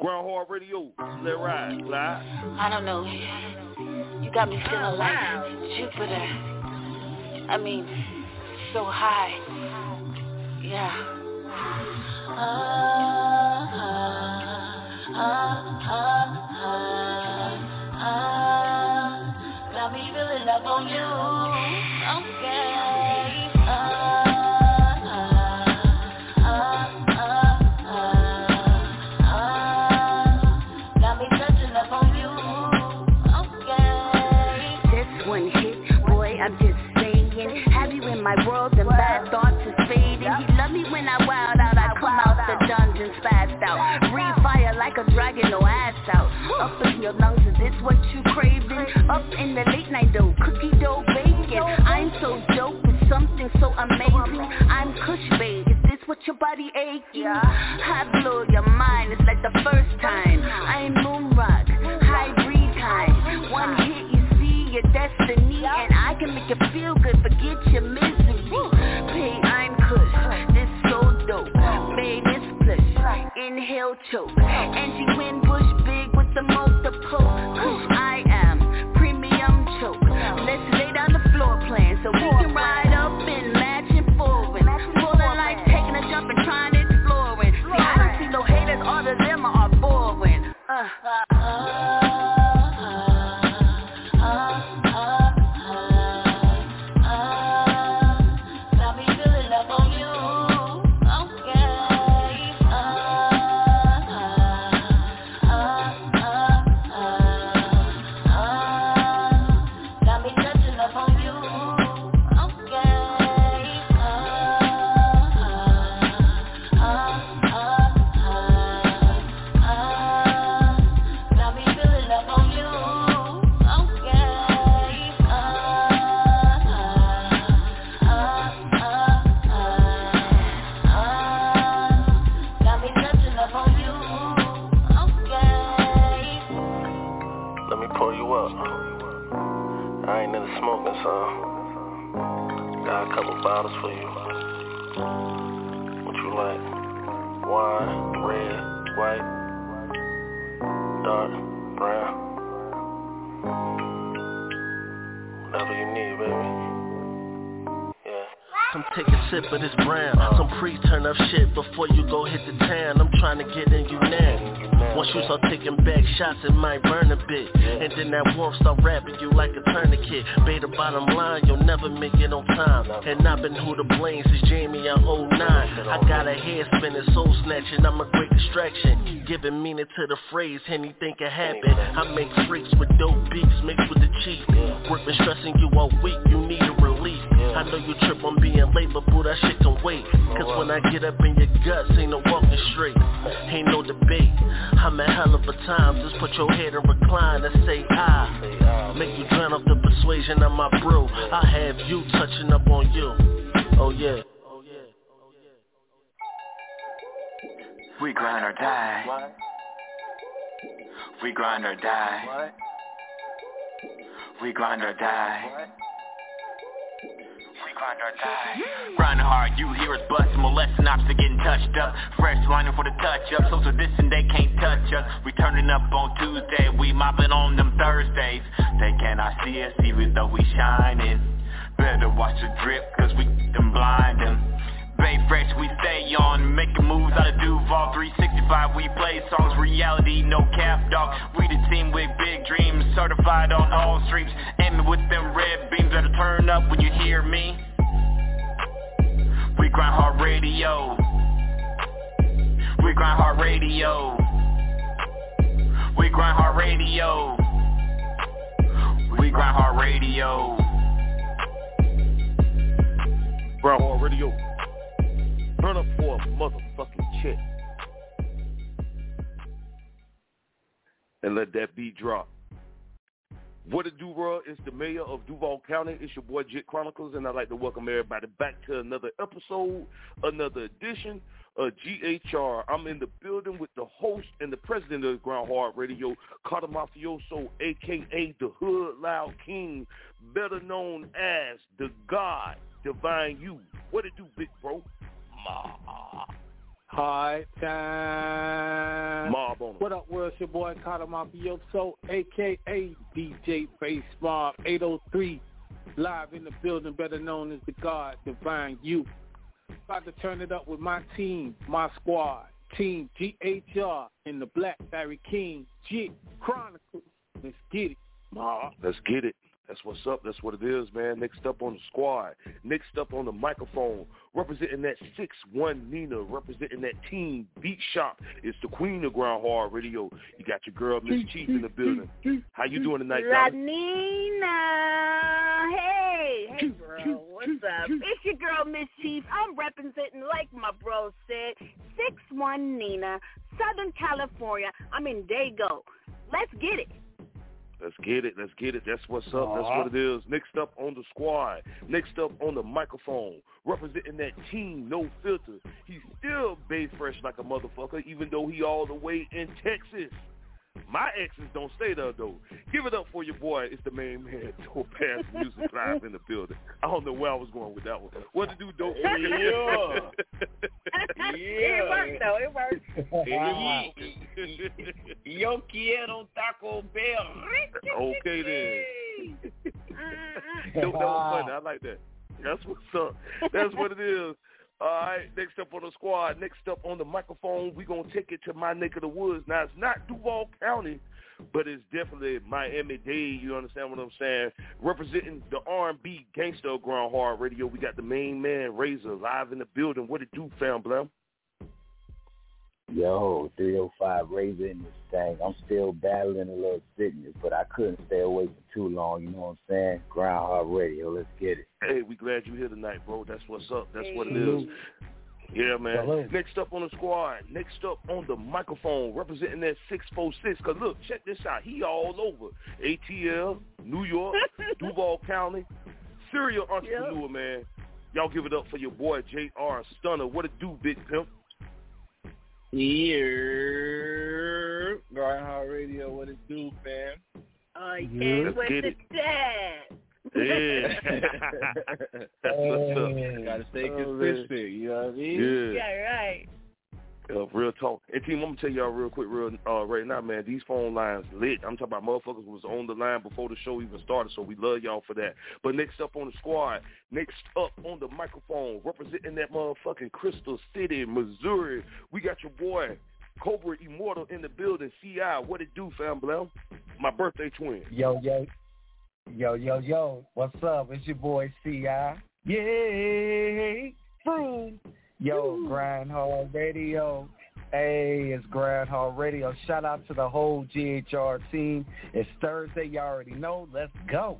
Grind Hard Radio. Let ride. Slide. I don't know. You got me feeling like Jupiter. I mean, so high. Yeah. Uh, uh, uh, got me feeling up on you. Dragon, no ass out. Up in your lungs, is this what you craving? Up in the late night dough, cookie dough bacon. I'm so dope with something so amazing. I'm Kush babe, is this what your body aching? I blow your mind, it's like the first time. I'm moon rock, high breed kind One hit you see your destiny And I can make you feel good, forget your misery inhale choke Angie Bush big with the I am sip of this brown. Some pre-turn up shit before you go hit the town. I'm trying to get in you now. Once you start taking back shots it might burn a bit. And then that warmth start wrapping you like a tourniquet. Beta bottom line, you'll never make it on time. And I've been who the blame since Jamie on 09 I got a head spinning, soul snatching, I'm a great distraction. Giving meaning to the phrase, anything can happen. I make freaks with dope beats mixed with the cheap Work been stressing you all week, you need a I know you trip on being late, but boo, that shit can wait. Cause when I get up in your guts, ain't no walking straight. Ain't no debate, I'm a hell of a time. Just put your head and recline and say I Make you drown off the persuasion of my brew I have you touching up on you. Oh yeah. We grind or die. We grind or die. We grind or die. We grind or die. Mm-hmm. Grinding hard, you hear us busting, molesting ops are getting touched up. Fresh lining for the touch up, social distance they can't touch us. We turning up on Tuesday, we mopping on them Thursdays. They cannot see us even though we shining. Better watch the drip, cause we them blinding. Bay fresh, we stay on, making moves out of Duval. 365, we play songs, reality, no cap, dog. We the team with big dreams, certified on all streams. Aiming with them red beams, better turn up when you hear me. We grind hard radio. We grind hard radio. We grind hard radio. We grind hard radio. Hard Radio. Turn up for a motherfucking check. And let that beat drop. What it do, bro? It's the mayor of Duval County. It's your boy Jit Chronicles, and I'd like to welcome everybody back to another episode, another edition of GHR. I'm in the building with the host and the president of Grind Hard Radio, Cata' Mafioso, a.k.a. the Hood Loud King, better known as the God Divine You. What it do, big bro? Ma. High time. Mob on 'em. What up, world? It's your boy Cata' Mafioso, a.k.a. DJ Face Mob 803. Live in the building, better known as the God Divine You. About to turn it up with my team, my squad. Team GHR and the Black Barry King, G Chronicles. Let's get it. Ma, let's get it. That's what's up. That's what it is, man. Next up on the squad. Next up on the microphone. Representing that 6-1 Nina. Representing that team Beat Shop. It's the queen of Grind Hard Radio. You got your girl, Miss Chief, in the building. How you doing tonight, La? Nina. Hey, hey, bro. What's up? It's your girl, Miss Chief. I'm representing, like my bro said, six one Nina, Southern California. I'm in Dago. Let's get it. Let's get it. Let's get it. That's what's up. That's what it is. Next up on the squad. Next up on the microphone. Representing that team, no filter. He's still bay fresh like a motherfucker, even though he all the way in Texas. My exes don't stay there though. Give it up for your boy. It's the main man, Dope Pass Music Live in the building. I don't know where I was going with that one. What to do, Dope? It worked, though. It worked. Yo quiero Taco Bell. okay then. Dope, uh-uh. that was funny. I like that. That's what's up. That's what it is. All right, next up on the squad, next up on the microphone, we're going to take it to my neck of the woods. Now, it's not Duval County, but it's definitely Miami-Dade, you understand what I'm saying? Representing the R&B gangster Grind Hard Radio, we got the main man, Razor, live in the building. What it do, fam, Blam? Yo, 305 Razor in this thing. I'm still battling a little sickness, but I couldn't stay away for too long. You know what I'm saying? Grind Hard Radio. Let's get it. Hey, we glad you're here tonight, bro. That's what's up. That's what it is. Yeah, man. Hello. Next up on the squad, next up on the microphone, representing that 646. Because, look, check this out. He all over. ATL, New York, Duval County. Serial entrepreneur, man. Y'all give it up for your boy, J.R. Stunna. What it do, Big Pimp? Here, Grind Hard Radio, what it do, fam? Oh, Let's yeah, what's get the it. dad? Yeah. That's what's up. Gotta stay Oh, consistent, you know what I mean? Yeah. Yeah, right. Uh, real talk. And team, I'm gonna tell y'all real quick, real uh, right now, man. These phone lines lit. I'm talking about motherfuckers was on the line before the show even started, so we love y'all for that. But next up on the squad, next up on the microphone, representing that motherfucking Crystal City, Missouri, we got your boy Cobra Immortal in the building. Ci, what it do, fam, Blam? My birthday twin. Yo, yo, yo, yo, yo. What's up? It's your boy C.I. Yay! Boom. Yo, Grind Hard Radio. Hey, it's Grind Hard Radio. Shout out to the whole GHR team. It's Thursday. You all already know. Let's go.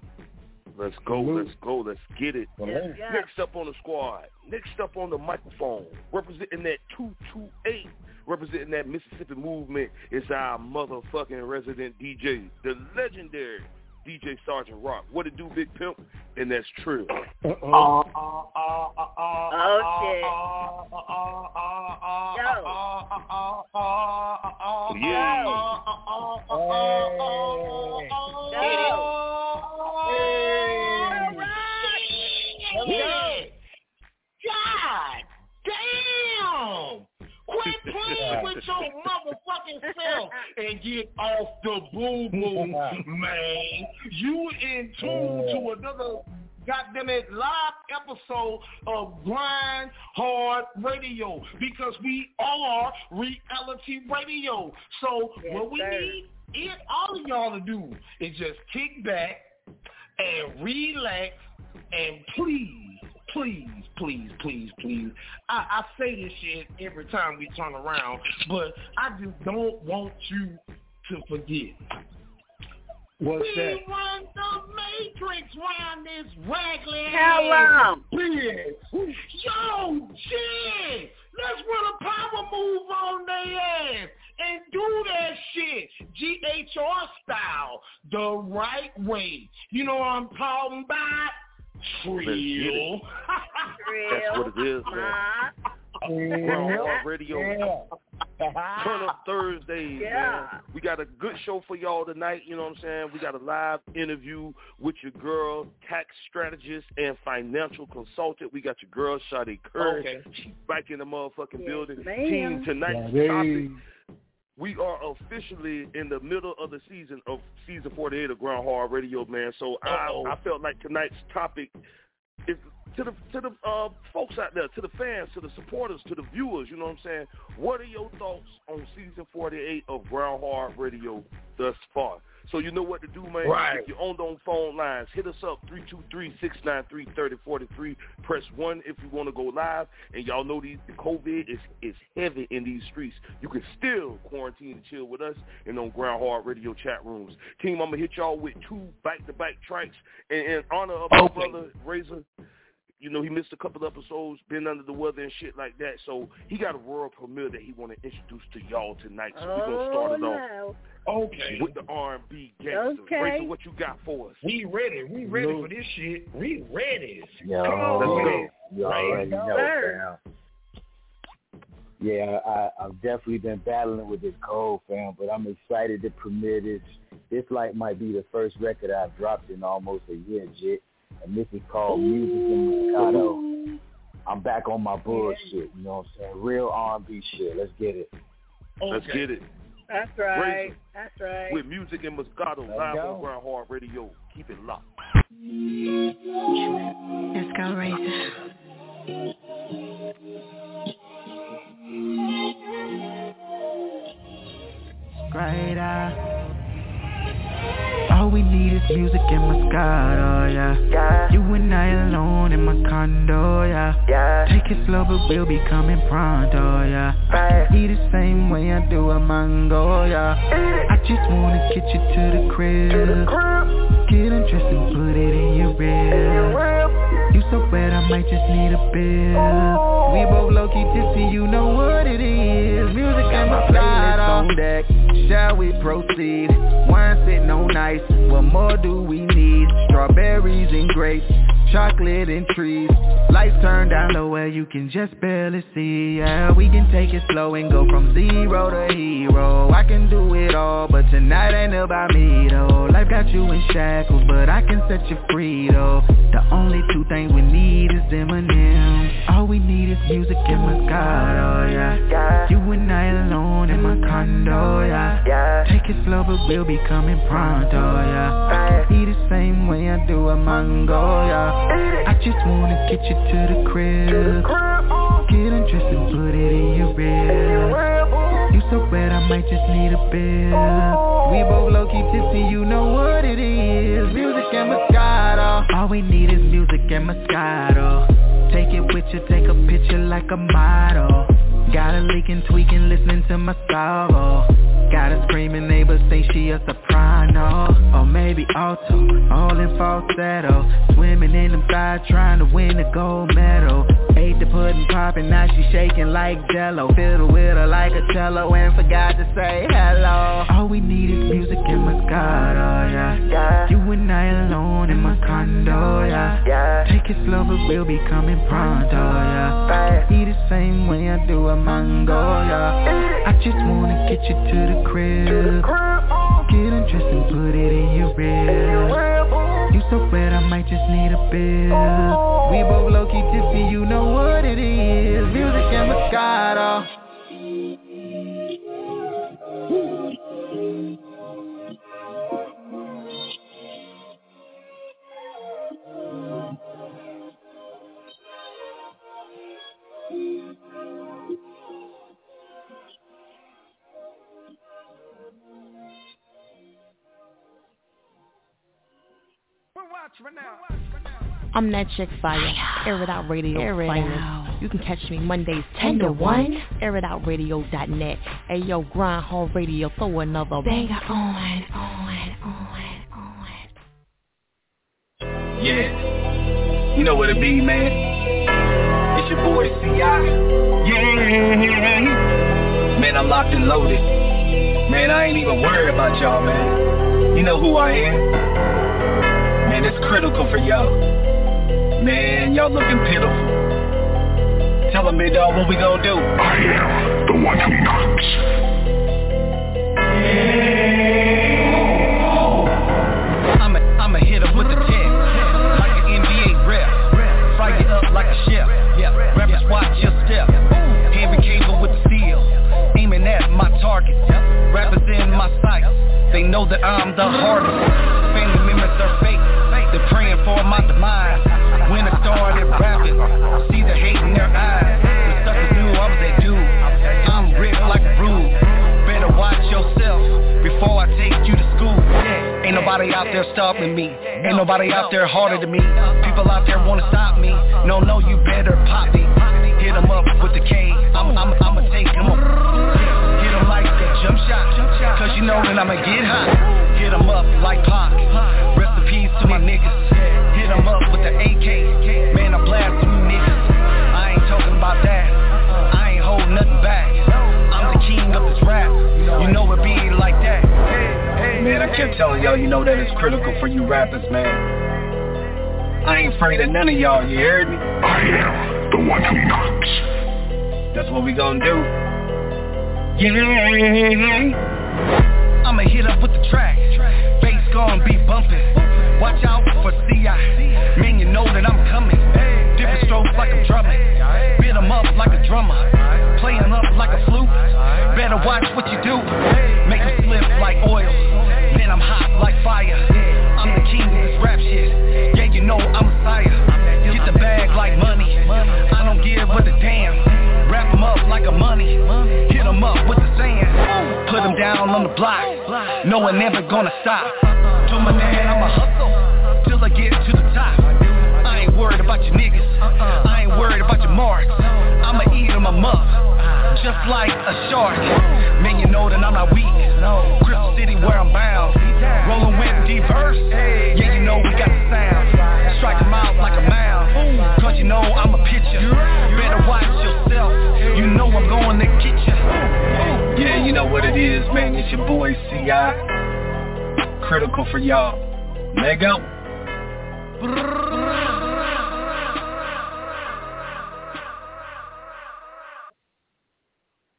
Let's go, let's go, let's get it. Yes, yes. Next up on the squad, next up on the microphone, representing that 228, representing that Mississippi movement, is our motherfucking resident DJ, the legendary DJ Sergeant Rock. What it do, Big Pimp? And that's true. Oh, shit. Yeah. Yeah. God damn! Quit playing with your motherfucking self and get off the boo boo, man. You in tune to another goddamn it live episode of Grind Hard Radio because we are reality radio. So Yes, what we sir. need it all of y'all to do is just kick back and relax and please, please, please, please, please. I, I say this shit every time we turn around, but I just don't want you to forget. What's we that? run the matrix round this raglan How long? bitch. Yo, shit. Let's run a power move on their ass and do that shit GHR style the right way. You know what I'm talking about? Let's get it. Trill. That's what it is, man. Ma. Grind Hard Radio. Turn up Thursdays, Yeah. man. We got a good show for y'all tonight. You know what I'm saying? We got a live interview with your girl, tax strategist and financial consultant. We got your girl, Sade Curry. Okay. She's back in the motherfucking Yes, building. ma'am. Team tonight's Yeah, topic. We are officially in the middle of the season of season 48 of Grind Hard Radio, man. So I, I felt like tonight's topic is to the to the uh, folks out there, to the fans, to the supporters, to the viewers. You know what I'm saying? What are your thoughts on season 48 of Grind Hard Radio thus far? So you know what to do, man. Right. If you're on those phone lines, hit us up 323-693-3043. Press one if you want to go live. And y'all know these the COVID is is heavy in these streets. You can still quarantine and chill with us and on Grind Hard Radio chat rooms. Team, I'm gonna hit y'all with two back-to-back tracks in, in honor of my Okay. brother Razor. You know, he missed a couple episodes, been under the weather and shit like that. So he got a world premiere that he want to introduce to y'all tonight. So we're gonna start Oh, it off. Okay. with the R&B gangster. Okay. Razor, what you got for us? We ready. We ready for this shit. We ready. Yo, Come on, Let's go. it. You already know, Sir. fam. Yeah, I, I've definitely been battling with this cold, fam, but I'm excited to premiere this. This like might be the first record I've dropped in almost a year, Jit. And this is called Music in Moscato. I'm back on my bullshit, you know what I'm saying? Real R&B shit. Let's get it. Let's get it. That's right. Razor. That's right. With music and Moscato live go. on Hard Radio. Keep it locked. Let's go, Razor. Greater. All we need is music and Moscato, oh, yeah. You and I alone in my condo, yeah. Take it slow, but we'll be coming pronto, oh, yeah. I can eat the same way I do a mango, yeah. I just wanna get you to the crib. Get undressed and put it in your rib. So bad, I might just need a bill. We both low-key tipsy, you know what it is. Music and Moscato on uh. deck. Shall we proceed? Wine sitting on ice. What more do we need? Strawberries and grapes, chocolate and trees. Lights turned down low where you can just barely see. Yeah, we can take it slow and go from zero to hero. I can do it all, but tonight ain't about me though. Life got you in shackles, but I can set you free though. The only two things we need is Eminem. All we need is music and Moscato, yeah. You and I alone in my condo, yeah. Take it slow, but we'll be coming pronto, yeah. Eat the same way I do a mango, yeah. I just wanna get you to the crib. Get undressed and put it in your rib. You so bad, I might just need a bill. We both low-key tipsy, you know what it is. Music and Moscato. All we need is music and Moscato. Take it with you, take a picture like a model. Got a leaking, tweaking, listening to my sorrow. Got a screaming neighbor, think she a soprano. Or maybe alto, all in falsetto. Swimming in the fire, trying to win a gold medal. Ate the pudding popping, now she shaking like jello. Fiddle with her like a cello and forgot to say hello. All we need is music and Moscato, yeah. You and I alone in my condo, yeah. Take it slow, but we'll be coming pronto, yeah. Eat the same way I do a mango, yeah. I just wanna get you to the crib. Get undressed and put it in your rib. You so bad, I might just need a bill. We both low-key tipsy, you know what it is. Music and Moscato. I'm that chick fire. Air it out radio Air it finest. out. You can catch me Mondays 10 to 1. AirItOutRadio.net. Hey yo, Grind Hard Radio, throw another Banger on, on, on, on. Yeah. You know what it be, man. It's your boy C.I. Yeah. Man, I'm locked and loaded. Man, I ain't even worried about y'all, man. You know who I am. Man, it's critical for y'all. Man, y'all looking pitiful. Tell them, big dog, what we gonna do? I am the one who knocks. I'm a, I'm a hitter with the 10, like an NBA rep. Fire it up like a chef. Yeah, rappers watch your step. Henry Cable with the steel, aiming at my target. Rappers in my sight, they know that I'm the hardest. Nobody out there stopping me. Ain't nobody out there harder than me. People out there wanna stop me. No, no, you better pop me. Hit 'em up with the K. I'm, I'm, I'ma take 'em up. Hit 'em like a jump shot. Cause you know that I'ma get hot. Hit 'em up like Pac. Rest in peace to my niggas. Hit 'em up with the AK. Man, I blast them niggas. I ain't talking about that. I ain't holding nothing back. I'm the king of this rap. You know it be like that. Man, I kept telling y'all, you know that it's critical for you rappers, man. I ain't afraid of none of y'all, you heard me? I am the one who knocks. That's what we gonna do. Yeah. I'ma hit up with the track. Bass gon' be bumping. Watch out for CI. Man, you know that I'm coming. Different strokes like I'm drumming. Beat 'em up like a drummer. Playing up like a flute. Better watch what you do. Make 'em slip like oil. I'm like fire. I'm the king of this rap shit. Yeah, you know I'm a sire. Get the bag like money. I don't give a damn. Wrap 'em up like a money. Hit 'em up with the sand. Put 'em down on the block. No one ever gonna stop. To my man, I'ma hustle till I get to the top. I ain't worried about your niggas. I ain't worried about your marks. I'ma eat 'em up. Just like a shark. Man, you know that I'm not weak. Crystal City where I'm bound. Rolling with diverse. Yeah, you know we got the sound. Strike 'em out like a mound. Cause you know I'm a pitcher. You better watch yourself. You know I'm going to get you. Yeah, you know what it is, man. It's your boy C.I. Critical for y'all.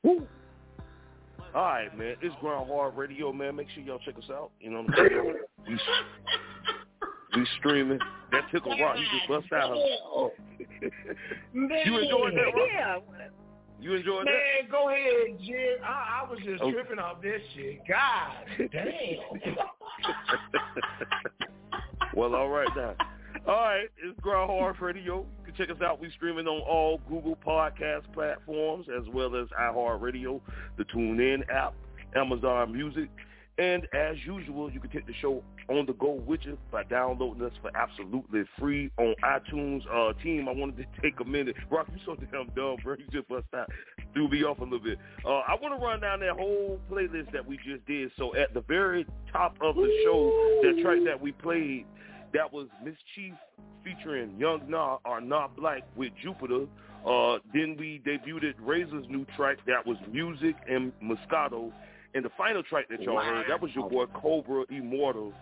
Lego. All right, man. It's Grind Hard Radio, man. Make sure y'all check us out. You know what I'm saying? we, we streaming. That tickle rock. You just bust out. you enjoyed that, Rock? Yeah. You enjoyed that? Man, go ahead, Jim. I, I was just Okay. tripping off this shit. God damn. well, all right now. All right, it's Grind Hard Radio. You can check us out. We're streaming on all Google Podcast platforms as well as iHeartRadio, the TuneIn app, Amazon Music, and as usual, you can take the show on the go with you by downloading us for absolutely free on iTunes. Uh, team, I wanted to take a minute. Rock, you so damn dumb, bro. You just bust out. Threw me off a little bit. Uh, I want to run down that whole playlist that we just did. So at the very top of the show, that track that we played, that was Miss Chief featuring Young Nah or Nah Black with Jupiter. Uh, then we debuted Razor's new track that was Music and Moscato. And the final track that y'all heard, that was your boy Cobra Immortal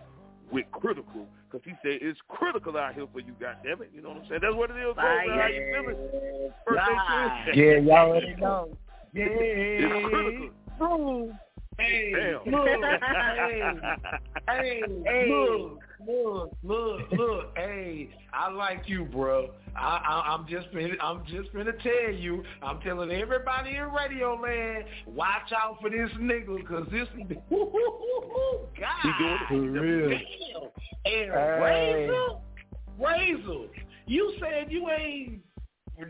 with Critical. Because he said it's critical out here for you, goddammit. You know what I'm saying? That's what it is, Cobra. How you feeling? Birthday Yeah, y'all already know. Yeah. It's critical. Boom. Hey, Damn. look, hey, hey, look, look, look, look, hey, I like you, bro. I, I, I'm just finna, I'm just finna tell you, I'm telling everybody in radio land, watch out for this nigga, cause this, God, He doing it. For real. damn, and Hey. Razor, Razor, you said you ain't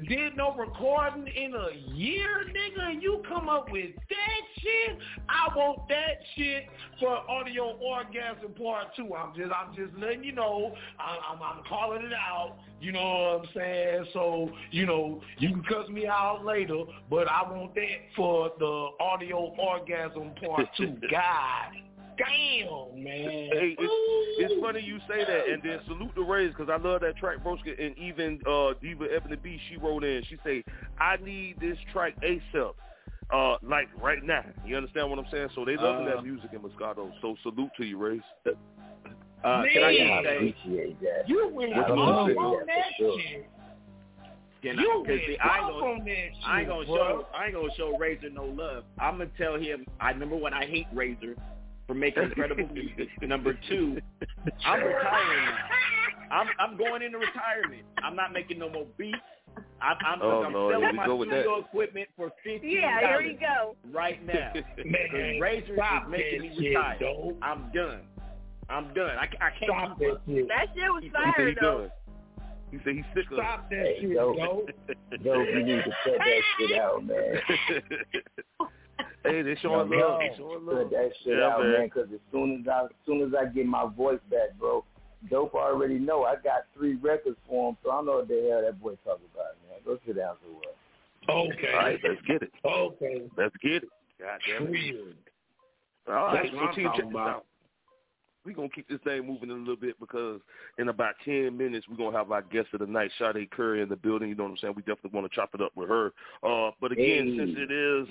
did no recording in a year, nigga, and you come up with that shit. I want that shit for audio orgasm part two. I'm just, I'm just letting you know. I'm, I'm, I'm calling it out. You know what I'm saying? So, you know, you can cuss me out later, but I want that for the audio orgasm part two. God damn, man. Hey, it's, it's funny you say that, and then salute the Rays because I love that track, Broska, and even uh, Diva Ebony B, she wrote in, she say, I need this track ASAP, uh, like right now. You understand what I'm saying? So they loving Uh, that music in Moscato. So salute to you, Rays. Uh, can I Man. just say, appreciate that. You went I all appreciate on that that for sure. shit. Can You I, 'cause see, I ain't gonna, on that I ain't shit, gonna bro. show, I ain't gonna show Razor no love. I'm gonna tell him. I number one, I hate Razor for making incredible music. Number two, I'm retiring now. I'm I'm going into retirement. I'm not making no more beats. I'm I'm, Oh, I'm Lord, selling my go with that. studio equipment for fifteen Yeah, here we go. right now. Man, Because Razor stop is making me retire. dog. I'm done. I'm done. I, I can't Stop keep that shit. That shit was He said fire he though. done. He said he's sick of it. Stop that shit, dope. dog. Dope, you need to cut that shit out, man. hey, they showing No, love. no. They showing love. Cut that shit Yeah, out, man. man. Because as soon as I, as soon as I get my voice back, bro, Dope already know I got three records for him, so I know what the hell that boy talking about, man. Go sit down somewhere. Okay. All right, let's get it. Okay. Let's get it. God damn it. Weird. All right, That's so what I'm talking check this about. out. We're going to keep this thing moving in a little bit because in about 10 minutes, we're going to have our guest of the night, Sade Curry, in the building. You know what I'm saying? We definitely want to chop it up with her. Uh, but again, Hey. since it is,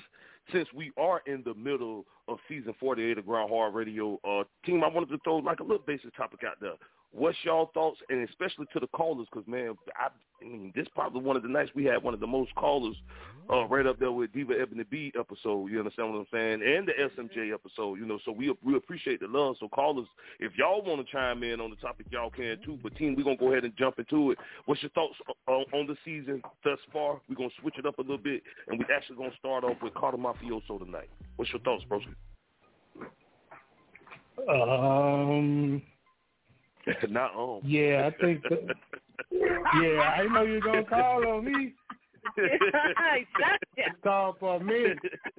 since we are in the middle of season 48 of Grind Hard Radio, uh, team, I wanted to throw like a little basic topic out there. What's y'all thoughts, and especially to the callers, because man, I, I mean, this probably one of the nights we had one of the most callers, uh, right up there with Diva Ebony B episode. You understand what I'm saying? And the SMJ episode. You know, so we we appreciate the love. So callers, if y'all want to chime in on the topic, y'all can too. But team, we're gonna go ahead and jump into it. What's your thoughts on, on the season thus far? We're gonna switch it up a little bit, and we're actually gonna start off with Cata' Mafioso tonight. What's your thoughts, bro? Um, Not on. yeah, I think. That, yeah, I know you're gonna call on me. Gotcha. Call for me.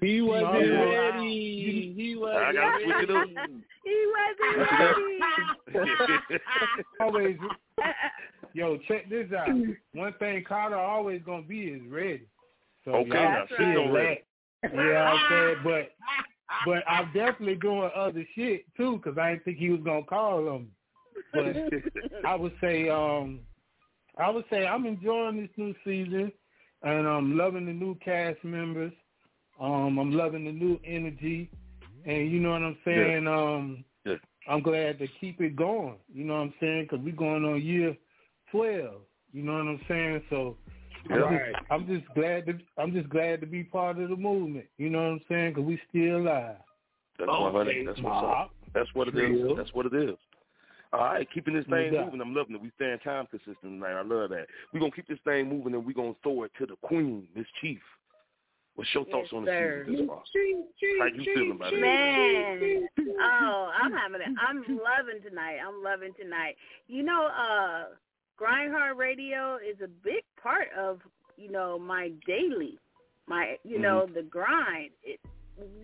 He wasn't No, ready. He wasn't I gotta switch it up. he wasn't ready. Always, yo, check this out. One thing Carter always gonna be is ready. So Okay, y'all now, see sit it on lack. that. Yeah, I'm saying, but but I'm definitely doing other shit too because I didn't think he was gonna call on me. But I would say, um, I would say I'm enjoying this new season, and I'm loving the new cast members. Um, I'm loving the new energy, and you know what I'm saying. Um, Yeah. I'm glad to keep it going. You know what I'm saying? Because we're going on year twelve. You know what I'm saying? So I'm, Right. just, I'm just glad to I'm just glad to be part of the movement. You know what I'm saying? Because we still alive. That's Okay. 100. That's what's up. That's what it is. That's what it is. All right, keeping this thing moving. I'm loving it. We staying time consistent tonight. I love that. We're gonna keep this thing moving and we're gonna throw it to the queen, Miss Chief. What's your thoughts Yes, on the sir. season this far? How you feeling about it? Man, oh, I'm having it. I'm loving tonight. I'm loving tonight. You know, uh, Grind Hard Radio is a big part of you know my daily, my you know the grind. It,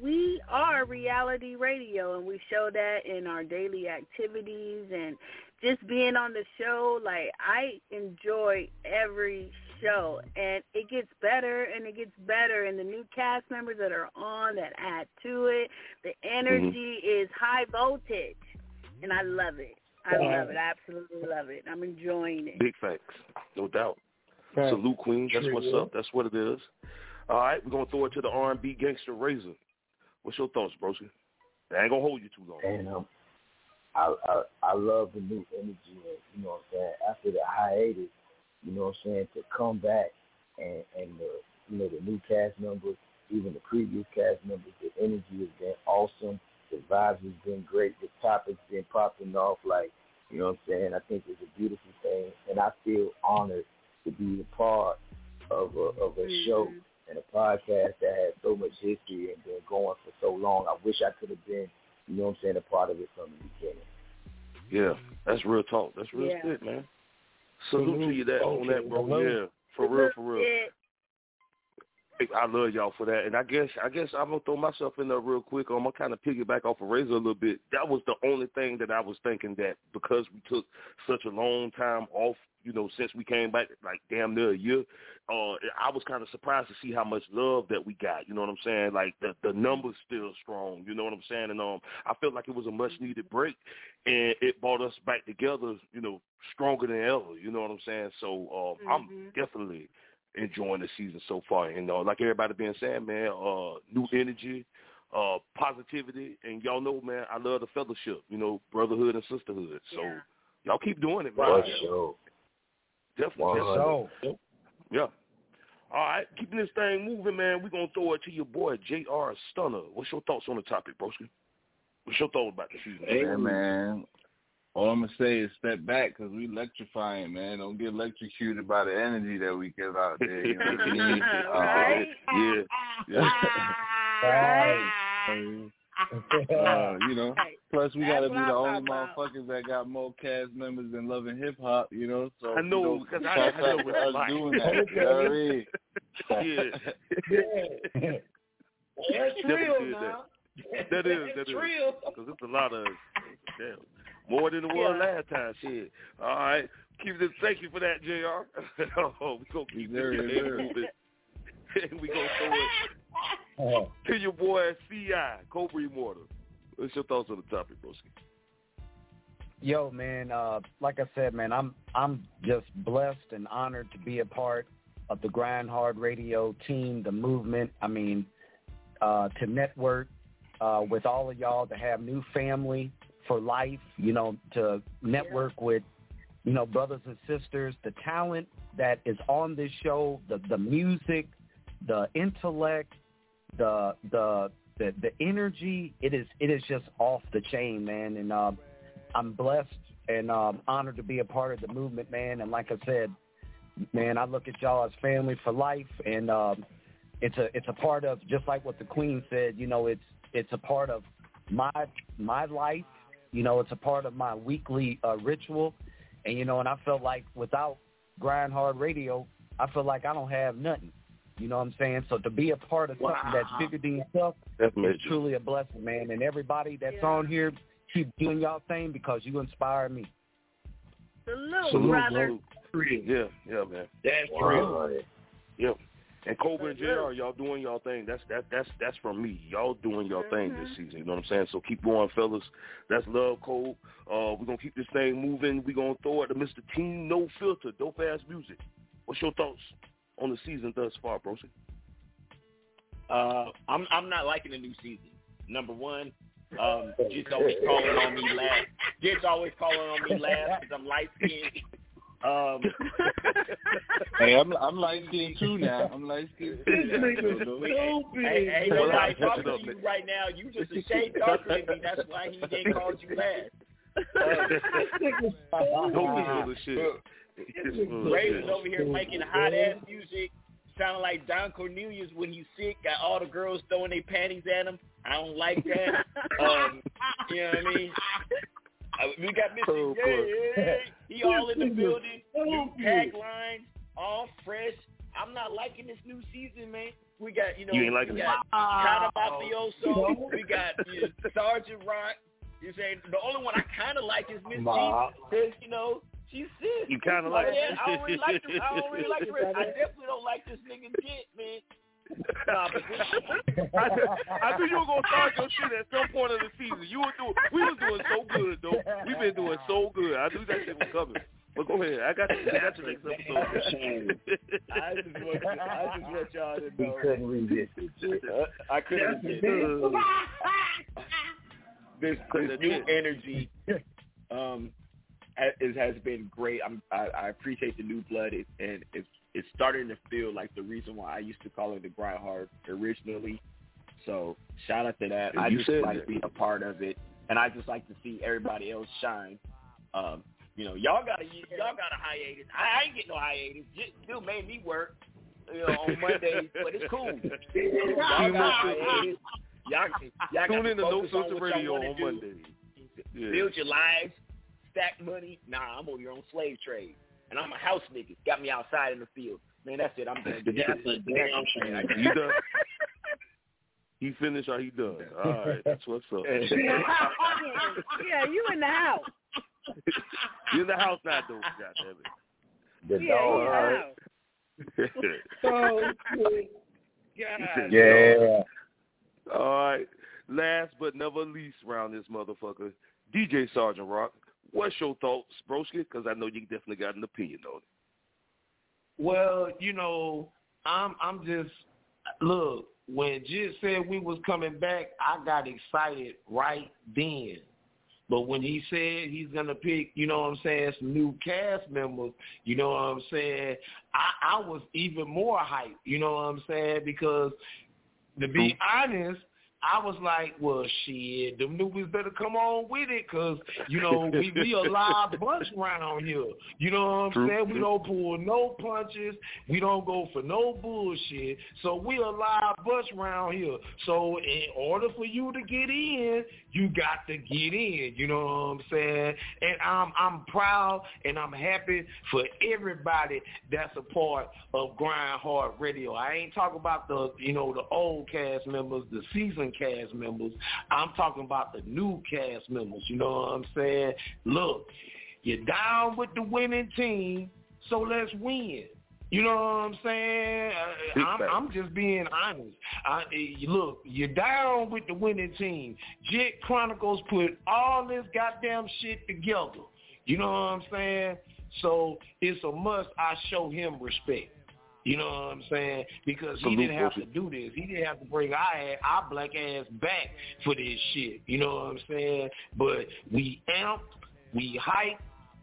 we are reality radio, and we show that in our daily activities and just being on the show. Like I enjoy every show, and it gets better and it gets better. And the new cast members that are on that add to it, the mm-hmm. energy is high voltage, and I love it. I love it. I absolutely love it. I'm enjoying it. Big facts, no doubt. Right. Salute, Queen. That's what's up. That's what it is. All right, we're gonna throw it to the R&B gangster Razor. What's your thoughts, broski? I ain't gonna hold you too long. And um, I, I I love the new energy. And, you know what I'm saying? After the hiatus, you know what I'm saying, to come back and and the you know the new cast members, even the previous cast members, the energy has been awesome. The vibes has been great. The topics been popping off like you know what I'm saying. I think it's a beautiful thing, and I feel honored to be a part of a of a show and a podcast that has so much history and been going for so long. I wish I could have been, you know what I'm saying, a part of it from the beginning. Yeah, that's real talk. That's real Yeah. shit, man. Salute to mm-hmm. you that on that, bro. Yeah, for real, for real. I love y'all for that, and I guess I guess I'm gonna throw myself in there real quick. I'm gonna kind of piggyback off of Razor a little bit. That was the only thing that I was thinking that because we took such a long time off, you know, since we came back, like damn near a year. Uh, I was kind of surprised to see how much love that we got. You know what I'm saying? Like the the numbers still strong. You know what I'm saying? And um, I felt like it was a much needed break, and it brought us back together. You know, stronger than ever. You know what I'm saying? So um, I'm Mhm. definitely enjoying the season so far. And uh, like everybody been saying, man, uh, new energy, uh, positivity, and y'all know, man, I love the fellowship, you know, brotherhood and sisterhood. So Yeah. y'all keep doing it, man. For sure. Definitely. One definitely. Yeah. All right, keeping this thing moving, man. We're gonna throw it to your boy J.R. Stunna. What's your thoughts on the topic, broski? What's your thoughts about the season? Hey, man. All I'm gonna say is step back because we electrifying, man. Don't get electrocuted by the energy that we give out there. You know what I mean? right? Uh, yeah. Right. uh, you know. Plus, we gotta be the only talking motherfuckers that got more cast members than loving hip hop. You know, so I know, you know, because I- shout I know out us it's like. doing that. You know what I mean? Yeah. That's real, now. That. that is. That It's is. real. Because it's a lot of, damn, more than it was Yeah. last time. Shit. All right. Keep this. Thank you for that, Jr. oh, we gonna keep this Yes, thing sir. moving. And we gonna throw it to your boy Ci Cobra Immortal. What's your thoughts on the topic, broski? Yo, man, uh, like I said, man, I'm I'm just blessed and honored to be a part of the Grind Hard Radio team, the movement. I mean, uh, to network uh, with all of y'all, to have new family for life. You know, to network with you know brothers and sisters. The talent that is on this show, the the music, the intellect, the the the the energy. It is it is just off the chain, man. And uh, I'm blessed and um, honored to be a part of the movement, man. And like I said, man, I look at y'all as family for life, and um, it's a it's a part of just like what the Queen said. You know, it's it's a part of my my life. You know, it's a part of my weekly uh, ritual, and you know, and I felt like without Grind Hard Radio, I feel like I don't have nothing. You know what I'm saying? So to be a part of something that's bigger than yourself That's is major. truly a blessing, man. And everybody that's on here, keep doing y'all thing because you inspire me. Salute, Salute, brother. salute. Yeah, yeah, man. That's Wow. Yeah. And Cobra and JR, y'all doing y'all thing. That's that that's that's from me. Y'all doing y'all thing this season. You know what I'm saying? So keep going, fellas. That's love code. Uh, we're gonna keep this thing moving. We're gonna throw it to Mr. Team No Filter, Dopeazzmuzik. What's your thoughts on the season thus far, Broski? Uh, I'm I'm not liking the new season. Number one, um, Jit's always calling on me last. Jit's always calling on me last because I'm light skinned. Um, Hey, I'm I'm light skinned too now. I'm light skinned too. Hey, hey, Well, nobody I- talking to you right now. You just a shade darker than me. That's why he ain't called you last. Don't be full of shit. Raven's over here making hot ass music, sounding like Don Cornelius when he's sick. Got all the girls throwing their panties at him. I don't like that. um, you know what I mean? Uh, we got Mr. Yeah, yeah, yeah. He all in the building. New taglines, all fresh. I'm not liking this new season, man. We got, you know, You ain't liking we it? got kind of mafioso. We got you know, Sergeant Rock. You saying the only one I kind of like is Miss G because you know she's sick. You kinda Oh, like- yeah, I don't really like. The, I don't really like. The rest. I definitely don't like this nigga Jit, man. Nah, but this, I, I knew you were gonna start your shit at some point of the season. You were doing, we was doing so good though. We've been doing so good. I knew that shit was coming. But go ahead. I got you. I got you next episode. I just want, I just want y'all to He know. couldn't resist it. Uh, I couldn't resist it. this this new energy um ha- has been great. I'm I, I appreciate the new blood it, and it's it's starting to feel like the reason why I used to call it the grind hard originally. So shout out to that. I you just like that. being a part of it, and I just like to see everybody else shine. Um, you know, y'all got a y'all got a hiatus. I, I ain't getting no hiatus. Just still made me work. You know, on Mondays, but it's cool. Y'all got a hiatus. Y'all, y'all Tune to in to No Filter Radio on. Monday. Yeah. Build your lives, stack money. Nah, I'm on your own slave trade. And I'm a house nigga. Got me outside in the field. Man, that's it. I'm done. That's a damn shame. You done? He finished or he done? All right, that's what's up. yeah, you in the house. you in the house now, though. Goddamn The Yeah, dog. you in the house. it. Oh, good. God. Yeah. All right. Last but never least, round this motherfucker, DJ Sergeant Rock. What's your thoughts, broski? Because I know you definitely got an opinion on it. Well, you know, I'm I'm just look, when Jit said we was coming back, I got excited right then. But when he said he's gonna pick, you know what I'm saying, some new cast members, you know what I'm saying, I, I was even more hyped, you know what I'm saying, because to be honest, I was like, well, shit, them newbies better come on with it, cause you know we we a live bunch around here. You know what I'm True, saying? We don't pull no punches. We don't go for no bullshit. So we a live bunch around here. So in order for you to get in, you got to get in. You know what I'm saying? And I'm I'm proud and I'm happy for everybody that's a part of Grind Hard Radio. I ain't talking about the you know the old cast members, the seasoned cast members. I'm talking about the new cast members. You know what I'm saying? Look, you're down with the winning team, so let's win. You know what I'm saying? Uh, I'm. I'm just being honest. I, eh, look, you're down with the winning team. Jit Chronicles put all this goddamn shit together. You know what I'm saying? So it's a must I show him respect. You know what I'm saying? Because he didn't have to do this. He didn't have to bring our, ass- our black ass back for this shit. You know what I'm saying? But we amped, we hyped,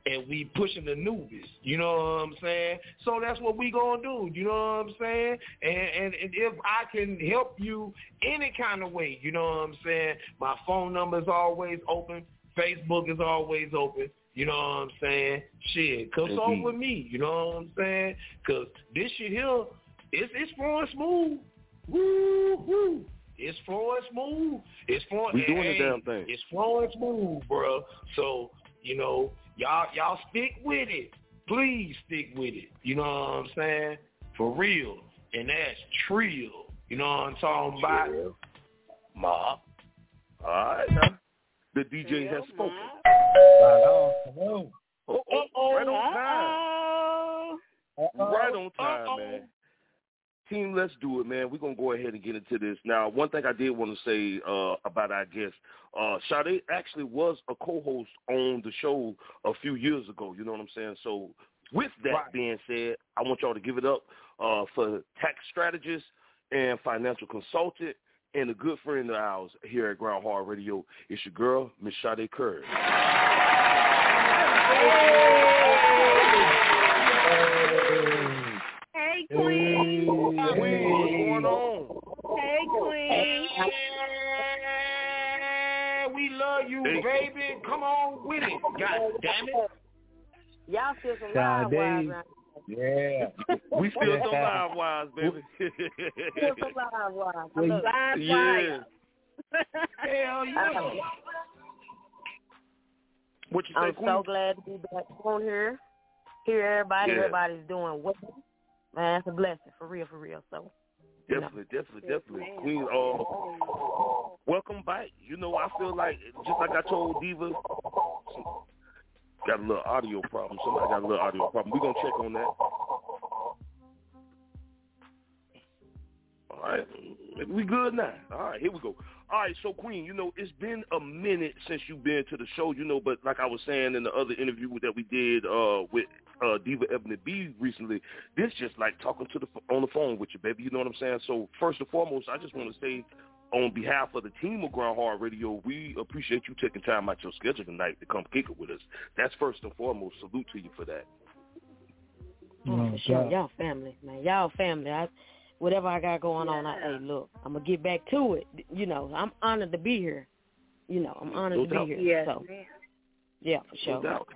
and we pushing the newbies. You know what I'm saying? So that's what we gonna do. You know what I'm saying? And, and and if I can help you any kind of way, you know what I'm saying? My phone number is always open. Facebook is always open. You know what I'm saying? Shit, consult Indeed. with me. You know what I'm saying? Cause this shit here, it's it's flowing smooth. Woo woo. It's flowing smooth. It's flowing. We doing the damn thing. It's flowing smooth, bro. So you know, y'all y'all stick with it. Please stick with it. You know what I'm saying? For real. And that's trill. You know what I'm talking about? Mob. All right now. The DJ has spoken. Right on. Oh, oh, right on time. Uh-oh. Right on time, man. Team, let's do it, man. We're gonna go ahead and get into this. Now, one thing I did want to say uh, about our guest, uh, Sade actually was a co-host on the show a few years ago. You know what I'm saying? So, with that being said, I want y'all to give it up uh, for tax strategist and financial consultant and a good friend of ours here at Grind Hard Radio. It's your girl, Miss Sade Curry. Hey, Queen. Queen, what's going on? Hey, Queen. We love you, Hey. baby. Come on with it. God damn it. Y'all still some Sade. live around Yeah. We still some live wires, baby. Still some live wires. I Well, love live yeah. wires. Hell yeah. What you say, I'm Queen? so glad to be back on here. Hear everybody. Yeah. Everybody's doing well. Man, it's a blessing for real, for real. So Definitely, definitely, definitely. Queen, uh, welcome back. You know, I feel like, just like I told Diva, got a little audio problem. Somebody got a little audio problem. We're going to check on that. All right. We good now. All right, here we go. All right, so Queen, you know, it's been a minute since you've been to the show, you know, but like I was saying in the other interview that we did uh, with uh, Diva Ebony B recently, this just like talking to the on the phone with you, baby. You know what I'm saying? So first and foremost, I just want to say on behalf of the team of Grind Hard Radio, we appreciate you taking time out your schedule tonight to come kick it with us. That's first and foremost. Salute to you for that. Oh, for sure. Y'all family, man. Y'all family. I, whatever I got going on, I hey, look, I'm gonna get back to it. You know, I'm honored to be here. You know, I'm honored No to doubt. be here. Yes, so, yeah, for sure. No doubt.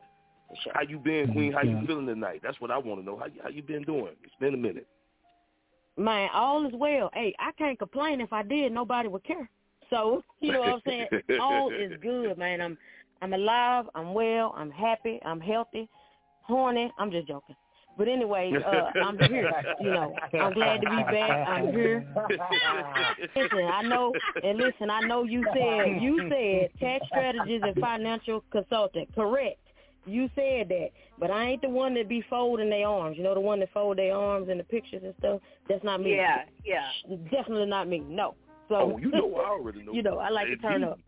For sure. How you been, Queen? How you feeling tonight? That's what I want to know. How you, how you been doing? It's been a minute. Man, all is well. Hey, I can't complain. If I did, nobody would care. So, you know what I'm saying? all is good, man. I'm I'm alive, I'm well, I'm happy, I'm healthy, horny. I'm just joking. But anyway, uh, I'm here. You know, I'm glad to be back. I'm here. listen, I know, and listen, I know you said you said tax strategist and financial consultant. Correct. You said that, but I ain't the one that be folding their arms. You know, the one that fold their arms in the pictures and stuff. That's not me. Yeah, yeah. Definitely not me. No. So oh, you know, I already know. you know, I like to turn Indeed. up.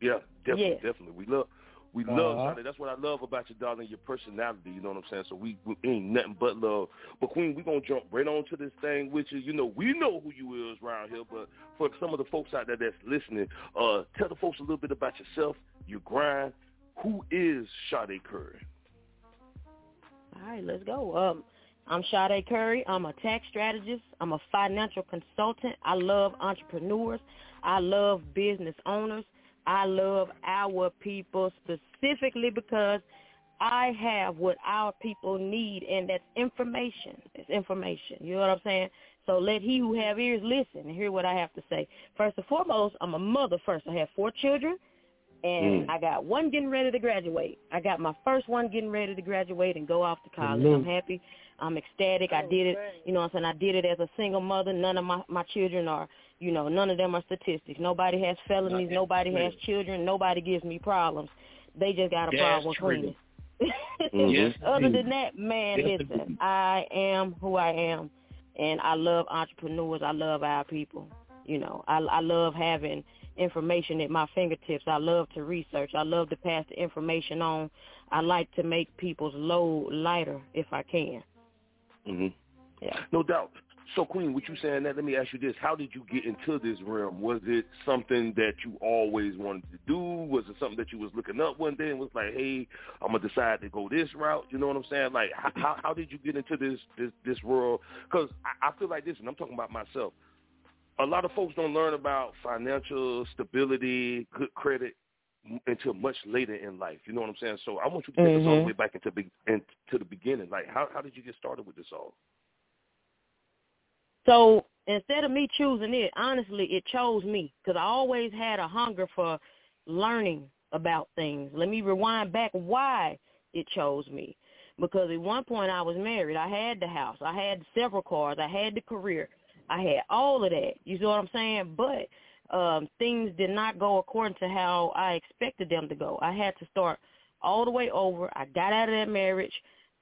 Yeah, definitely, Yeah. definitely. We love We love Uh-huh. Sade. That's what I love about you, darling, your personality. You know what I'm saying? So we, we ain't nothing but love. But Queen, we gonna jump right on to this thing, which is, you know, we know who you is around here. But for some of the folks out there that's listening, uh, tell the folks a little bit about yourself, your grind. Who is Sade Curry? All right, let's go. Um, I'm Sade Curry. I'm a tax strategist. I'm a financial consultant. I love entrepreneurs. I love business owners. I love our people specifically because I have what our people need, and that's information. It's information. You know what I'm saying? So let he who have ears listen and hear what I have to say. First and foremost, I'm a mother first. I have four children, and Mm. I got one getting ready to graduate. I got my first one getting ready to graduate and go off to college. I'm happy. I'm ecstatic. I did it. You know what I'm saying? I did it as a single mother. None of my my children are, you know, none of them are statistics. Nobody has felonies. That's Nobody has children. Nobody gives me problems. They just got a That's problem with true. cleaning. Yes, Other than that, man, Yes, listen. I am who I am, and I love entrepreneurs. I love our people. You know, I, I love having information at my fingertips. I love to research. I love to pass the information on. I like to make people's load lighter if I can. hmm Yeah. No doubt. So, Queen, what you saying that? Let me ask you this: How did you get into this realm? Was it something that you always wanted to do? Was it something that you was looking up one day and was like, "Hey, I'm gonna decide to go this route"? You know what I'm saying? Like, how how, how did you get into this this this world? Because I, I feel like this, and I'm talking about myself. A lot of folks don't learn about financial stability, good credit until much later in life. You know what I'm saying? So I want you to take us all the Mhm. way back into be, into the beginning. Like, how how did you get started with this all? So instead of me choosing it, honestly, it chose me because I always had a hunger for learning about things. Let me rewind back why it chose me. Because at one point I was married. I had the house. I had several cars. I had the career. I had all of that. You see what I'm saying? But um, things did not go according to how I expected them to go. I had to start all the way over. I got out of that marriage,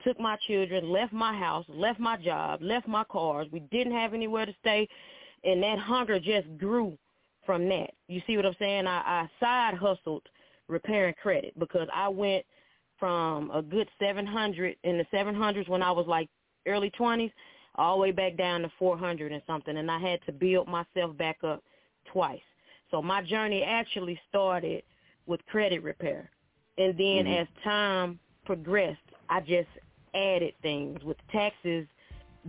took my children, left my house, left my job, left my cars. We didn't have anywhere to stay, and that hunger just grew from that. You see what I'm saying? I, I side hustled repairing credit because I went from a good 700 in the 700s when I was like early 20s all the way back down to 400 and something, and I had to build myself back up twice. So my journey actually started with credit repair. And then Mhm. as time progressed, I just added things with taxes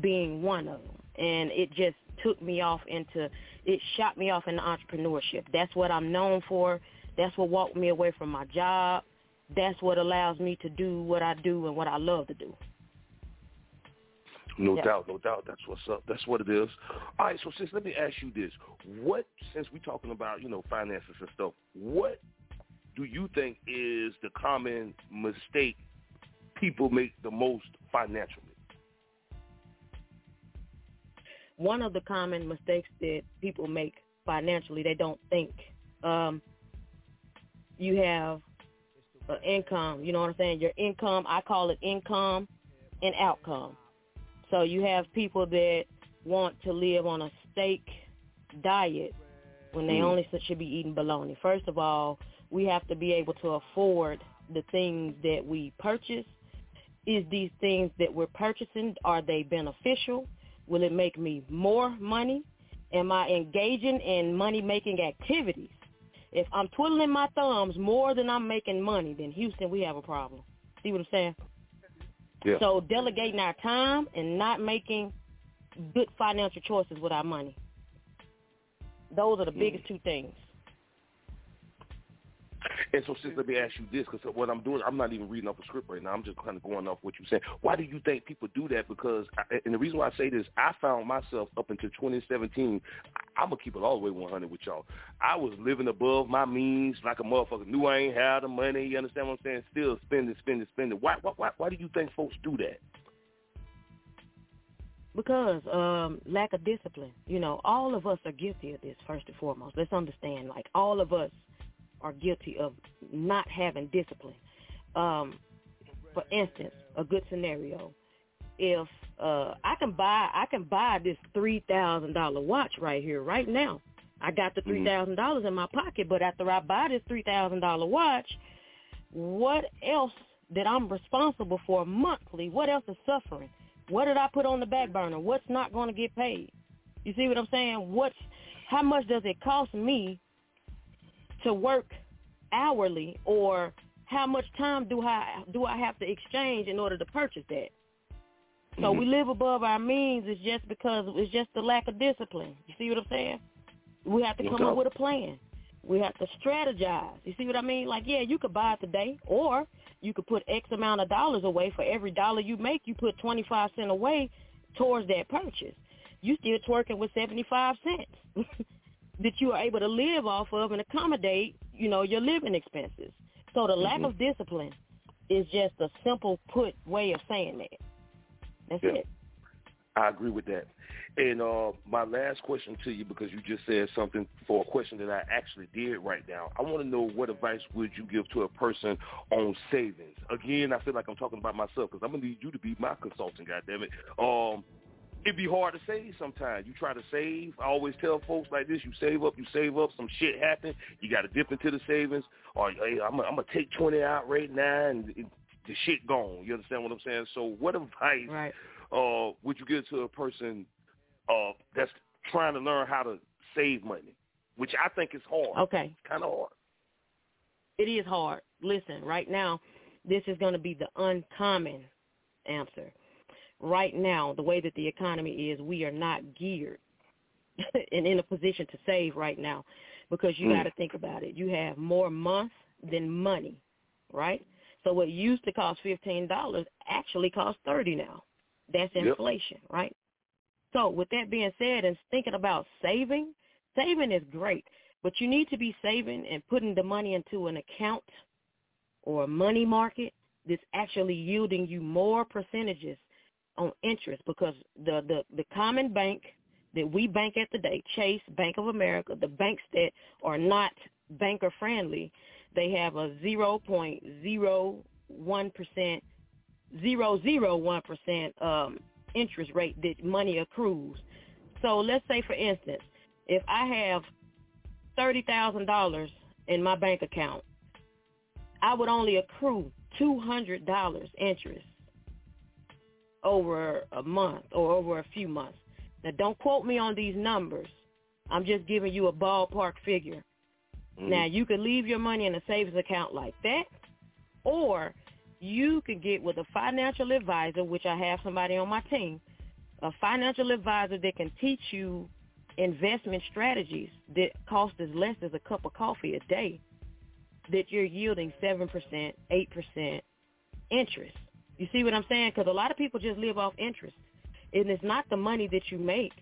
being one of them. And it just took me off into, it shot me off into entrepreneurship. That's what I'm known for. That's what walked me away from my job. That's what allows me to do what I do and what I love to do. No Yeah. doubt, no doubt. That's what's up. That's what it is. All right, so sis, let me ask you this: What, since we're talking about you know finances and stuff, what do you think is the common mistake people make the most financially? one of the common mistakes that people make financially, they don't think. Um, you have an income, you know what I'm saying? Your income, I call it income and outcome. So you have people that want to live on a steak diet when they Mm. only should be eating bologna. First of all, we have to be able to afford the things that we purchase. Is these things that we're purchasing, are they beneficial? Will it make me more money? Am I engaging in money-making activities? If I'm twiddling my thumbs more than I'm making money, then Houston, we have a problem. See what I'm saying? Yeah. So delegating our time and not making good financial choices with our money. Those are the mm. biggest two things. And so, sis, let me ask you this, because what I'm doing, I'm not even reading off a script right now. I'm just kind of going off what you're saying. Why do you think people do that? Because, I, and the reason why I say this, I found myself up until 2017. I, I'm gonna keep it all the way 100 with y'all. I was living above my means, like a motherfucker. Knew I ain't had the money. You understand what I'm saying? Still spending, spending, spending. Why, why, why, why do you think folks do that? Because um lack of discipline. You know, all of us are guilty of this first and foremost. Let's understand, like all of us are guilty of not having discipline. Um, for instance, a good scenario. If uh I can buy I can buy this three thousand dollar watch right here, right now. I got the three thousand dollars in my pocket, but after I buy this three thousand dollar watch, what else that I'm responsible for monthly? What else is suffering? What did I put on the back burner? What's not going to get paid? You see what I'm saying? What's how much does it cost me to work hourly or how much time do I do I have to exchange in order to purchase that? So Mm-hmm. we live above our means is just because it's just the lack of discipline. You see what I'm saying? We have to come up with a plan. We have to strategize. You see what I mean? Like, yeah, you could buy it today, or you could put X amount of dollars away. For every dollar you make, you put 25 cent away towards that purchase. You still twerking with 75 cents that you are able to live off of and accommodate, you know, your living expenses. So the lack Mhm. of discipline is just a simple put way of saying that. That's Yeah. it. I agree with that. And uh, my last question to you, because you just said something for a question that I actually did right now. I want to know what advice would you give to a person on savings? Again, I feel like I'm talking about myself because I'm gonna need you to be my consultant. God it. Um, it'd be hard to save sometimes. You try to save. I always tell folks like this: you save up, you save up. Some shit happen. You got to dip into the savings, or hey, I'm gonna, I'm gonna take twenty out right now, and it, the shit gone. You understand what I'm saying? So, what advice Right. uh, would you give to a person uh, that's trying to learn how to save money, which I think is hard. Okay. It's kind of hard. It is hard. Listen, right now, this is going to be the uncommon answer. Right now, the way that the economy is, we are not geared and in a position to save right now because you Mm. got to think about it. You have more months than money, right? So what used to cost $15 actually costs 30 now. That's Yep. inflation, right? So with that being said and thinking about saving, saving is great, but you need to be saving and putting the money into an account or a money market that's actually yielding you more percentages on interest because the, the, the common bank that we bank at today, Chase, Bank of America, the banks that are not banker friendly, they have a 0.01%, 001% um, interest rate that money accrues. So let's say, for instance, if I have $30,000 in my bank account, I would only accrue $200 interest over a month or over a few months. Now, don't quote me on these numbers. I'm just giving you a ballpark figure. Mm-hmm. Now, you could leave your money in a savings account like that, or you could get with a financial advisor, which I have somebody on my team, a financial advisor that can teach you investment strategies that cost as less as a cup of coffee a day, that you're yielding 7%, 8% interest. You see what I'm saying? Because a lot of people just live off interest. And it's not the money that you make.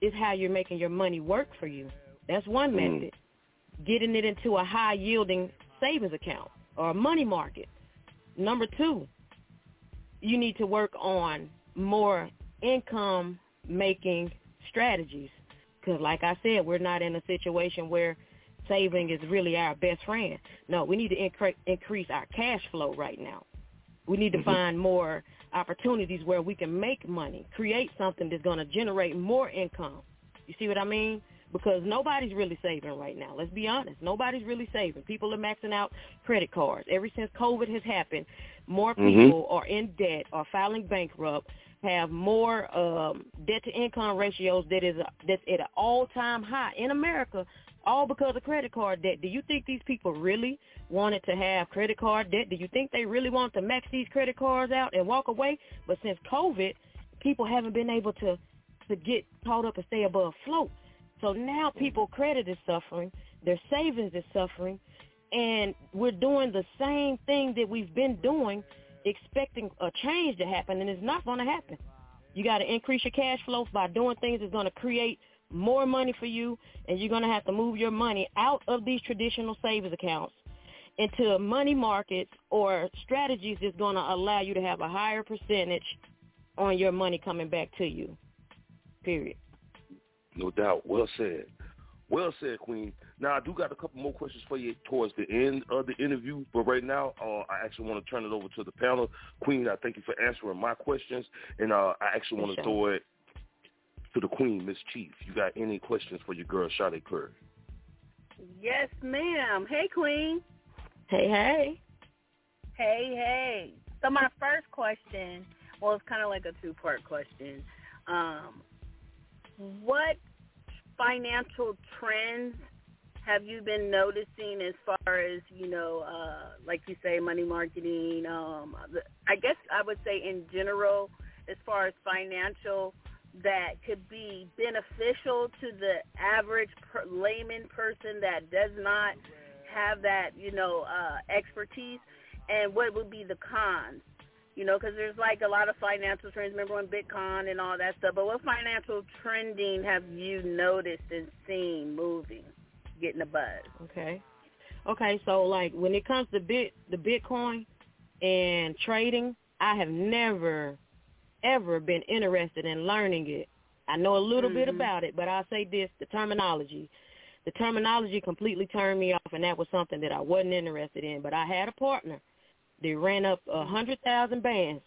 It's how you're making your money work for you. That's one Mm. method. Getting it into a high-yielding savings account or a money market. Number two, you need to work on more income-making strategies. Because like I said, we're not in a situation where saving is really our best friend. No, we need to incre- increase our cash flow right now. We need to Mhm. find more opportunities where we can make money, create something that's going to generate more income. You see what I mean? Because nobody's really saving right now. Let's be honest. Nobody's really saving. People are maxing out credit cards. Ever since COVID has happened, more Mhm. people are in debt or filing bankrupt, have more um, debt to income ratios that is a, that's at an all time high in America, all because of credit card debt. Do you think these people really wanted to have credit card debt? Do you think they really want to max these credit cards out and walk away? But since COVID, people haven't been able to to get caught up and stay above float. So now people credit is suffering, their savings is suffering, and we're doing the same thing that we've been doing, expecting a change to happen, and it's not going to happen. You got to increase your cash flow by doing things that's going to create more money for you, and you're going to have to move your money out of these traditional savings accounts into money markets or strategies that's going to allow you to have a higher percentage on your money coming back to you. Period. No doubt. Well said. Well said, Queen. Now I do got a couple more questions for you towards the end of the interview, but right now uh, I actually want to turn it over to the panel. Queen, I thank you for answering my questions, and uh, I actually want to Sure. throw it to the Queen, Mz. Chief. You got any questions for your girl, Sade Curry? Yes, ma'am. Hey, Queen. Hey, hey. Hey, hey. So my first question, well, it's kind of like a two-part question. Um, what financial trends have you been noticing as far as you know, uh, like you say, money marketing? Um, I guess I would say in general, as far as financial, that could be beneficial to the average per, layman person that does not have that you know uh, expertise, and what would be the cons? You know, because there's like a lot of financial trends. Remember when Bitcoin and all that stuff. But what financial trending have you noticed and seen moving? getting a buzz. Okay. Okay, so like when it comes to bit the Bitcoin and trading, I have never ever been interested in learning it. I know a little mm-hmm. bit about it, but I'll say this, the terminology. The terminology completely turned me off and that was something that I wasn't interested in. But I had a partner that ran up a hundred thousand bands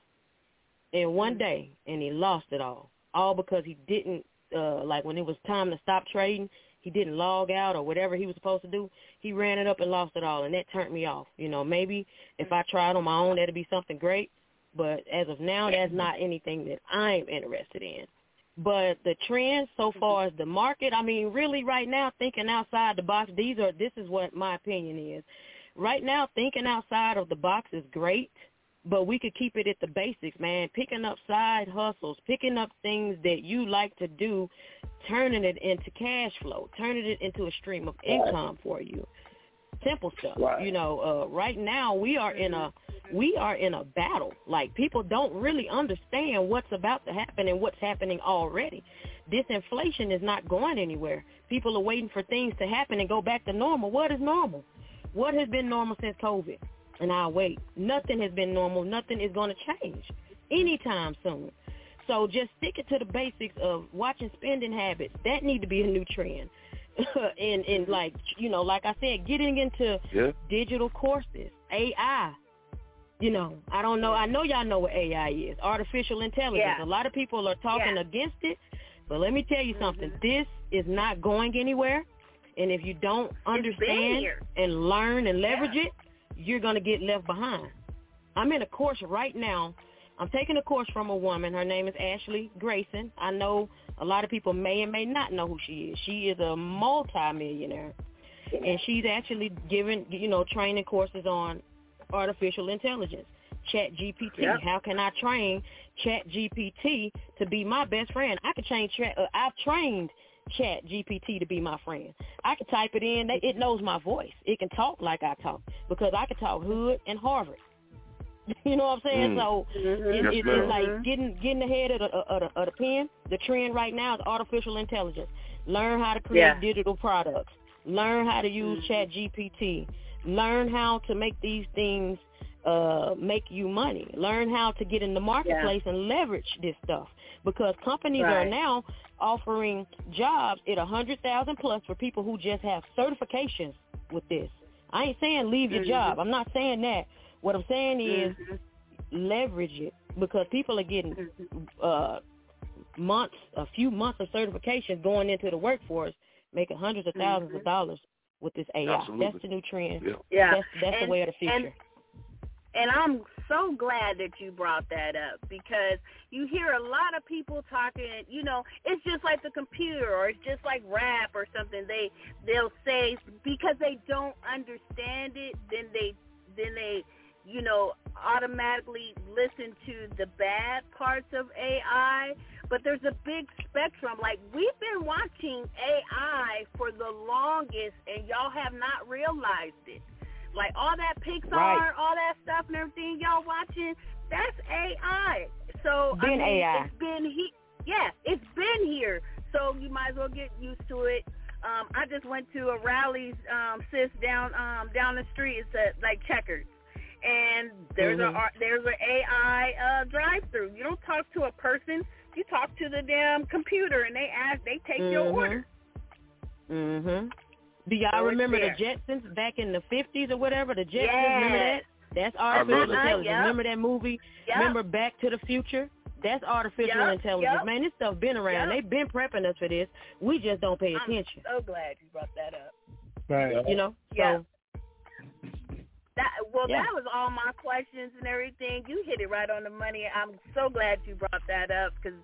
in one mm-hmm. day and he lost it all. All because he didn't uh like when it was time to stop trading, he didn't log out or whatever he was supposed to do, he ran it up and lost it all, and that turned me off. You know, maybe if I tried on my own, that'd be something great, but as of now, that's not anything that I'm interested in. But the trends so far as the market, I mean, really right now, thinking outside the box, these are, this is what my opinion is. Right now, thinking outside of the box is great but we could keep it at the basics, man. Picking up side hustles, picking up things that you like to do, turning it into cash flow, turning it into a stream of income for you. Simple stuff. You know, uh right now we are in a we are in a battle. Like people don't really understand what's about to happen and what's happening already. This inflation is not going anywhere. People are waiting for things to happen and go back to normal. What is normal? What has been normal since COVID? and I'll wait. Nothing has been normal. Nothing is going to change anytime soon. So just stick it to the basics of watching spending habits. That need to be a new trend. and and mm-hmm. like you know, like I said, getting into yeah. digital courses, AI. You know, I don't know. I know y'all know what AI is, artificial intelligence. Yeah. A lot of people are talking Yeah. against it, but let me tell you something. This is not going anywhere. And if you don't understand and learn and leverage it, you're going to get left behind. I'm in a course right now. I'm taking a course from a woman. Her name is Ashley Grayson. I know a lot of people may and may not know who she is. She is a multimillionaire, and she's actually giving, you know, training courses on artificial intelligence, Chat GPT. Yep. How can I train Chat GPT to be my best friend? I could train. Tra- uh, I've trained Chat GPT to be my friend. I can type it in. It knows my voice. It can talk like I talk because I can talk hood and Harvard. You know what I'm saying? Mm. So it, Yes, it, it's like getting getting ahead of the, of, the, of the pen. The trend right now is artificial intelligence. Learn how to create Yeah. digital products. Learn how to use Chat GPT. Learn how to make these things uh make you money. Learn how to get in the marketplace and leverage this stuff because companies are now offering jobs at a hundred thousand plus for people who just have certifications with this. I ain't saying leave your Mhm. job. I'm not saying that. What I'm saying is Mhm. leverage it because people are getting uh months, a few months of certifications going into the workforce, making hundreds of 1000s of dollars with this AI. Absolutely. That's the new trend. Yeah. Yeah. That's that's And- the way of the future. and- And I'm so glad that you brought that up because you hear a lot of people talking, you know, it's just like the computer or it's just like rap or something. They they'll say because they don't understand it, then they then they you know automatically listen to the bad parts of AI, but there's a big spectrum. Like we've been watching AI for the longest and y'all have not realized it. Like all that Pixar, Right. all that stuff and everything y'all watching, that's AI. So I Been mean, AI. it's been he, yeah, it's been here. So you might as well get used to it. Um, I just went to a Rally's um, sis down um, down the street. It's at like Checkers, and there's Mhm. a a there's an AI uh, drive-through. You don't talk to a person. You talk to the damn computer, and they ask, they take your Mhm. order. Mhm. Do y'all So remember the Jetsons back in the fifties or whatever? The Jetsons, Yes. remember that? That's artificial remember. intelligence. Yep. Remember that movie? Yep. Remember Back to the Future? That's artificial Yep, intelligence. yep. Man, this stuff been around. Yep. They've been prepping us for this. We just don't pay attention. I'm attention. so glad you brought that up. Right. You know? Yeah. So That well, Well, Yeah. that was all my questions and everything. You hit it right on the money. I'm so glad you brought that up because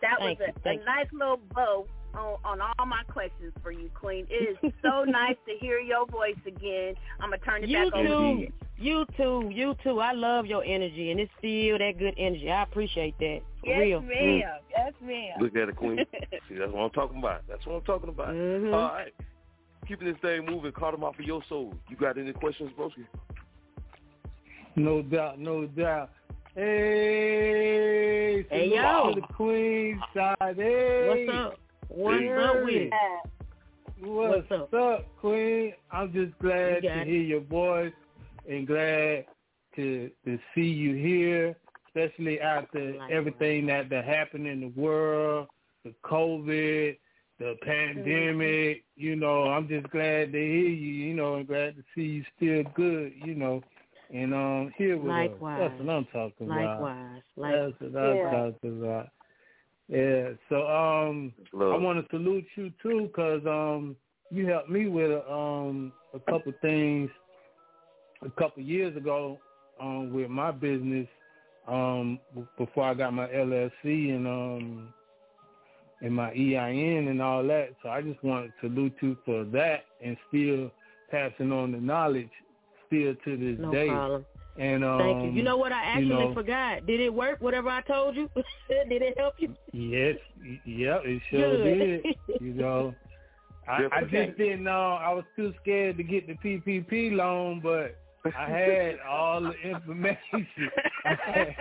that Thank was a, a nice little bow on, on all my questions for you, Queen. It is so nice to hear your voice again. I'm gonna turn it You back over to too. you. You too. You too. I love your energy, and it's still that good energy. I appreciate that. For Yes, real. ma'am. Yes, ma'am. Look at it, Queen. See, that's what I'm talking about. That's what I'm talking about. Mhm. All right. Keeping this thing moving, Cata' Mafioso. You got any questions, broski? No doubt, no doubt. Hey, Hey, yo. the Queen side. Hey. What's up? What's up with it? What's, What's up? Queen? I'm just glad to it. hear your voice and glad to to see you here, especially after Likewise. everything that that happened in the world, the COVID, the pandemic. You know, I'm just glad to hear you. You know, and glad to see you still good. You know, and um here with Likewise. us. That's what I'm talking about. Likewise. Like, That's what I'm Yeah. talking about. Yeah. So um, I want to salute you too, cause um, you helped me with um a couple things a couple years ago um with my business um before I got my LLC and um and my EIN and all that. So I just want to salute you for that and still passing on the knowledge still to this no day. problem. And um, Thank you. You know what I actually you know, forgot? Did it work? Whatever I told you? Did it help you? Yes, y- yeah, it sure Good. did. You know, I, I just didn't know. I was too scared to get the PPP loan, but I had all the information. I had,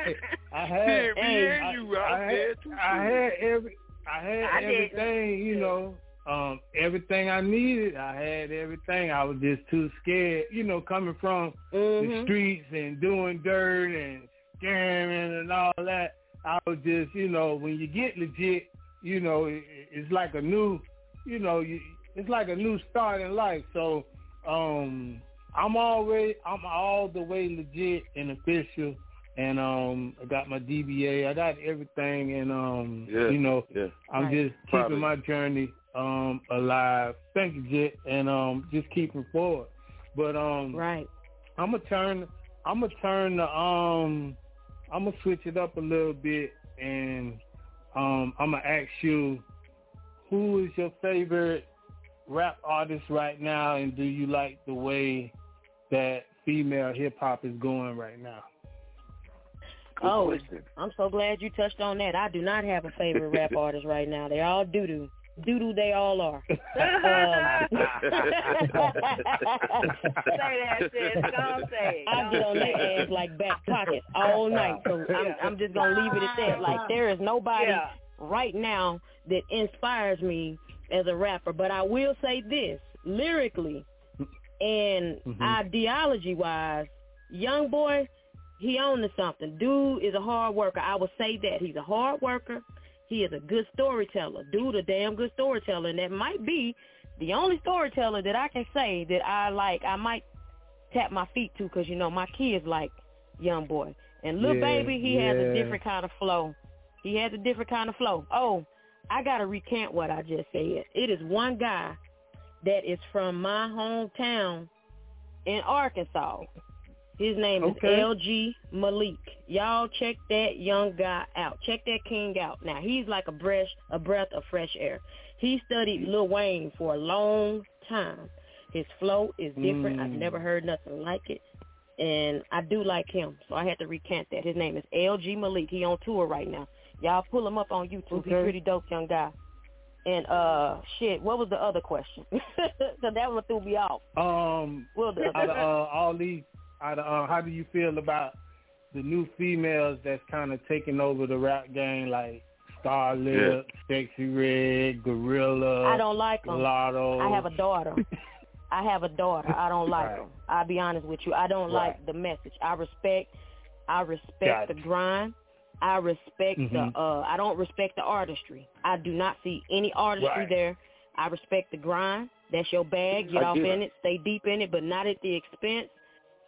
I had, Yeah, we I, you. I I had, said I had every, I had I did. everything. You know, um, everything I needed. I had everything. I was just too scared. You know, coming from the Mhm. streets and doing dirt and scamming and all that. I was just, you know, when you get legit, you know, it, it's like a new, you know, you, it's like a new start in life. So, um, I'm always, I'm all the way legit and official, and um, I got my DBA, I got everything, and um, Yeah, you know, yeah. I'm Right. just keeping you. my journey um alive. Thank you, Jit, and um, just keeping forward. But um, right, I'm gonna turn, I'm gonna turn the um, I'm gonna switch it up a little bit, and um, I'm gonna ask you, who is your favorite rap artist right now, and do you like the way that female hip hop is going right now? Oh, I'm so glad you touched on that. I do not have a favorite rap artist right now. They all doo doo. Doo doo they all are. Um, Say that, sis. Don't say it. I Don't get on say their it. ass like back pockets all night. So I'm, I'm just gonna leave it at that. Like there is nobody Yeah. right now that inspires me as a rapper. But I will say this: lyrically and Mm-hmm. ideology wise, YoungBoy, he on to something. Dude is a hard worker. I would say that he's a hard worker. He is a good storyteller. Dude, a damn good storyteller, and that might be the only storyteller that I can say that I like. I might tap my feet to because you know my kids like YoungBoy and little Yeah, baby. He has a different kind of flow. He has a different kind of flow. Oh, I gotta recant what I just said. It is one guy that is from my hometown in Arkansas. His name is LG Malik. Y'all check that young guy out. Check that king out. Now he's like a breath a breath of fresh air. He studied Lil Wayne for a long time. His flow is different. I've Mm. never heard nothing like it. And I do like him, so I had to recant that. His name is LG Malik. He on tour right now. Y'all pull him up on YouTube. He's Okay. pretty dope young guy. And uh shit, what was the other question? so that one threw me off. Um, Well, the- out of uh, all these, out of, uh, how do you feel about the new females that's kind of taking over the rap game, like Starlet, Sexyy Red, GloRilla? I don't like them. Latto. I have a daughter. I have a daughter. I don't like Right. them. I'll be honest with you. I don't Right. like the message. I respect. I respect Gotcha. the grind. I respect Mhm. the. uh I don't respect the artistry. I do not see any artistry Right. there. I respect the grind. That's your bag. Get I off in it. it. Stay deep in it, but not at the expense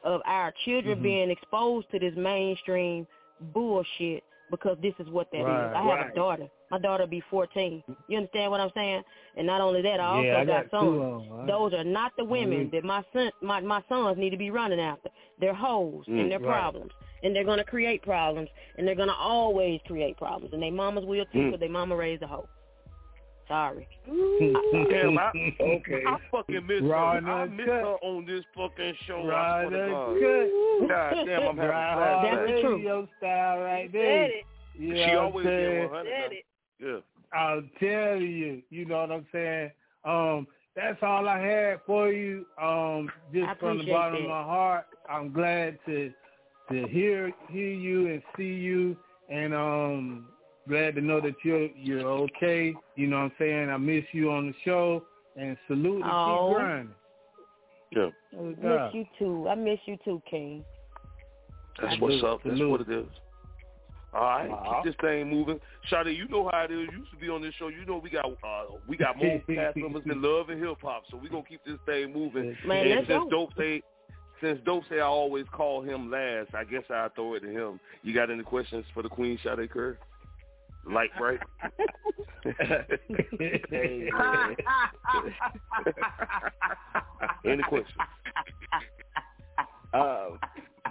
of our children Mhm. being exposed to this mainstream bullshit because this is what that is. Right, I have right. a daughter. My daughter be 14. You understand what I'm saying? And not only that, I also yeah, I got got sons. on. Those are not the women Mhm. that my son, my my sons need to be running after. They're hoes Mm, and they're right. problems. And they're going to create problems. And they're going to always create problems. And their mamas will too Mm. because their mama raised a hoe. Sorry. Damn, I, Okay. I fucking miss Raw her. I miss uncut. her on this fucking show. Raw I swear to God. and God damn, I'm having Right, flashbacks. That's the truth. style right Said there. it. You She always I'm been 100. Said it. Yeah. I'll tell you, you know what I'm saying? Um, that's all I had for you. Um, just from the appreciate bottom of my heart, I'm glad to to hear hear you and see you, and um, glad to know that you're you're okay. You know what I'm saying? I miss you on the show, and salute and Oh. keep grinding. Yeah. No Miss doubt. you too. I miss you too, King. That's Salute, what's up. That's salute. what it is. All right, Uh-huh. keep this thing moving. Shawty, you know how it is. You used to be on this show. You know we got uh, we got more cast members than love and hip hop, so we gonna keep this thing moving. Man, and since go. Dope say since Dope say I always call him last, I guess I throw it to him. You got any questions for the Queen Sade Curry? Like right? Any questions? uh,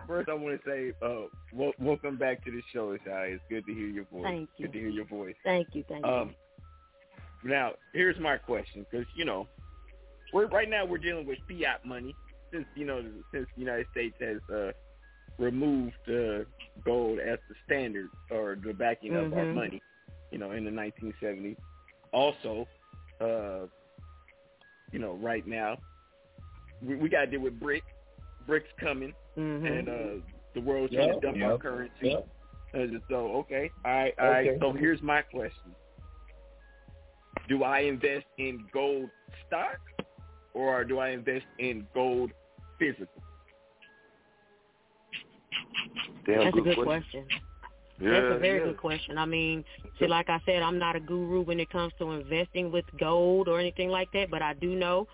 first, I want to say, uh, wel- welcome back to the show, Shai. It's good to hear your voice. Thank you. Good to hear your voice. Thank you. Thank you. Um, now, here's my question, because you know, we're right now we're dealing with fiat money since you know since the United States has uh, removed uh, gold as the standard or the backing of our Mhm. money, you know, in the 1970s. Also, uh, you know, right now we, we got to deal with brick. BRICS coming, Mhm. and uh, the world's trying to dump yeah, our currency. yeah. Uh, so okay, all right, all right. Okay. So here's my question: Do I invest in gold stock, or do I invest in gold physical? Damn That's a good question. question. Yeah, That's a very yeah. good question. I mean, see, like I said, I'm not a guru when it comes to investing with gold or anything like that, but I do know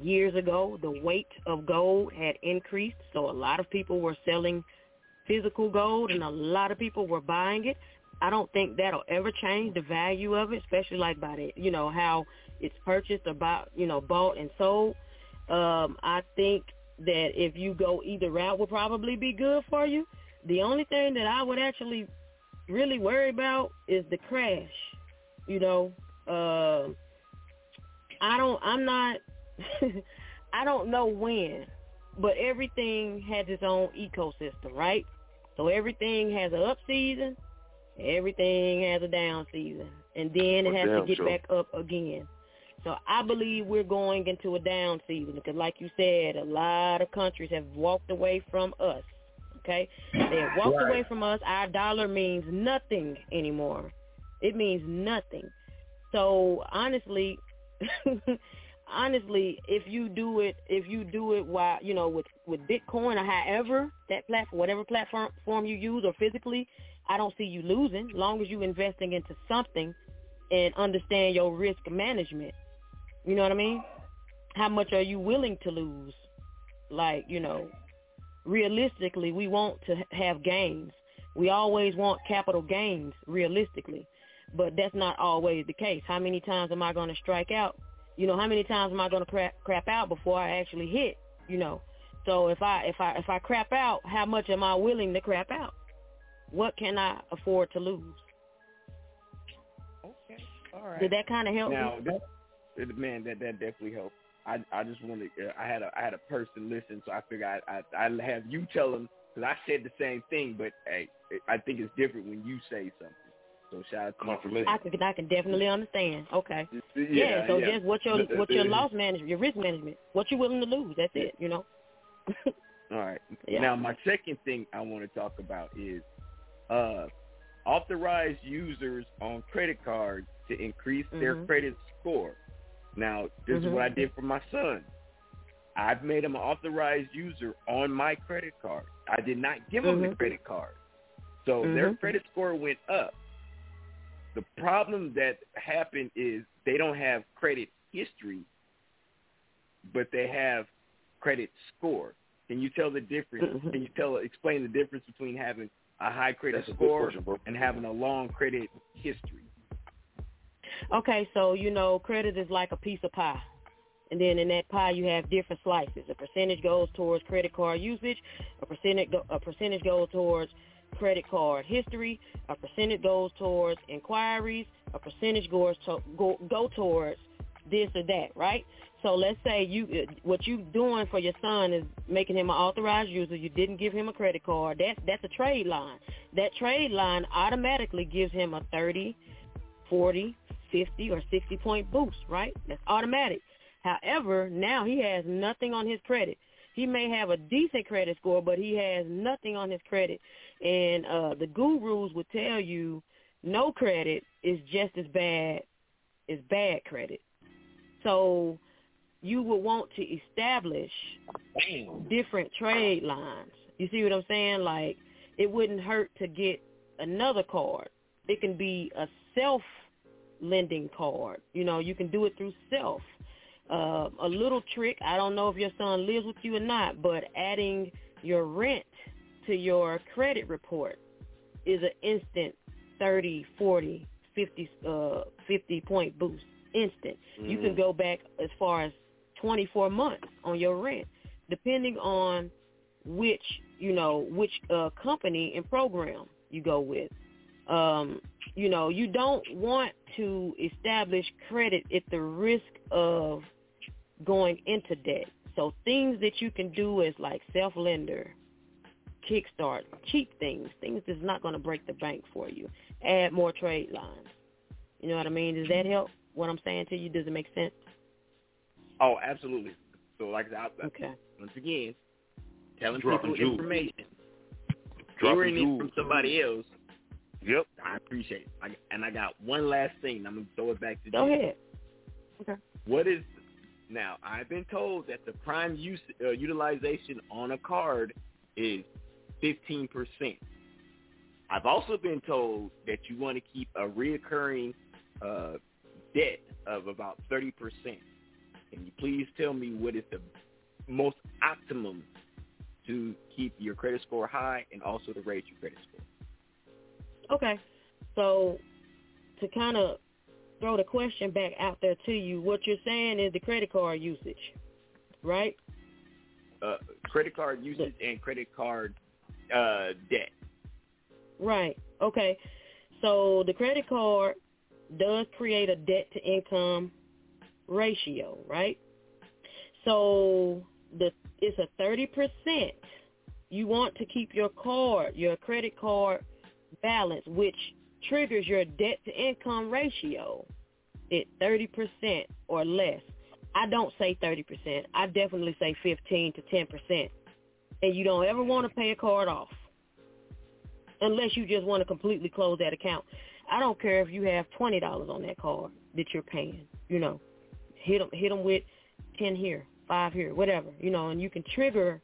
years ago the weight of gold had increased, so a lot of people were selling physical gold and a lot of people were buying it. I don't think that'll ever change the value of it, especially like by the, you know, how it's purchased or bought, you know, bought and sold. Um, I think that if you go either route will probably be good for you. The only thing that I would actually really worry about is the crash. You know, uh, I don't. I'm not. I don't know when, but everything has its own ecosystem, right? So everything has an up season, everything has a down season, and then it Oh, has to damn get sure. back up again. So I believe we're going into a down season because, like you said, a lot of countries have walked away from us. Okay, they have walked Right. away from us. Our dollar means nothing anymore. It means nothing. So honestly, honestly, if you do it, if you do it while you know with with Bitcoin or however that platform, whatever platform form you use or physically, I don't see you losing. Long as you investing into something and understand your risk management. You know what I mean? How much are you willing to lose? Like you know, realistically, we want to have gains. We always want capital gains, realistically, but that's not always the case. How many times am I going to strike out? You know, how many times am I going to crap, crap out before I actually hit? You know, so if I if I if I crap out, how much am I willing to crap out? What can I afford to lose? Okay, all right. Did that kind of help? Now, you? that, it- man, that that definitely helped. I I just wanted uh, I had a I had a person listen, so I figured I I I have you tell them because I said the same thing, but hey, I think it's different when you say something. So shout out to Confirmation. I can I can definitely understand. Okay. Yeah, so just what your what your loss management, your risk management, what you're willing to lose. That's it. You know. All right. Yeah. Now, my second thing I want to talk about is uh, authorized users on credit cards to increase their Mhm. credit score. Now, this is Mhm. what I did for my son. I've made him an authorized user on my credit card. I did not give him the Mhm. credit card. So their Mhm. credit score went up. The problem that happened is they don't have credit history, but they have credit score. Can you tell the difference? Mhm. Can you tell explain the difference between having a high credit That's score question, and having a long credit history? Okay, so you know, credit is like a piece of pie. And then in that pie, you have different slices. A percentage goes towards credit card usage. A percentage a percentage goes towards credit card history. A percentage goes towards inquiries. A percentage goes to, go, go towards this or that, right? So let's say you what you doing for your son is making him an authorized user. You didn't give him a credit card. That's that's a trade line. That trade line automatically gives him a 30, 40, 50, or 60 point boost, right? That's automatic. However, now he has nothing on his credit. He may have a decent credit score, but he has nothing on his credit. And uh, the gurus would tell you no credit is just as bad as bad credit. So you would want to establish different trade lines. You see what I'm saying? Like it wouldn't hurt to get another card. It can be a self lending card. You know, you can do it through self. Uh, a little trick, I don't know if your son lives with you or not, but adding your rent to your credit report is an instant 30, 40, 50, uh, 50 point boost. Instant. Mm-hmm. You can go back as far as 24 months on your rent, depending on which, you know, which uh, company and program you go with. Um, you know, you don't want to establish credit at the risk of going into debt. So things that you can do is like self-lender, kickstart, cheap things, things that's not going to break the bank for you. Add more trade lines. You know what I mean? Does that help? What I'm saying to you, does it make sense? Oh, absolutely. So like I said, okay. once again, telling Dropping people jewels. information, Dropping hearing it jewels. from somebody else. Yep. I appreciate it. I, and I got one last thing. I'm gonna throw it back to Go Jay. ahead. Okay. What is now? I've been told that the prime use uh, utilization on a card is 15 percent. I've also been told that you want to keep a reoccurring uh, debt of about 30 percent. Can you please tell me what is the most optimum to keep your credit score high and also to raise your credit score? Okay. So to kind of throw the question back out there to you, what you're saying is the credit card usage, right? Uh, credit card usage and credit card uh, debt. Right. Okay. So the credit card does create a debt to income ratio, right? So the it's a thirty percent. You want to keep your card, your credit card balance, which triggers your debt to income ratio at thirty percent or less. I don't say thirty percent. I definitely say fifteen to ten percent. And you don't ever want to pay a card off unless you just want to completely close that account. I don't care if you have twenty dollars on that card that you're paying. You know, hit them hit them with ten here, five here, whatever. You know, and you can trigger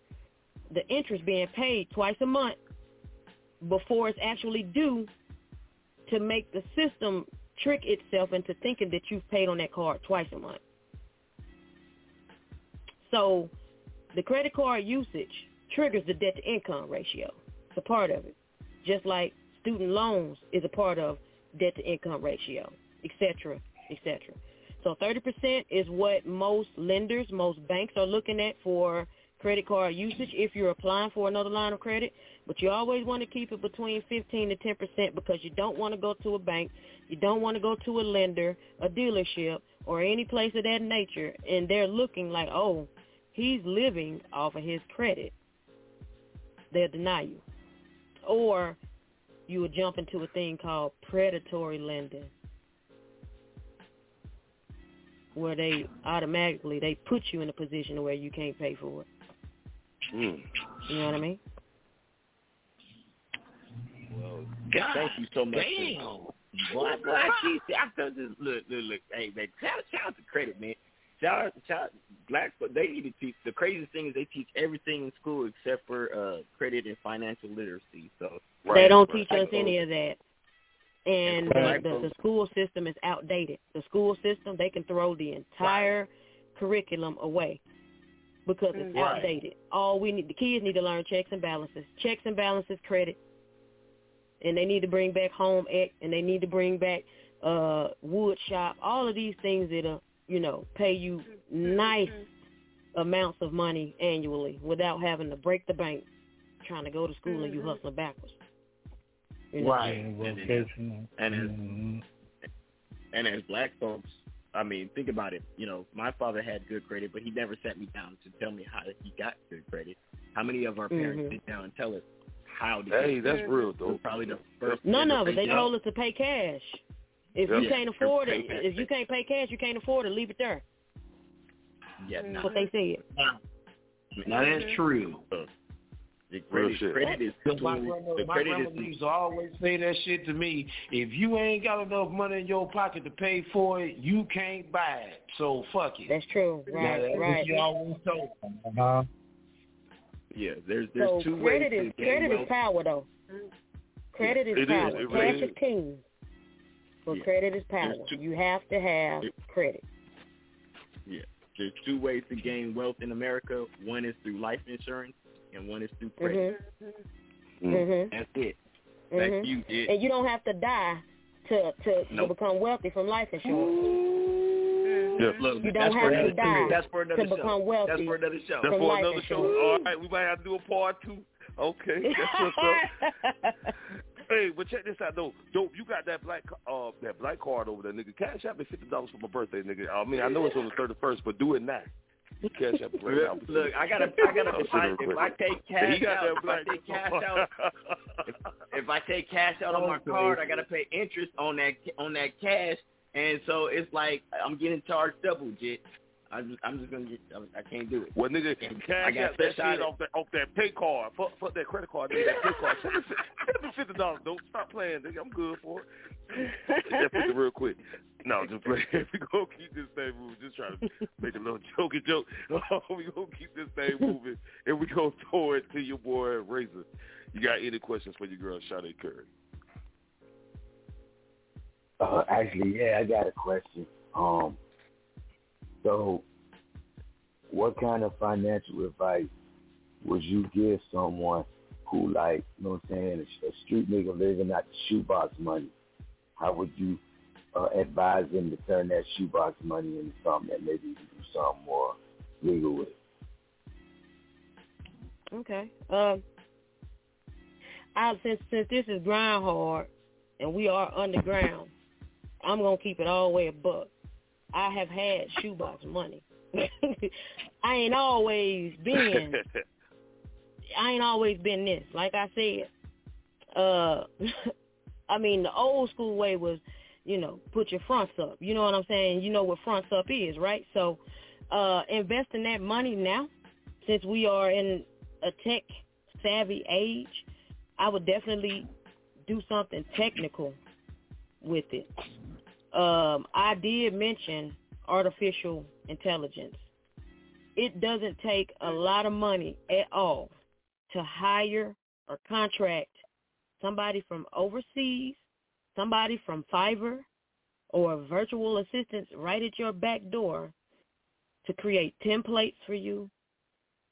the interest being paid twice a month before it's actually due to make the system trick itself into thinking that you've paid on that card twice a month. So the credit card usage triggers the debt to income ratio. It's a part of it. Just like student loans is a part of debt to income ratio, et cetera, et cetera. So 30% is what most lenders, most banks are looking at for credit card usage if you're applying for another line of credit. But you always want to keep it between 15 to 10% because you don't want to go to a bank, you don't want to go to a lender, a dealership, or any place of that nature, and they're looking like, oh, he's living off of his credit. They'll deny you. Or you will jump into a thing called predatory lending where they automatically they put you in a position where you can't pay for it. Mm. You know what I mean? Well, God thank you so much. damn. Boy, boy, I see. I felt this. Look, look, look. Hey, man, shout, shout out to credit, man. Shout out, shout out, black. But they need to teach. The craziest thing is they teach everything in school except for uh credit and financial literacy. So they don't right. teach us any of that. And Right. the, the, the school system is outdated. The school system, they can throw the entire curriculum away because it's Right. outdated. All we need, the kids need to learn checks and balances. Checks and balances, credit. And they need to bring back home ec, and they need to bring back uh wood shop. All of these things that are you know, pay you nice Mm-hmm. amounts of money annually without having to break the bank trying to go to school and you Mm-hmm. hustling backwards. You know? Right. Yeah, And, vocational. and as Mhm. and as black folks, I mean, think about it. You know, my father had good credit, but he never sat me down to tell me how he got good credit. How many of our parents Mhm. sit down and tell us how to Hey, get that's good? real, We're though. Probably the first. None to of it. They say, told us to pay cash. If Yeah. you can't afford it, if you can't pay cash, you can't afford it. Leave it there. Yeah, That's nah. what they said. Now that's true. The credit, shit. credit is Because my cool. grandmother, The my credit grandmother is used to always say that shit to me. If you ain't got enough money in your pocket to pay for it, you can't buy it. So fuck it. That's true. Now, Right, that's right. what you always told me. Uh-huh. yeah. There's there's So two credit ways is to gain credit is power though. Credit is It is. power. It Cash really is is. king. But Yeah. credit is power. Two- You have to have It- credit. Yeah. There's two ways to gain wealth in America. One is through life insurance, and one is through credit. Mhm. Mhm. That's it. Back Mhm. to you, Jit. And you don't have to die to to, to become wealthy from life insurance. Yeah. Look, You don't for have to another, die That's for another to show. become wealthy. That's for another show. That's From for life another show. insurance. All right, we might have to do a part two. Okay, that's what's up. Hey, but check this out though. Dope, you got that black uh that black card over there, nigga. Cash out me fifty dollars for my birthday, nigga. I mean, I know it's on the thirty first, but do it now. Cash out me right. Look, I gotta, I gotta. If I, if I take cash out, if I take cash out, if, if I take cash out on my card, I gotta pay interest on that on that cash, and so it's like I'm getting charged double, Jit. I'm just, I'm just gonna get, I can't do it. Well, nigga, I cash got out that shit off that off that pay card. Fuck, fuck that credit card, nigga. That pay card. Send me, fi- send me fifty dollars. Don't stop playing, nigga. I'm good for it. That fifty real quick. No, just play. we gonna keep this thing moving. Just try to make a little jokey joke. we gonna keep this thing moving, and we gonna throw it to your boy Razor. You got any questions for your girl, Sade Curry? Uh, actually, yeah, I got a question. Um, so, what kind of financial advice would you give someone who, like, you know what I'm saying, a, a street nigga living out the shoebox money? How would you uh, advise them to turn that shoebox money into something that maybe you can do something more legal with? Okay. Um, I since since this is grind hard and we are underground, I'm gonna keep it all the way a buck. I have had shoebox money. I ain't always been. I ain't always been this. Like I said, uh, I mean the old school way was, you know, put your fronts up. You know what I'm saying? You know what fronts up is, right? So, uh, investing that money now, since we are in a tech savvy age, I would definitely do something technical with it. Um, I did mention artificial intelligence. It doesn't take a lot of money at all to hire or contract somebody from overseas, somebody from Fiverr, or virtual assistants right at your back door to create templates for you,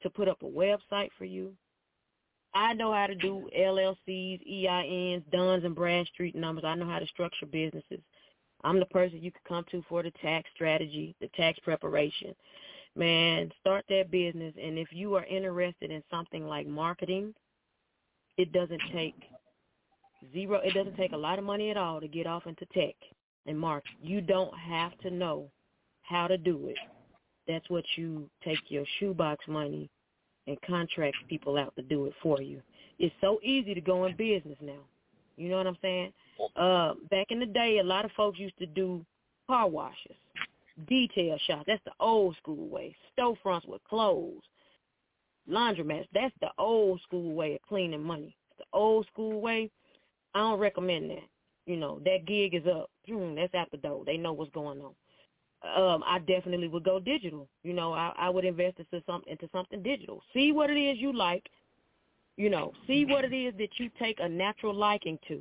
to put up a website for you. I know how to do LLCs, EINs, Duns and Bradstreet numbers. I know how to structure businesses. I'm the person you can come to for the tax strategy, the tax preparation. Man, start that business. And if you are interested in something like marketing, it doesn't take zero, it doesn't take a lot of money at all to get off into tech and market. You don't have to know how to do it. That's what you take your shoebox money and contract people out to do it for you. It's so easy to go in business now. You know what I'm saying? Uh, back in the day, a lot of folks used to do car washes, detail shops. That's the old school way. Storefronts with clothes, laundromats. That's the old school way of cleaning money. The old school way. I don't recommend that. You know, that gig is up. That's out the door. They know what's going on. Um, I definitely would go digital. You know, I, I would invest into something into something digital. See what it is you like. You know, see what it is that you take a natural liking to,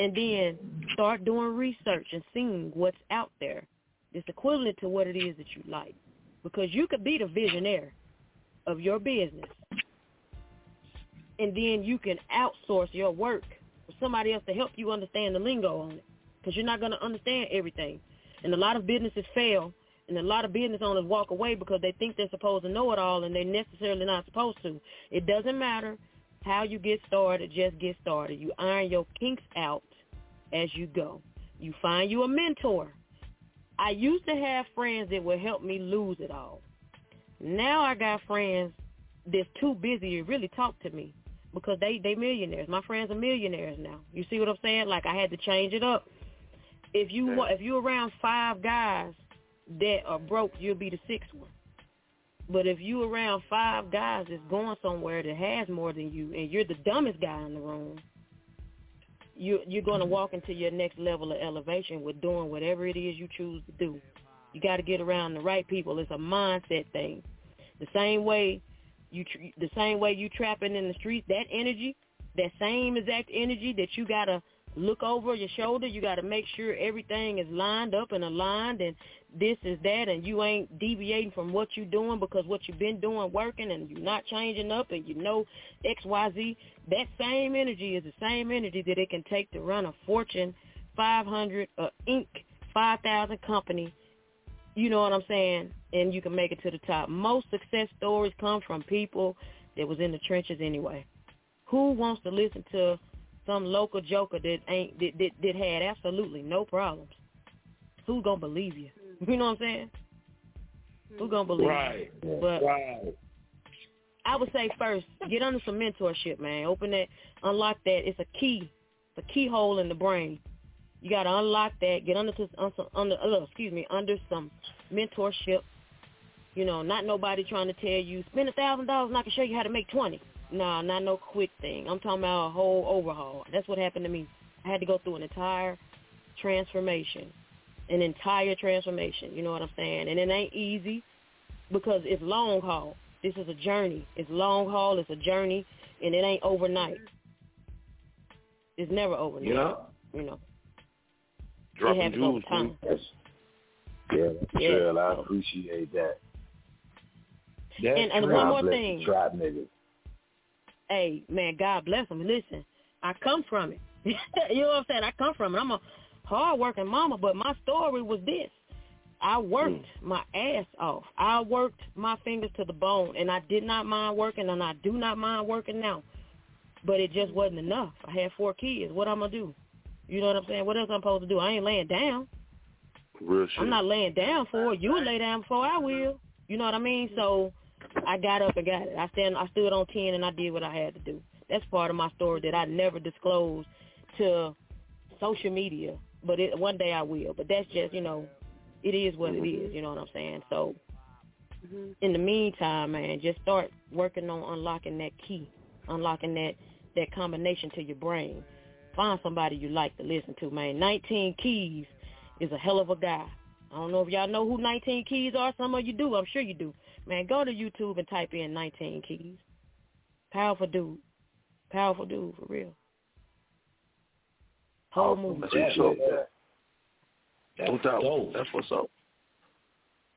and then start doing research and seeing what's out there. It's equivalent to what it is that you like, because you could be the visionary of your business, and then you can outsource your work somebody else to help you understand the lingo on it, because you're not going to understand everything. And a lot of businesses fail And a lot of business owners walk away because they think they're supposed to know it all and they're necessarily not supposed to. It doesn't matter how you get started, just get started. You iron your kinks out as you go. You find you a mentor. I used to have friends that would help me lose it all. Now I got friends that's too busy to really talk to me because they they millionaires. My friends are millionaires now. You see what I'm saying? Like I had to change it up. If you wa if you're around five guys that are broke, you'll be the sixth one. But if you around five guys that's going somewhere that has more than you, and you're the dumbest guy in the room, you you're going to mm-hmm. walk into your next level of elevation with doing whatever it is you choose to do. You got to get around the right people. It's a mindset thing. The same way you tr- the same way you trapping in the streets, that energy, that same exact energy that you got to look over your shoulder. You got to make sure everything is lined up and aligned and this is that and you ain't deviating from what you're doing because what you've been doing working and you're not changing up and you know XYZ. That same energy is the same energy that it can take to run a Fortune 500 uh, Inc. 5,000 company. You know what I'm saying? And you can make it to the top. Most success stories come from people that was in the trenches anyway. Who wants to listen to some local joker that ain't that that, that had absolutely no problems. Who's gonna believe you? You know what I'm saying? Who's gonna believe Right. you? But Right. I would say first, get under some mentorship, man. Open that, unlock that. It's a key, it's a keyhole in the brain. You got to unlock that. Get under to un- some- under, uh, excuse me, under some mentorship. You know, not nobody trying to tell you spend a thousand dollars and I can show you how to make twenty. No, not no quick thing. I'm talking about a whole overhaul. That's what happened to me. I had to go through an entire transformation, an entire transformation. You know what I'm saying? And it ain't easy because it's long haul. This is a journey. It's long haul. It's a journey, and it ain't overnight. It's never overnight. Yeah. You know. Dropping it happens over jewels, time. man. Yeah, that's Yeah. real. I appreciate that. That's And- and one more thing. the Trap niggas. hey, man, God bless them. Listen, I come from it. you know what I'm saying? I come from it. I'm a hard-working mama, but my story was this. I worked hmm. my ass off. I worked my fingers to the bone, and I did not mind working, and I do not mind working now. But it just wasn't enough. I had four kids. What I'm going to do? You know what I'm saying? What else I'm supposed to do? I ain't laying down. Real shit. I'm not laying down for it. You will lay down before I will. You know what I mean? So I got up and got it. I stand I stood on ten and I did what I had to do. That's part of my story that I never disclosed to social media. But it, one day I will. But that's just, you know, it is what it is, you know what I'm saying? So mm-hmm. in the meantime, man, just start working on unlocking that key, unlocking that that combination to your brain. Find somebody you like to listen to, man. 19 Keys is a hell of a guy. I don't know if y'all know who 19 Keys are. Some of you do. I'm sure you do. Man, go to YouTube and type in 19 Keys. Powerful dude. Powerful dude, for real. Whole movie. Appreciate that. No That's doubt. dope. That's what's up.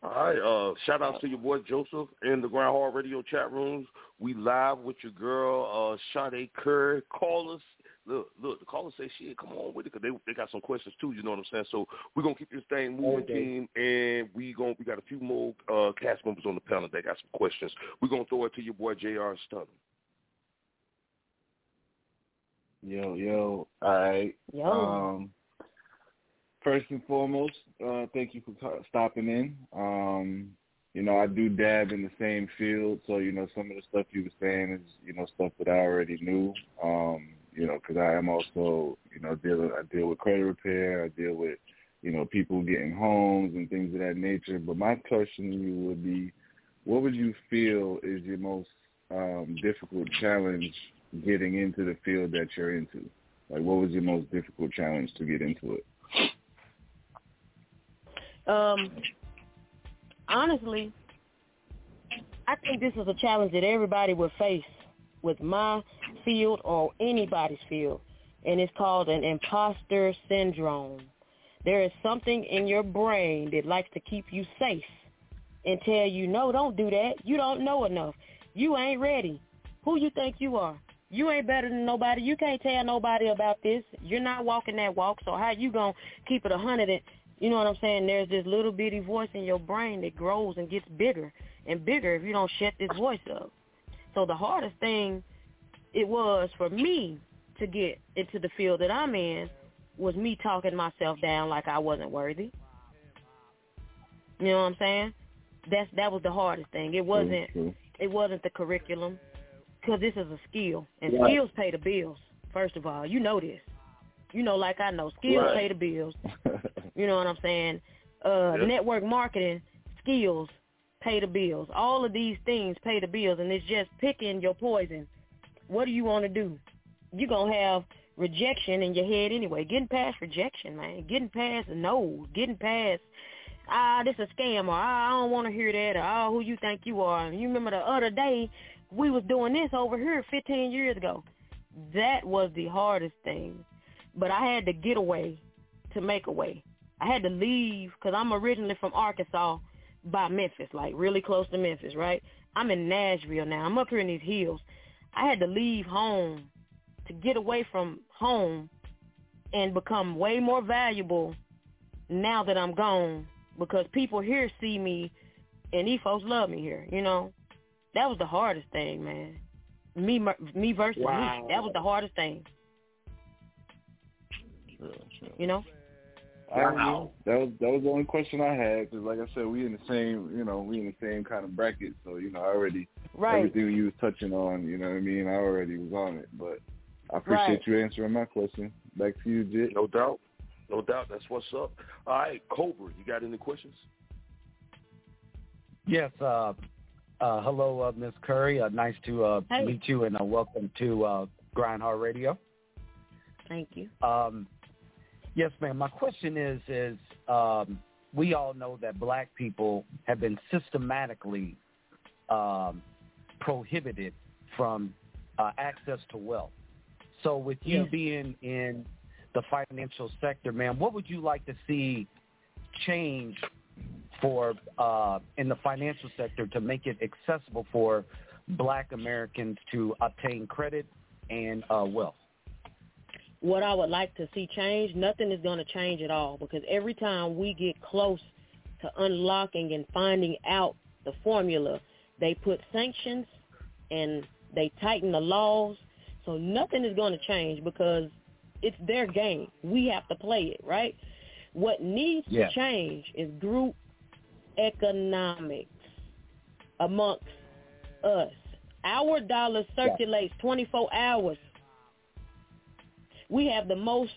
All right. Uh, shout out to your boy Joseph in the Grind Hard Radio chat rooms. We live with your girl uh, Sade Curry. Call us. Look, look. The caller say shit. Come on with it because they they got some questions too. You know what I'm saying? So we're gonna keep this thing moving, Okay. team, and we going we got a few more uh, cast members on the panel that got some questions. We're gonna throw it to your boy Jr. Stunna. Yo, yo. All right. Yo. Um, first and foremost, uh, thank you for stopping in. Um, you know, I do dab in the same field, so you know some of the stuff you were saying is you know stuff that I already knew. Um, you know, because I am also you know dealing. I deal with credit repair. I deal with you know people getting homes and things of that nature. But my question to you would be, what would you feel is your most um, difficult challenge getting into the field that you're into? Like, what was your most difficult challenge to get into it? Um, honestly, I think this is a challenge that everybody will face with my field or anybody's field, and it's called an imposter syndrome. There is something in your brain that likes to keep you safe and tell you, no, don't do that. You don't know enough. You ain't ready. Who you think you are? You ain't better than nobody. You can't tell nobody about this. You're not walking that walk, so how you going to keep it a hundred and You know what I'm saying? There's this little bitty voice in your brain that grows and gets bigger and bigger if you don't shut this voice up. So the hardest thing it was for me to get into the field that I'm in was me talking myself down like I wasn't worthy. You know what I'm saying? That's that was the hardest thing. It wasn't it wasn't the curriculum because this is a skill and Right. skills pay the bills. First of all, you know this. You know, like I know, skills Right. pay the bills. You know what I'm saying? Uh, Yep. Network marketing skills pay the bills. All of these things pay the bills, and it's just picking your poison. What do you want to do? You're going to have rejection in your head anyway. Getting past rejection, man. Getting past no. Getting past, ah, this is a scam, or ah, I don't want to hear that, or ah, who you think you are. You remember the other day we was doing this over here 15 years ago. That was the hardest thing. But I had to get away to make a way. I had to leave because I'm originally from Arkansas by Memphis, like really close to Memphis, right? I'm in Nashville now. I'm up here in these hills. I had to leave home to get away from home and become way more valuable now that I'm gone because people here see me and these folks love me here, you know? That was the hardest thing, man. Me me versus Wow. me. That was the hardest thing, you know? I don't know. That was that was the only question I had because, like I said, we in the same, you know, we in the same kind of bracket. So you know, I already Right. everything you was touching on, you know what I mean. I already was on it, but I appreciate Right. you answering my question. Back to you, Jit. No doubt. No doubt. That's what's up. All right, Cobra, you got any questions? Yes. Uh, uh, hello, uh, Miss Curry. Uh, nice to uh, Hey. meet you, and uh, welcome to uh, Grindhard Radio. Thank you. Um, yes, ma'am. My question is: is um, we all know that black people have been systematically um, prohibited from uh, access to wealth. So, with you Yes. being in the financial sector, ma'am, what would you like to see change for uh, in the financial sector to make it accessible for Black Americans to obtain credit and uh, wealth? What I would like to see change, nothing is going to change at all because every time we get close to unlocking and finding out the formula, they put sanctions and they tighten the laws. So nothing is going to change because it's their game. We have to play it, right? What needs Yeah. to change is group economics amongst us. Our dollar circulates 24 hours we have the most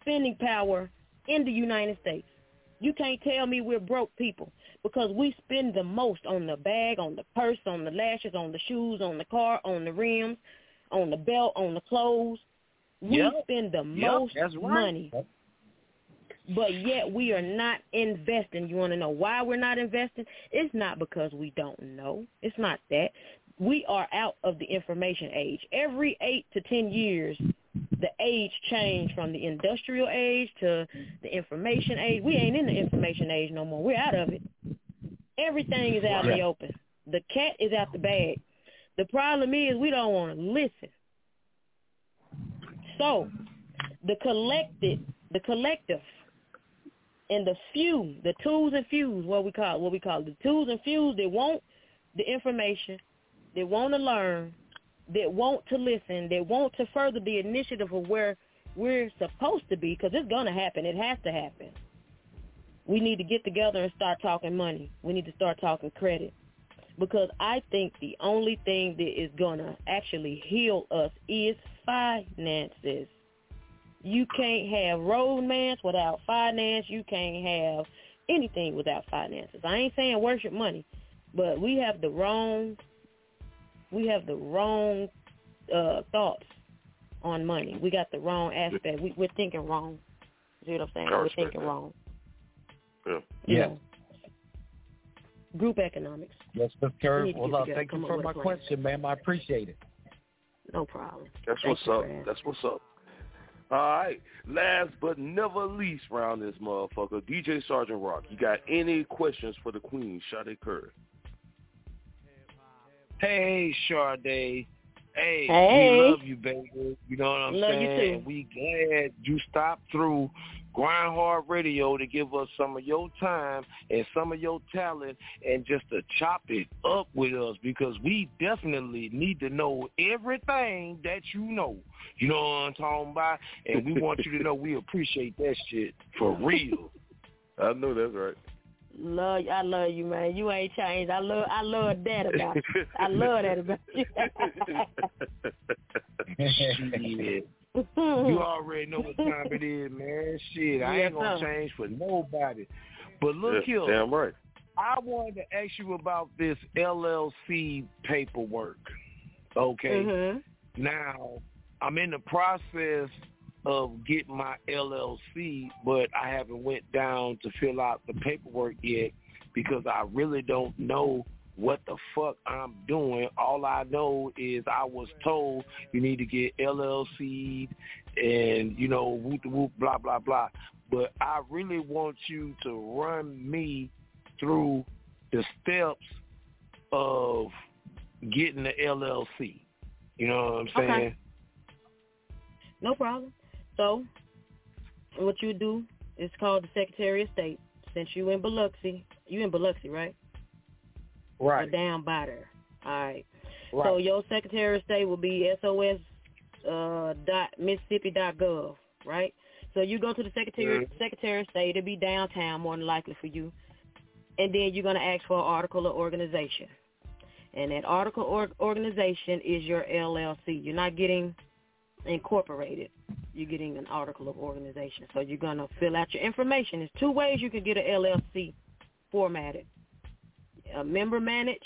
spending power in the United States. You can't tell me we're broke people because we spend the most on the bag, on the purse, on the lashes, on the shoes, on the car, on the rims, on the belt, on the clothes. We Yep. spend the Yep, most right. money. But yet we are not investing. You want to know why we're not investing? It's not because we don't know. It's not that. We are out of the information age. Every eight to ten years, the age changed from the industrial age to the information age. We ain't in the information age no more. We're out of it. Everything is out in the open. The cat is out the bag. The problem is we don't want to listen. So, the collected, the collective, and the few, the twos and fews, what we call what we call it, the twos and fews that want the information, that want to learn, that want to listen, that want to further the initiative of where we're supposed to be, because it's going to happen. It has to happen. We need to get together and start talking money. We need to start talking credit. Because I think the only thing that is going to actually heal us is finances. You can't have romance without finance. You can't have anything without finances. I ain't saying worship money, but we have the wrong we have the wrong uh thoughts on money. We got the wrong aspect. We, we're thinking wrong. You know what I'm saying? We're thinking that. wrong. Yeah. You Yes. know, Group economics. Yes, Miss We Curry. need Well, uh, thank you for my a plan. question, ma'am. I appreciate it. No problem. That's Thank what's up. That's what's up. All right. Last but never least, round this motherfucker, DJ Sergeant Rock. You got any questions for the Queen, Sade Curry? Hey, Sade. Hey, Hey, Hey. we love you, baby. You know what I'm Love you saying? too. We glad you stopped through Grind Hard Radio to give us some of your time and some of your talent and just to chop it up with us because we definitely need to know everything that you know. You know what I'm talking about? And we want you to know we appreciate that shit for real. I know that's right. Love, you, I love you, man. You ain't changed. I love, I love that about you. I love that about you. Shit. You already know what time it is, man. Shit, I Yes, ain't gonna sir. change for nobody. But look Yeah, here, damn right. I wanted to ask you about this LLC paperwork. Okay. Mhm. Now, I'm in the process of getting my LLC, but I haven't went down to fill out the paperwork yet because I really don't know what the fuck I'm doing. All I know is I was told you need to get LLC and, you know, whoop the whoop, blah, blah, blah. But I really want you to run me through the steps of getting the LLC. You know what I'm saying? Okay. saying? No problem. So, what you do is called the Secretary of State. Since you in Biloxi, you in Biloxi, right? Right. Or down by there. All right. Right. So your Secretary of State will be SOS uh, dot Mississippi dot gov, right? So you go to the Secretary Mhm. Secretary of State. It'll be downtown, more than likely for you, and then you're gonna ask for an article of organization, and that article or- organization is your LLC. You're not getting incorporated. You're getting an article of organization. So you're gonna fill out your information. There's two ways you can get an LLC formatted: a member manage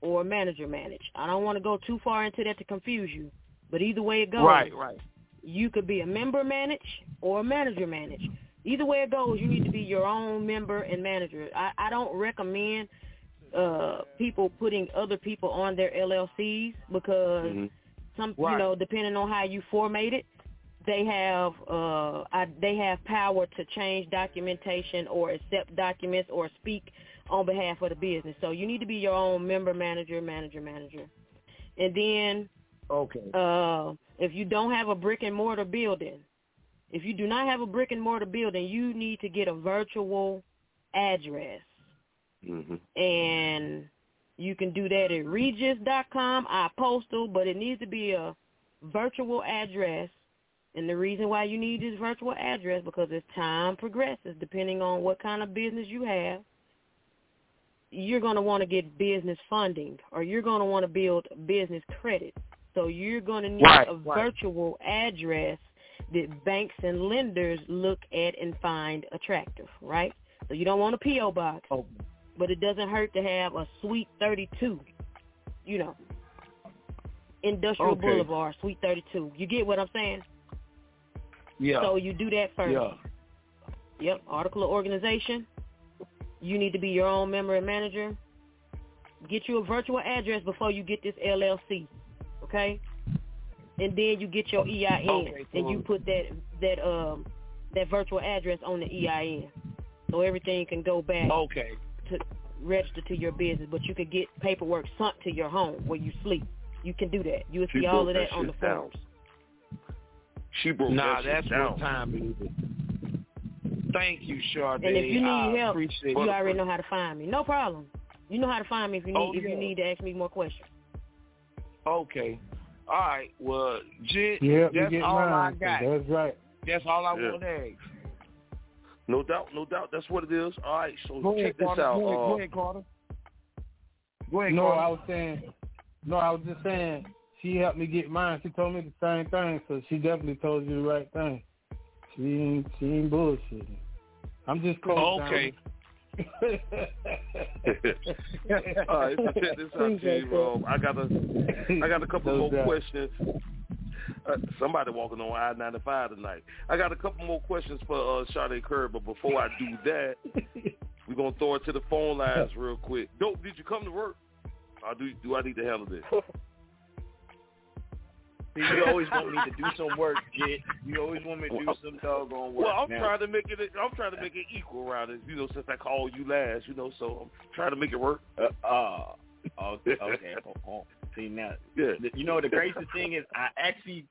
or a manager manage. I don't want to go too far into that to confuse you, but either way it goes, Right, right. you could be a member manage or a manager manage. Either way it goes, you need to be your own member and manager. I, I don't recommend uh people putting other people on their LLCs because some you know depending on how you formate it they have uh I, they have power to change documentation or accept documents or speak on behalf of the business so you need to be your own member manager manager manager and then Okay. uh if you don't have a brick and mortar building if you do not have a brick and mortar building you need to get a virtual address Mm-hmm. and you can do that at regus.com, I postal, but it needs to be a virtual address. And the reason why you need this virtual address because as time progresses, depending on what kind of business you have, you're going to want to get business funding or you're going to want to build business credit. So you're going to need Right, a right. virtual address that banks and lenders look at and find attractive, right? So you don't want a PO box, oh, but it doesn't hurt to have a Suite 32, you know, Industrial Okay. Boulevard, Suite 32. You get what I'm saying? Yeah. So you do that first. Yeah. Yep, article of organization. You need to be your own member and manager. Get you a virtual address before you get this LLC, okay? And then you get your EIN, Okay, and you put that that um that virtual address on the EIN, so everything can go back Okay. To register to your business. But you can get paperwork sent to your home where you sleep. You can do that. You'll She see all of that that on the down. forms. She broke Nah, that shit that's down. what time it is. Thank you, Sade. And if you need I help, you it. already know how to find me. No problem. You know how to find me if you need Oh, if you need to ask me more questions. Okay. All right. Well, Jit, Yeah, that's get all I got. That's right. That's all I Yeah. want to ask. No doubt, no doubt. That's what it is. All right, so Go ahead, check this Carter. out. Go ahead, uh, go ahead, Carter. Go ahead, No, Carter. I was saying. No, I was just saying. She helped me get mine. She told me the same thing, so she definitely told you the right thing. She ain't, she ain't bullshitting. I'm just cold. Okay. All right, so check this out, Chief. Um, I got a, I got a couple No more doubt. questions. Uh, somebody walking on I ninety five tonight. I got a couple more questions for uh, Sade Curry, but before I do that, we're gonna throw it to the phone lines real quick. Dope, did you come to work? Or do do I need to handle this? You always want me to do some work, Jit. You always want me to do some doggone work. Well, I'm now. trying to make it. I'm trying to make it equal around it. You know, since I called you last, you know, so I'm trying to make it work. Uh, uh, okay, okay. Hold, See now, the- you know the crazy thing is, I actually,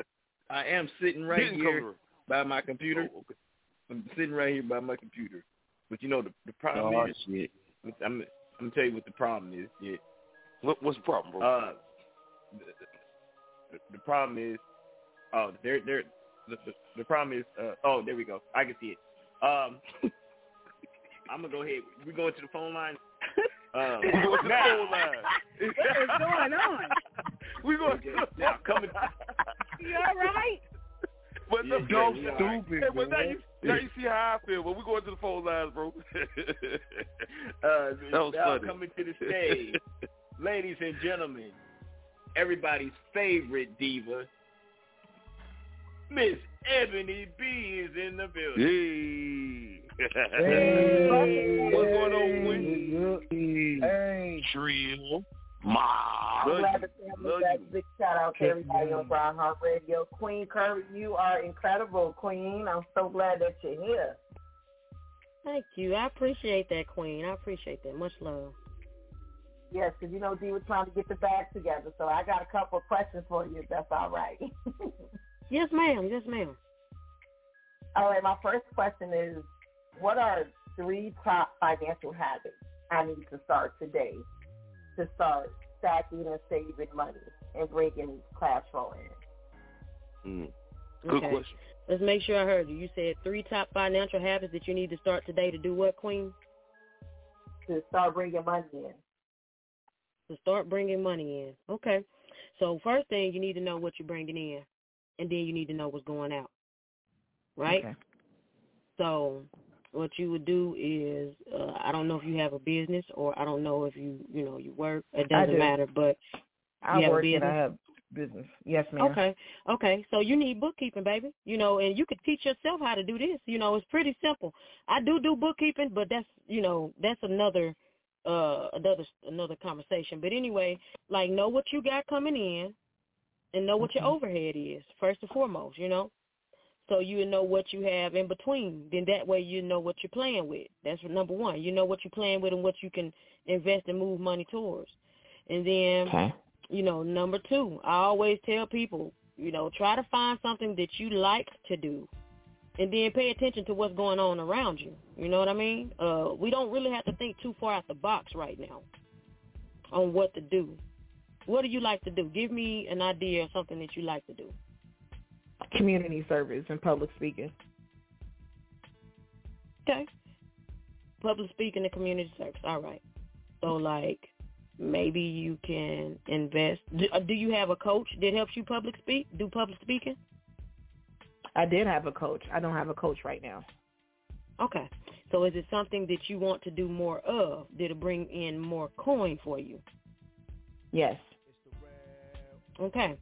I am sitting right Didn't here by my computer. Oh, okay. I'm sitting right here by my computer. But you know the the problem Oh, is, I'm I'm gonna tell you what the problem is. Yeah. What, what's the problem, bro? Uh, the, the, the problem is, oh, there there. The, the, the problem is, uh, oh, there we go. I can see it. Um, I'm gonna go ahead. We go into the phone line. Um, we go to the now- phone line. What is going on? we going now coming. You all right? But Yeah, the yeah, dope yeah, stupid. Hey, but now you now you see how I feel. But we going to the phone lines, bro. Uh, That was now funny. coming to the stage, ladies and gentlemen, everybody's favorite diva, Miss Ebony B is in the building. Hey. What's going on, Queen? Hey. Trill. Ma. I'm Love glad you. to have Love that big shout out to everybody on Grind Hard Radio. Queen Curry, you are incredible, Queen. I'm so glad that you're here. Thank you. I appreciate that, Queen. I appreciate that. Much love. Yes, because you know Dee was trying to get the bag together, so I got a couple of questions for you. If that's all right. Yes, ma'am. Yes, ma'am. all right. My first question is, what are three top financial habits I need to start today to start stacking and saving money and bringing cash flow in? Mm. Good Okay. question. Let's make sure I heard you. You said three top financial habits that you need to start today to do what, Queen? To start bringing money in. To start bringing money in. Okay. So first thing, you need to know what you're bringing in, and then you need to know what's going out. Right? Okay. So what you would do is, uh, I don't know if you have a business or I don't know if you, you know, you work. It doesn't do. matter, but I you have a work and business? I have business. Yes, ma'am. Okay. Okay. So you need bookkeeping, baby. You know, and you could teach yourself how to do this. You know, it's pretty simple. I do do bookkeeping, but that's, you know, that's another uh another another conversation. But anyway, like know what you got coming in and know what your overhead is first and foremost, you know. So you know what you have in between. Then that way you know what you're playing with. That's number one. You know what you're playing with and what you can invest and move money towards. And then Okay. you know, number two, I always tell people, you know, try to find something that you like to do and then pay attention to what's going on around you. You know what I mean? Uh, we don't really have to think too far out the box right now on what to do. What do you like to do? Give me an idea of something that you like to do. Community service and public speaking. Okay. Public speaking and community service. All right. So like maybe you can invest. Do, uh, do you have a coach that helps you public speak? Do public speaking? I did have a coach. I don't have a coach right now. Okay. So is it something that you want to do more of? Did it bring in more coin for you? Yes. Okay.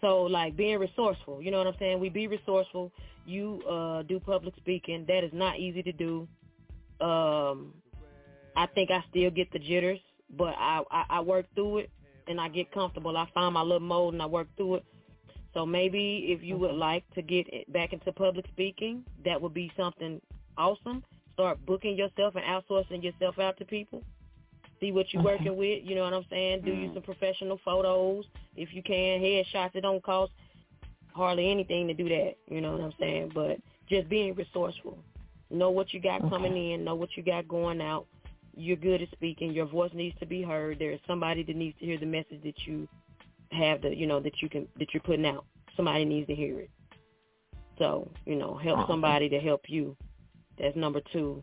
So like being resourceful, you know what I'm saying? We be resourceful. You uh do public speaking. That is not easy to do. Um I think I still get the jitters, but I, I, I work through it and I get comfortable. I find my little mode and I work through it. So maybe if you would like to get it back into public speaking, that would be something awesome. Start booking yourself and outsourcing yourself out to people. See what you're working with. You know what I'm saying? Do you mm. some professional photos if you can. Headshots. It don't cost hardly anything to do that. You know what I'm saying? But just being resourceful. Know what you got coming in. Know what you got going out. You're good at speaking. Your voice needs to be heard. There is somebody that needs to hear the message that you have the you know that you can that you're putting out. Somebody needs to hear it. So you know, help somebody to help you. That's number two,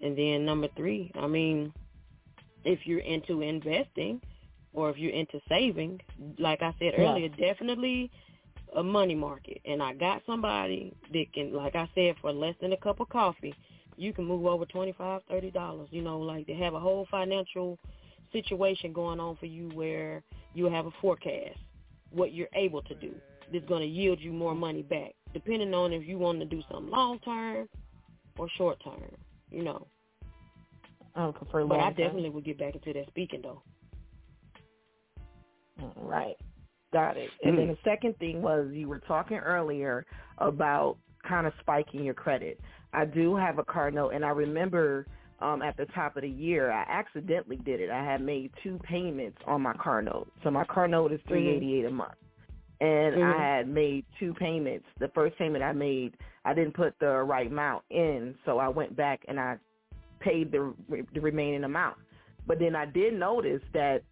and then number three. I mean, if you're into investing or if you're into saving, like I said Yeah. earlier, definitely a money market. And I got somebody that can, like I said, for less than a cup of coffee, you can move over twenty five, thirty dollars. You know, like they have a whole financial situation going on for you where you have a forecast what you're able to do that's going to yield you more money back, depending on if you want to do something long term or short term. You know, I would prefer but I long term. definitely would get back into that speaking though. Right. Got it. And then the second thing was you were talking earlier about kind of spiking your credit. I do have a car note, and I remember um, at the top of the year, I accidentally did it. I had made two payments on my car note. So my car note is three eighty eight a month, and Mhm. I had made two payments. The first payment I made, I didn't put the right amount in, so I went back and I paid the the remaining amount. But then I did notice that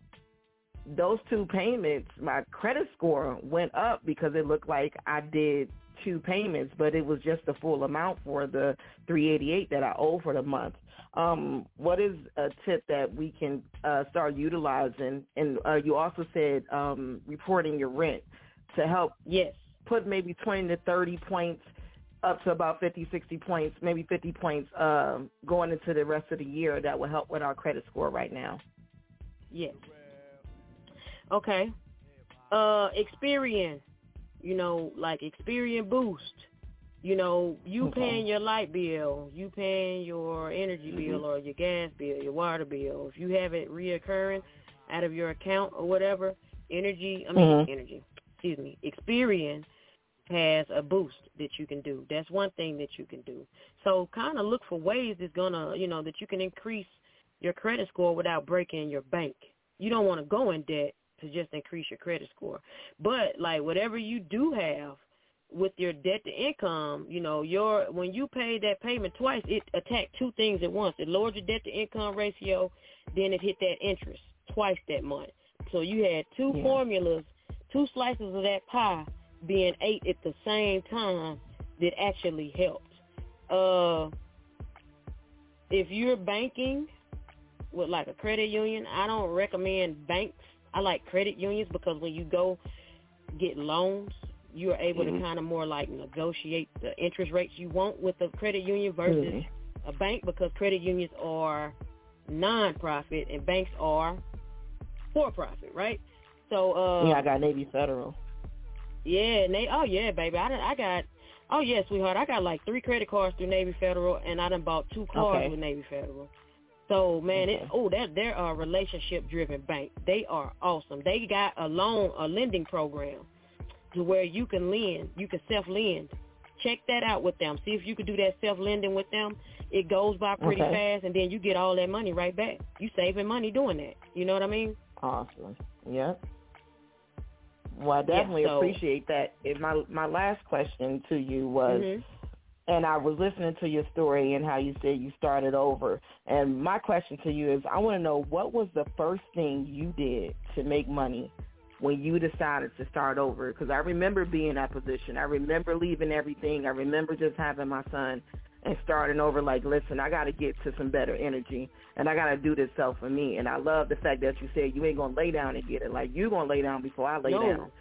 those two payments, my credit score went up because it looked like I did two payments, but it was just the full amount for the 388 that I owe for the month. Um, what is a tip that we can uh, start utilizing? And uh, you also said um, reporting your rent to help yes put maybe 20 to 30 points up to about 50, 60 points, maybe 50 points um, going into the rest of the year that will help with our credit score right now. Yes. Okay. Uh, Experian. You know, like Experian Boost. You know, you Okay. paying your light bill, you paying your energy bill Mhm. or your gas bill, your water bill. If you have it reoccurring out of your account or whatever, energy. I mean, Mhm. energy. Excuse me. Experian has a boost that you can do. That's one thing that you can do. So kind of look for ways that's gonna, you know, that you can increase your credit score without breaking your bank. You don't want to go in debt to just increase your credit score. But like whatever you do have with your debt to income, you know, your when you pay that payment twice, it attacked two things at once. It lowered your debt to income ratio, then it hit that interest twice that month. So you had two Yeah. formulas, two slices of that pie being ate at the same time that actually helped. Uh if you're banking with like a credit union, I don't recommend banks. I like credit unions because when you go get loans, you are able Mhm. to kind of more like negotiate the interest rates you want with a credit union versus Mhm. a bank because credit unions are non-profit and banks are for-profit, right? So uh yeah, I got Navy Federal. Yeah, Navy. Oh yeah, baby. I done, I got. Oh yeah, sweetheart. I got like three credit cards through Navy Federal, and I done bought two cars Okay. with Navy Federal. So man, it, Okay. oh that they're a relationship driven bank. They are awesome. They got a loan, a lending program, to where you can lend, you can self lend. Check that out with them. See if you can do that self lending with them. It goes by pretty Okay. fast, and then you get all that money right back. You saving money doing that. You know what I mean? Awesome. Yep. Well, I Yeah, definitely so- appreciate that. And my my last question to you was, Mhm. and I was listening to your story and how you said you started over. And my question to you is, I want to know what was the first thing you did to make money when you decided to start over? Because I remember being in that position. I remember leaving everything. I remember just having my son and starting over. Like, listen, I got to get to some better energy, and I got to do this self for me. And I love the fact that you said you ain't gonna lay down and get it. Like you gonna lay down before I lay No. down.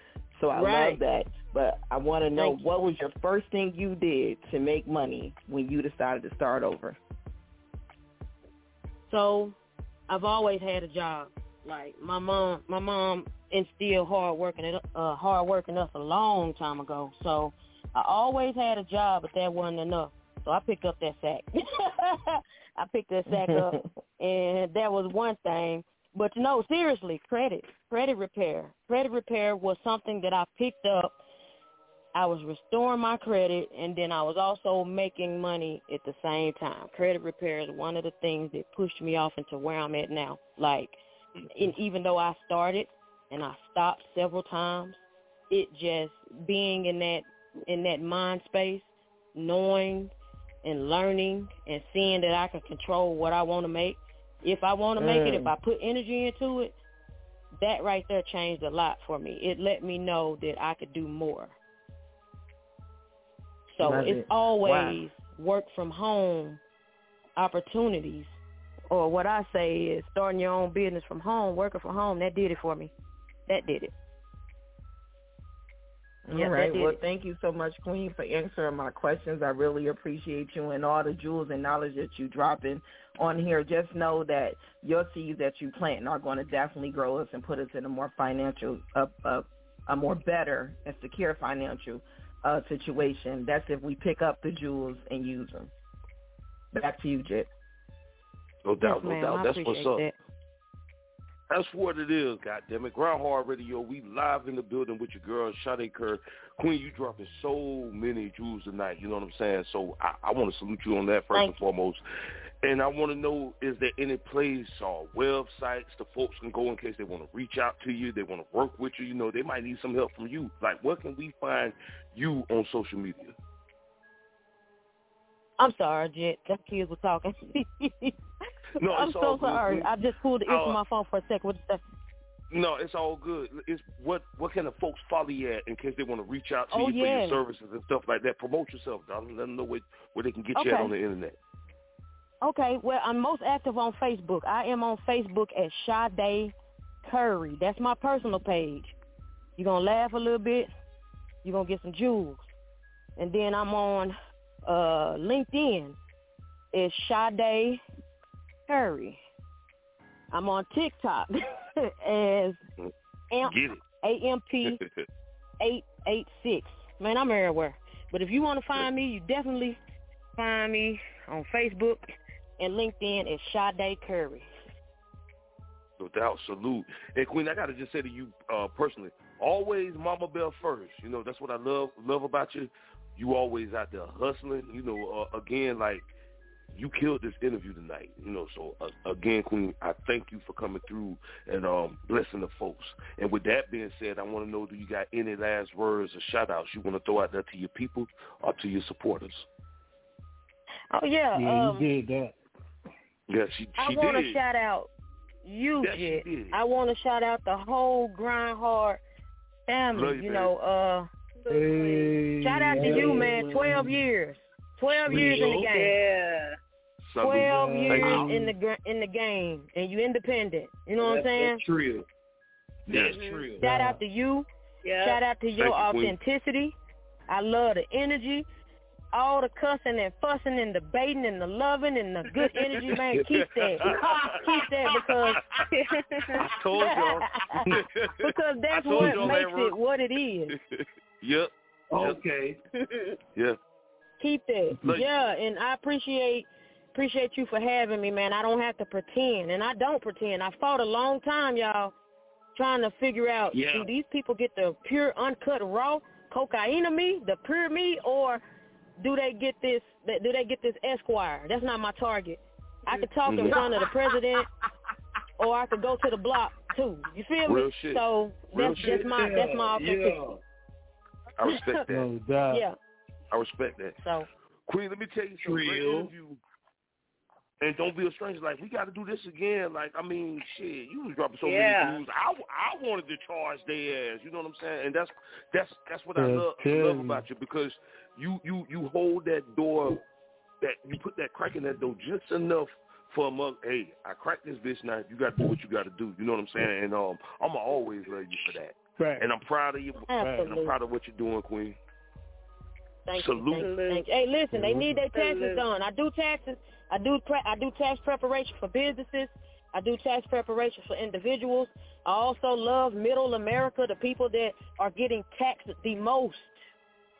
So I Right. love that. But I want to know Thank you. what was your first thing you did to make money when you decided to start over? So I've always had a job. Like my mom, my mom instilled hard working, in- uh, hard working us a long time ago. So I always had a job, but that wasn't enough. So I picked up that sack. I picked that sack up, and that was one thing. But no, seriously, credit, credit repair, credit repair was something that I picked up. I was restoring my credit, and then I was also making money at the same time. Credit repair is one of the things that pushed me off into where I'm at now. Like, and even though I started and I stopped several times, it just being in that in that mind space, knowing and learning and seeing that I can control what I want to make. If I want to make it, if Mm. I put energy into it, that right there changed a lot for me. It let me know that I could do more. So Love it's it. always work from home opportunities. Or what I say is starting your own business from home, working from home. That did it for me. That did it. All Yep, that right. did Well, it. thank you so much, Queen, for answering my questions. I really appreciate you and all the jewels and knowledge that you dropping on here. Just know that your seeds that you plant are going to definitely grow us and put us in a more financial, uh, uh, a more better and secure financial uh, situation. That's if we pick up the jewels and use them. Back to you, Jit. No doubt, yes, no doubt. I That's what's up. that. That's what it is, goddamn it. Grind Hard Radio, we live in the building with your girl, Sade Kerr. Queen, you dropping so many jewels tonight, you know what I'm saying? So I, I want to salute you on that first Thank and foremost. And I want to know, is there any place or websites the folks can go in case they want to reach out to you, they want to work with you, you know, they might need some help from you. Like, where can we find you on social media? I'm sorry, Jit. The kids were talking. No, I'm so all good. sorry. I just pulled the ear Uh, from my phone for a second. What the- No, it's all good. It's what what can the folks follow you at in case they want to reach out to Oh, you for your services and stuff like that. Promote yourself, darling. Let them know where, where they can get you at on the internet. Okay, well, I'm most active on Facebook. I am on Facebook at Sade Curry. That's my personal page. You're going to laugh a little bit. You're going to get some jewels. And then I'm on uh, LinkedIn. It's Sade Curry. I'm on TikTok as Amp, Get it. A-M-P 886. Man, I'm everywhere. But if you want to find me, you definitely find me on Facebook and LinkedIn as Sade Curry. No doubt. Salute. And Queen, I gotta just say to you uh, personally, always Mama Bell first. You know that's what I love love about you. You always out there hustling. You know, uh, again, like you killed this interview tonight. You know, so uh, again, Queen, I thank you for coming through and um, blessing the folks. And with that being said, I want to know, do you got any last words or shout outs you want to throw out there to your people or to your supporters? Oh yeah, Yeah, um, you did that. Yeah, she I she want to shout out you, Yes, she Jit. I want to shout out the whole Grind Hard family. Love you, you know, uh, Hey, shout out to you, man. Twelve years, twelve years in the game. Yeah. Salute. Twelve Thank years you. in the in the game, and you independent. You know what I'm saying? That's true. Yes. That's true. Shout out to you. Yeah. Shout out to your Thank you, Queen. authenticity. I love the energy. All the cussing and fussing and debating and the loving and the good energy, man. Keep that. Keep that because I told y'all. because that's what makes that, it what it is. yep. Okay. Yeah. Keep that. Look- Yeah, and I appreciate appreciate you for having me, man. I don't have to pretend, and I don't pretend. I fought a long time, y'all, trying to figure out Yeah. do these people get the pure, uncut, raw cocaine of me, the pure me, or do they get this? Do they get this Esquire? That's not my target. I could talk in Mhm. front of the president, or I could go to the block too. You feel me? Real shit. So Real that's shit. just my that's my authenticity. I respect that. No. Yeah. I respect that. So Queen, let me tell you something. Real. interview. And don't be a stranger. Like we got to do this again. Like I mean, shit, you was dropping so Yeah. many views. I, I wanted to charge their ass. You know what I'm saying? And that's that's that's what I love tell love about you because you you you hold that door, that you put that crack in that door just enough for a mug. Hey, I cracked this bitch now. You got to do what you got to do. You know what I'm saying? And um, I'ma always love you for that. Right. And I'm proud of you. And I'm proud of what you're doing, Queen. Thank Salute. you. Thank you. Thank you. Hey, listen, they need their taxes done. I do taxes. I do pre- I do tax preparation for businesses. I do tax preparation for individuals. I also love Middle America, the people that are getting taxed the most.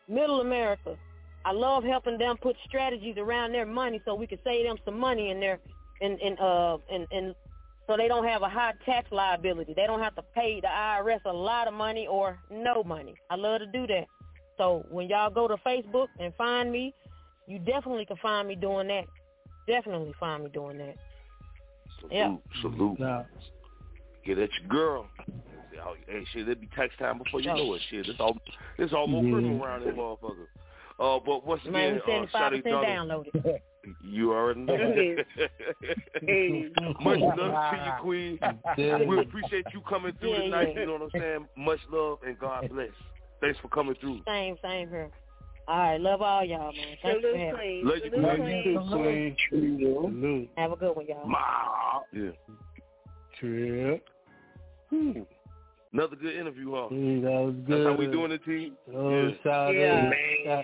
Middle America. I love helping them put strategies around their money so we can save them some money in their in in uh in, in so they don't have a high tax liability. They don't have to pay the IRS a lot of money or no money. I love to do that. So when y'all go to Facebook and find me, you definitely can find me doing that. Definitely find me doing that. Salute. Yeah. Salute. Nah. Get at your girl. Hey, shit, it be tax time before you Yo. know it. Shit, it's all it's almost Yeah. criminal around this motherfucker. Uh, but once Man, again, we uh, seventy five Shadi downloaded. you already know. Hey. Much love to you, Queen. We appreciate you coming through Yeah, tonight. yeah. You know what I'm saying? Much love and God bless. Thanks for coming through. Same, same here. All right, love all y'all, man. Thanks for Salute, having me. Queen. Love you, Salute, Love Queen. you Queen. too, Queen. Salute. Have a good one, y'all. Ma. Yeah. Trip. Whew. Another good interview, huh? Hey, that was good. That's how we doing it, team. Oh, Sade. Yeah. Man.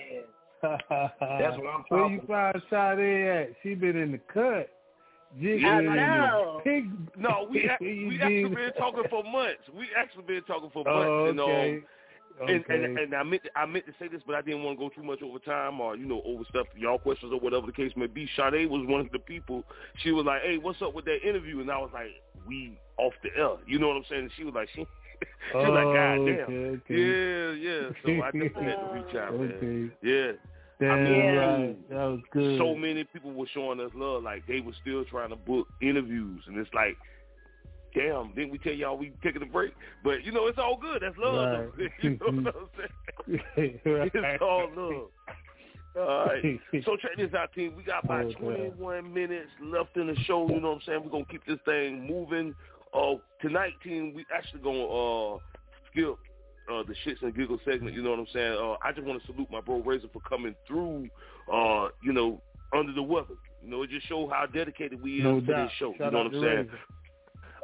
That's what I'm talking Where you find Sade at? She been in the cut. Jig I been in the know. Pig. No, we we actually been talking for months. We actually been talking for months. Oh, And, um, okay. And, and and I meant to, I meant to say this, but I didn't want to go too much over time or you know overstep y'all questions or whatever the case may be. Sade was one of the people. She was like, "Hey, what's up with that interview?" And I was like, "We off the air." You know what I'm saying? And she was like, "She." She was like, Oh, God damn. okay, okay. Yeah, yeah. So I definitely had to reach out, man. Yeah. Damn I mean, right. That was good. so many people were showing us love. Like they were still trying to book interviews, and it's like, damn, didn't we tell y'all we taking a break? But you know, it's all good. That's love. Right. you know what I'm saying? It's all love. All right. So check this out, team. We got about Oh, God. 21 minutes left in the show. You know what I'm saying? We're gonna keep this thing moving. Uh, tonight, team, we actually gonna uh skip uh the shits and giggles segment. You know what I'm saying? Uh, I just want to salute my bro Razor for coming through. Uh, you know, under the weather. You know, it just show how dedicated we is No to doubt. this show. Shout you know what I'm saying? Razor.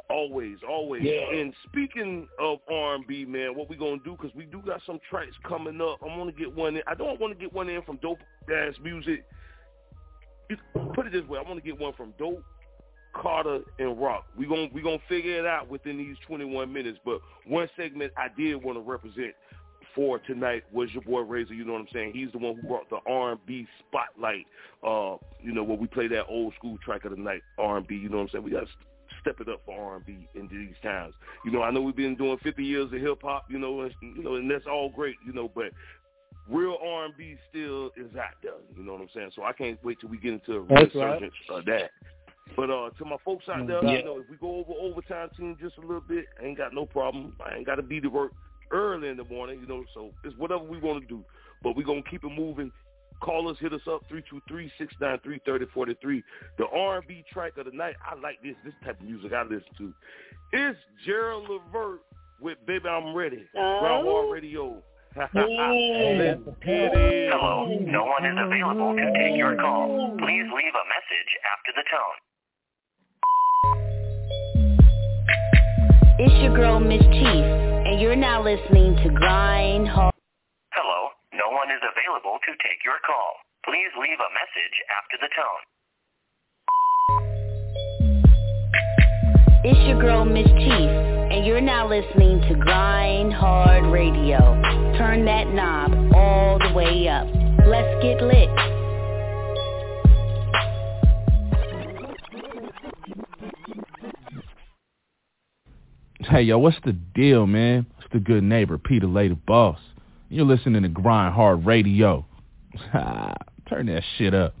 Always, always. Yeah. And speaking of R&B, man, what we gonna do? Because we do got some tracks coming up. I'm gonna get one in. I don't want to get one in from dope ass music. Put it this way, I want to get one from dope, Cata', and Rock. We gonna we gonna figure it out within these 21 minutes. But one segment I did want to represent for tonight was your boy Razor. You know what I'm saying? He's the one who brought the R&B spotlight. Uh, you know, when we play that old school track of the night, R&B. You know what I'm saying? We got step it up for R&B in these times. You know, I know we've been doing 50 years of hip hop. You know, and, you know, and that's all great. You know, but real R&B still is out there. You know what I'm saying? So I can't wait till we get into a resurgence of that. But uh, to my folks out there, Yeah. you know, if we go over overtime team just a little bit, I ain't got no problem. I ain't got to be to work early in the morning, you know. So it's whatever we want to do. But we're gonna keep it moving. Call us, hit us up, 323-693-3043. The R&B track of the night, I like this. This type of music I listen to. It's Gerald Levert with Baby I'm Ready. Oh. Grind Hard Radio. Yeah. Let's get it. Hello, no one is available to take your call. Please leave a message after the tone. It's your girl Mz. Chief, and you're now listening to Grind Hard. Hello, no one is available to take your call. Please leave a message after the tone. It's your girl Mz. Chief, and you're now listening to Grind Hard Radio. Turn that knob all the way up. Let's get lit. Hey, yo, what's the deal, man? It's the good neighbor, Peter Lay the Boss. You're listening to Grind Hard Radio. Turn that shit up.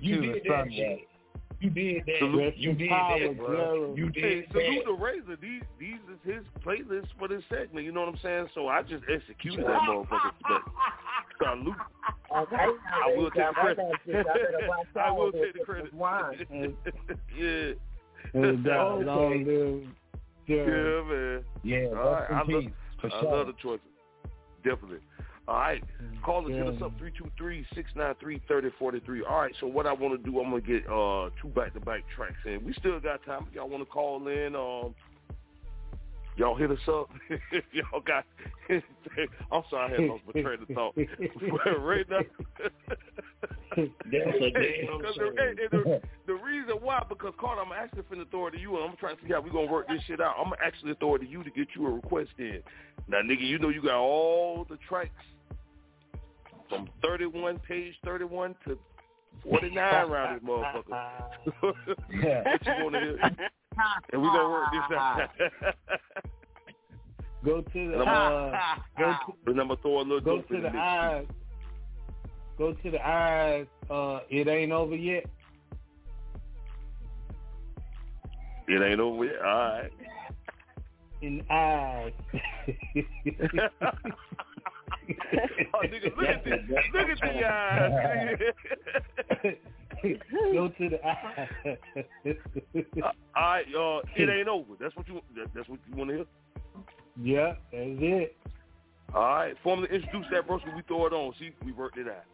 Great You too. did His that son shit. You did that. Salute. You did Power, that, bro. bro. You Hey, did salute that. the Razor. These these is his playlist for this segment. You know what I'm saying? So I just executed that motherfucker. But salute. Okay, I will take the credit. I will take the credit. yeah. No doubt. Okay. Long live Yeah, Jerry. man. Yeah, All rest right. I in love, peace, for I sure. love the choices. Definitely. All right. Call us, hit us up, 323-693-3043. All right, so what I want to do, I'm going to get uh, two back-to-back tracks in. We still got time. If y'all want to call in, um, y'all hit us up. If y'all got, I'm sorry, I had lost my train of thought. right now. That's a damn Because the, and- and the, the reason why, because Cata', I'm actually finna throw it to you, and I'm trying to see how we gonna work this shit out. I'm gonna actually throw it to you to get you a request in. Now, nigga, you know you got all the tracks from 31, page 31 to 49 around this motherfucker. what you wanna hear? And we gonna work this out. Go to the uh, go to, and I'm gonna throw a little go to the eyes. Go to the eyes. Uh, it ain't over yet. It ain't over yet. All right. In the eyes. oh, nigga, look at this. Look at the eyes. Go to the eyes. Uh, all right, uh, it ain't over. That's what you. That, that's what you want to hear. yeah, that's it. All right, formally introduce that, bro. We throw it on. See, we worked it out.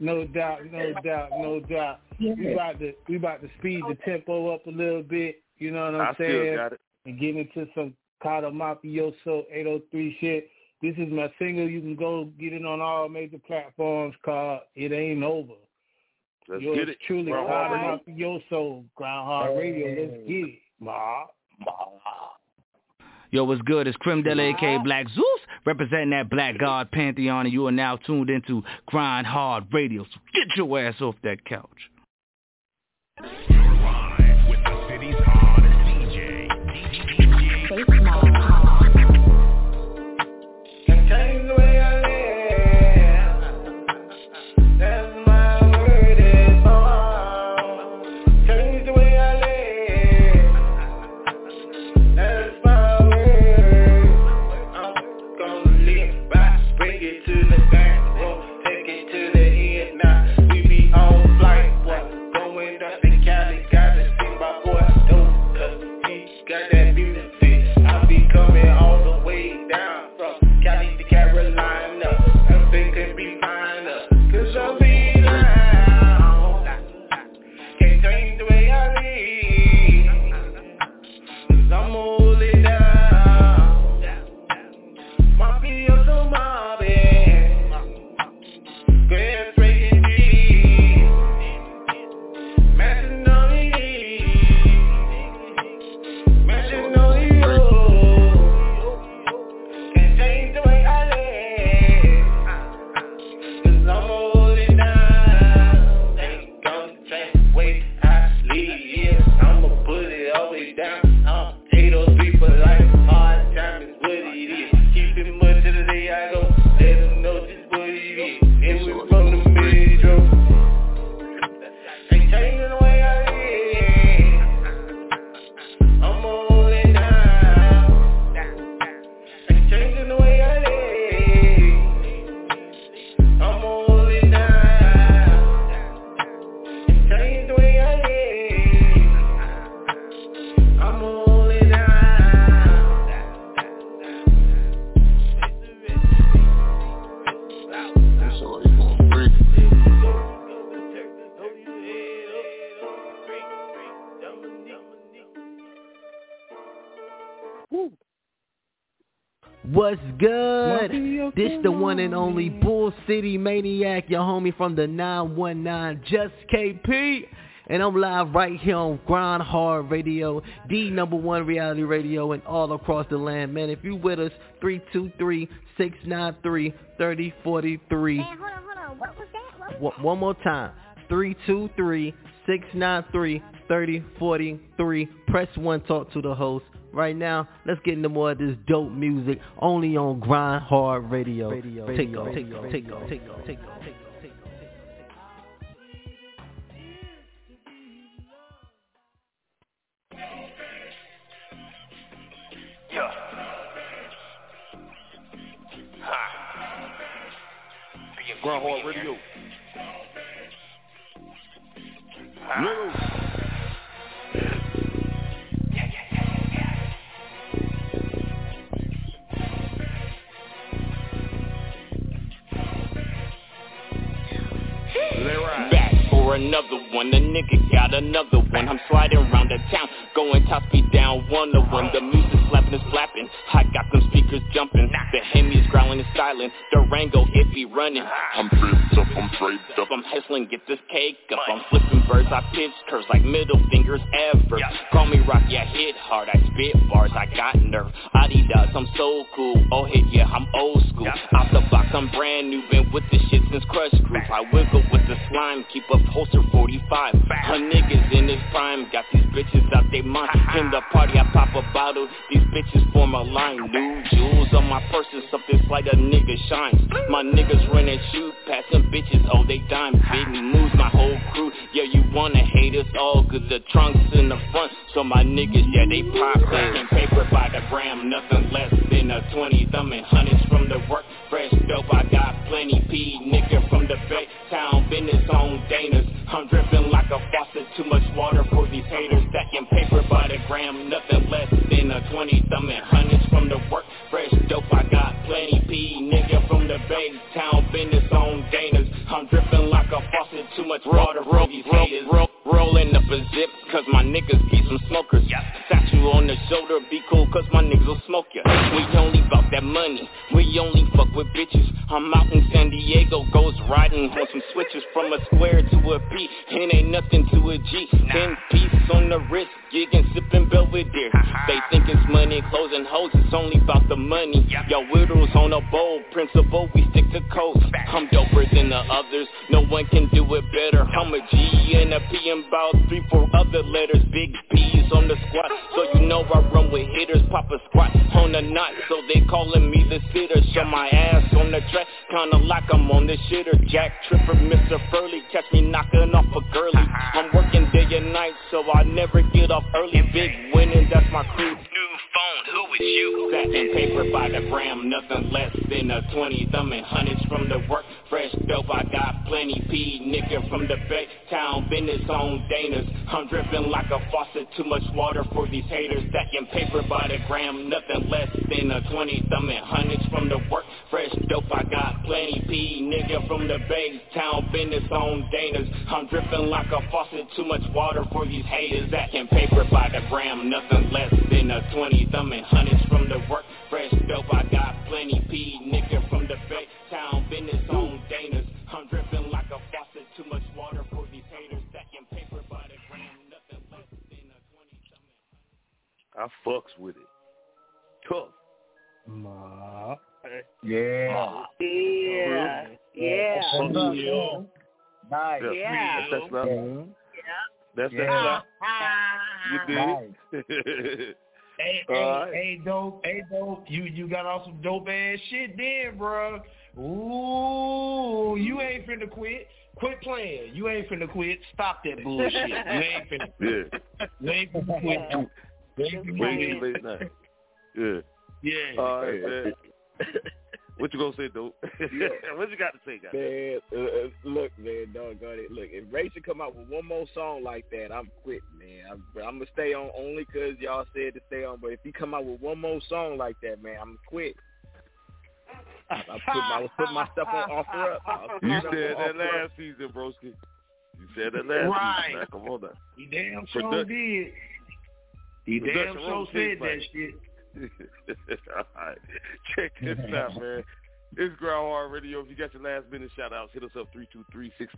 No doubt, no doubt, no doubt. We about to we about to speed the tempo up a little bit. You know what I'm I still saying? got it. And get into some Cata' Mafioso 803 shit. This is my single. You can go get it on all major platforms. Called "It Ain't Over." Let's Yours get it. truly, Bro, Cata' all right. Mafioso, Grind Hard Radio. Let's get it, ma. Yo, what's good? It's Crim Della, aka Black Zeus, representing that Black God Pantheon, and you are now tuned into Grind Hard Radio. So get your ass off that couch. What's good? This the one and only Bull City Maniac, your homie from the 919, Just KP. And I'm live right here on Grind Hard Radio, the number one reality radio and all across the land. Man, if you with us, 323-693-3043. Man, hold on, hold on. What was that? What was One, one more time. 323-693-3043. Press 1, talk to the host. Right now, let's get into more of this dope music only on Grind Hard Radio. Take off, take off, take off, take off, take off, take off. Yeah. Ha. Grind Hard Radio. Ha. Another one, the nigga got another one. I'm sliding around the town, going top speed down one of one. The music slapping is flapping, I got them speakers jumping. The Hemis growling and styling, Durango it be running. I'm tripped up, I'm straight up, I'm hustling, get this cake up. I'm flipping birds, I pitch curves like middle fingers ever. Call me Rocky, I hit hard, I spit bars, I got nerve. Adidas, I'm so cool. Oh hey, yeah, I'm old school. Out the box, I'm brand new, been with this shit since Krush Groove. I wiggle with the slime, keep up holster 45. Her niggas in his prime, got these bitches out they mind. In the party, I pop a bottle, these bitches form a line. New jewels on my person, something like a nigga shines. My niggas run and shoot, passing bitches, oh they dime. Big me moves my whole crew, yeah you wanna hate us all, cause the trunks in the front. So my niggas, yeah they pop and paper by the gram, nothing less than a 20 thumbing hundreds from the work. Fresh dope, I got plenty P, nigga from the Bay Town, business on Dana's. I'm dripping like a faucet, too much water for these haters. Stacking paper by the gram, nothing less than a 20 thumbing hundreds from the work. Fresh dope, I got plenty P, nigga from the Bay Town, business on Dana's. I'm dripping like a faucet, too much water these haters. Roll, rolling up a zip, cause my niggas be some smokers. Statue on the shoulder, be cool, cause my niggas will smoke ya. We only bout that money, we only fuck with bitches. I'm out in San Diego, goes riding on some switches from a square to a P. And ain't nothing to a G. Ten piece on the wrist, gigging, sipping Belvedere. They think it's money, closing hoes, it's only about the money. Yo, widows on a bold principle, we stick to codes. I'm doper than the others, no one can do it better. I'm a G and a P and about three, four other letters. Big P's on the squad, so you know I run with hitters. Pop a squat on the knot, so they calling me the sitter. Show my ass on the track, kinda like I'm on the shitter. Jack Tripper, Mr. Furley, catch me knocking off a girly. I'm working day and night, so I never get off early. Big winning, that's my crew. Phone, who is you? Stacking paper by the gram, nothing less than a 20 thumbing hundreds from the work. Fresh dope, I got plenty P, nigga from the Bay Town, business on Dana's. I'm dripping like a faucet, too much water for these haters. Stacking paper by the gram, nothing less than a 20 thumbing hundreds from the work. Fresh dope, I got plenty P, nigga from the Bay Town, business on Dana's. I'm dripping like a faucet, too much water for these haters. Stacking paper by the gram, nothing less than a 20 thumbing hundreds from the work. Fresh dope, I got plenty P, nigga from the Bay Town, business on Dana's. I'm dripping like a faucet, too much water for these haters. Stacking paper by the gram, nothing less than a 20 I fucks with it. Tough. Ma. Yeah. Yeah. Yeah. Fucks with it. Yeah. Nice. Yeah. That's that slap. Mhm. That's that Yeah. slap. You dig? Hey, All hey, right. hey, dope, hey, dope. You you got on some dope ass shit then, bro. Ooh, you ain't finna quit. Quit playing. You ain't finna quit. Stop that bullshit. You ain't finna. Yeah. You ain't finna quit. You ain't finna quit. late night. Yeah. Yeah. All right, man. What you gonna say, dope? what you got to say, guys? Man, uh, uh, look, man, doggone it. Look, if Ray should come out with one more song like that, I'm quitting, man. I'm, I'm gonna stay on only 'cause y'all said to stay on. But if he come out with one more song like that, man, I'm quit. I, I put my, I was putting my stuff on OfferUp. I was putting You said that OfferUp. last season, broski. You said that last Right. season. Now, come on now. He damn sure Produ- did. He damn Production sure said that shit. All right. Check this out, man. It's Grind Hard Radio. If you got your last minute shout outs, hit us up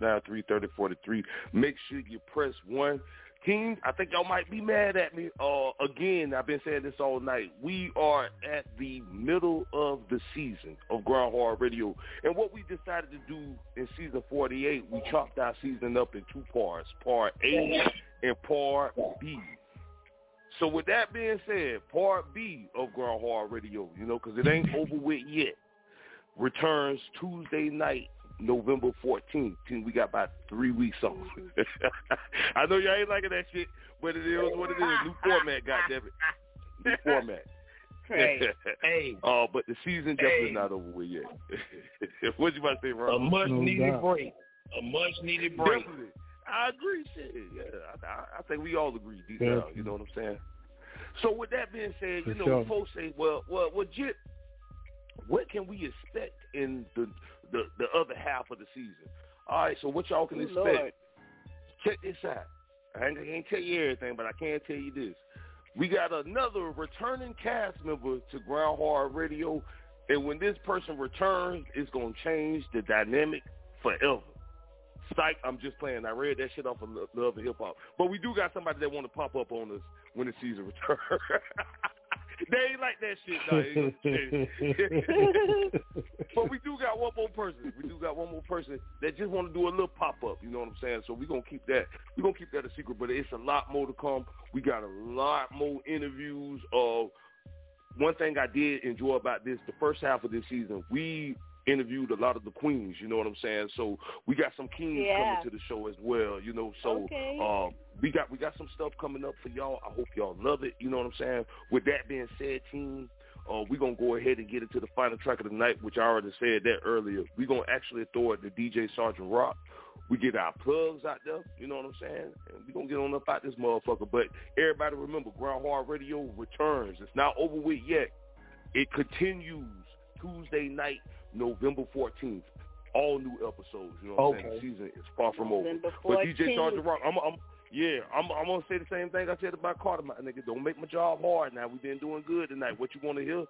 323-693-3043. Make sure you press one. Team, I think y'all might be mad at me. Uh, again, I've been saying this all night. We are at the middle of the season of Grind Hard Radio. And what we decided to do in season 48, we chopped our season up in two parts, part A and part B. So with that being said, part B of Grind Hard Radio, you know, because it ain't over with yet, returns Tuesday night, November 14th. We got about three weeks off. I know y'all ain't liking that shit, but it is what it is. New format, goddammit. New format. Hey, hey. Uh, but the season definitely Hey. not over with yet. what you about to say, Ron? A much needed break. A much needed break. Definitely. I agree. Shit. Yeah, I, I, I think we all agree deep Yeah. down. You know what I'm saying? So with that being said, For you know, sure. folks say, well, well, well, Jit, what can we expect in the, the the other half of the season? All right, so what y'all can Ooh, expect? Lord. Check this out. I ain't, I ain't tell you everything, but I can tell you this. We got another returning cast member to Grind Hard Radio, and when this person returns, it's gonna change the dynamic forever. Psych, I'm just playing. I read that shit off of Lo- Love and Hip Hop. But we do got somebody that want to pop up on us when the season returns. they ain't like that shit, dog. but we do got one more person. We do got one more person that just want to do a little pop up. You know what I'm saying? So we're gonna keep that. We're gonna keep that a secret. But it's a lot more to come. We got a lot more interviews. Of one thing I did enjoy about this, the first half of this season, we interviewed a lot of the queens. You know what I'm saying? So we got some kings Yeah. coming to the show as well. You know, so Okay. um, we got we got some stuff coming up for y'all. I hope y'all love it. You know what I'm saying? With that being said, team, uh, we're gonna go ahead and get into the final track of the night, which I already said that earlier. We're gonna actually throw it to DJ Sergeant Rock. We get our plugs out there, you know what I'm saying? And we're gonna get on up out this motherfucker. But everybody remember, Grind Hard Radio returns. It's not over with yet. It continues Tuesday night, November 14th. All new episodes. You know what I'm saying? The season is far from over. November But DJ 14th. Sergeant Rock, I'm, I'm yeah, I'm, I'm gonna say the same thing I said about Cata', my nigga. Don't make my job hard. Now we've been doing good tonight. What you want to hear,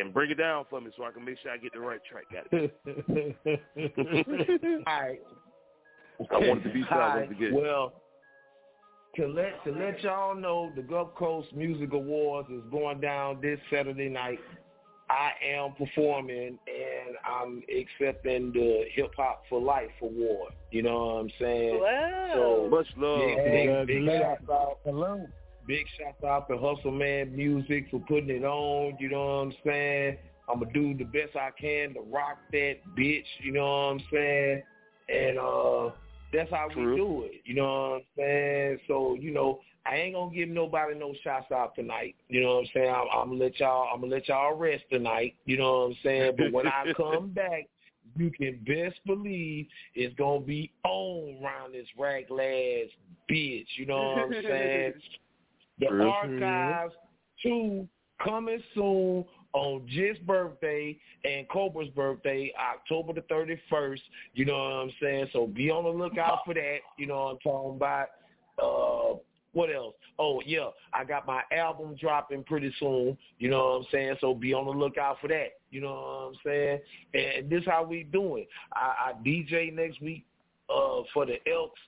and bring it down for me so I can make sure I get the right track. Got it. All right. I wanted to be fair. I wanted to get. Well, to let to let y'all know, the Gulf Coast Music Awards is going down this Saturday night. I am performing and I'm accepting the Hip Hop for Life award. You know what I'm saying? Wow. So Much love. Big, big, big Congratulations. shout out. Big shout out to Hustle Man Music for putting it on. You know what I'm saying? I'm gonna do the best I can to rock that bitch. You know what I'm saying? And uh, that's how True. we do it. You know what I'm saying? So you know, I ain't gonna give nobody no shots out tonight. You know what I'm saying? I'm, I'm gonna let y'all. I'm gonna let y'all rest tonight. You know what I'm saying? But when I come back, you can best believe it's gonna be on around this raglass bitch. You know what I'm saying? The archives two coming soon on Jit's birthday and Cobra's birthday, October the thirty first. You know what I'm saying? So be on the lookout for that. You know what I'm talking about. Uh what else? Oh yeah, I got my album dropping pretty soon. You know what I'm saying? So be on the lookout for that. You know what I'm saying? And this how we doing. I, I DJ next week uh for the Elks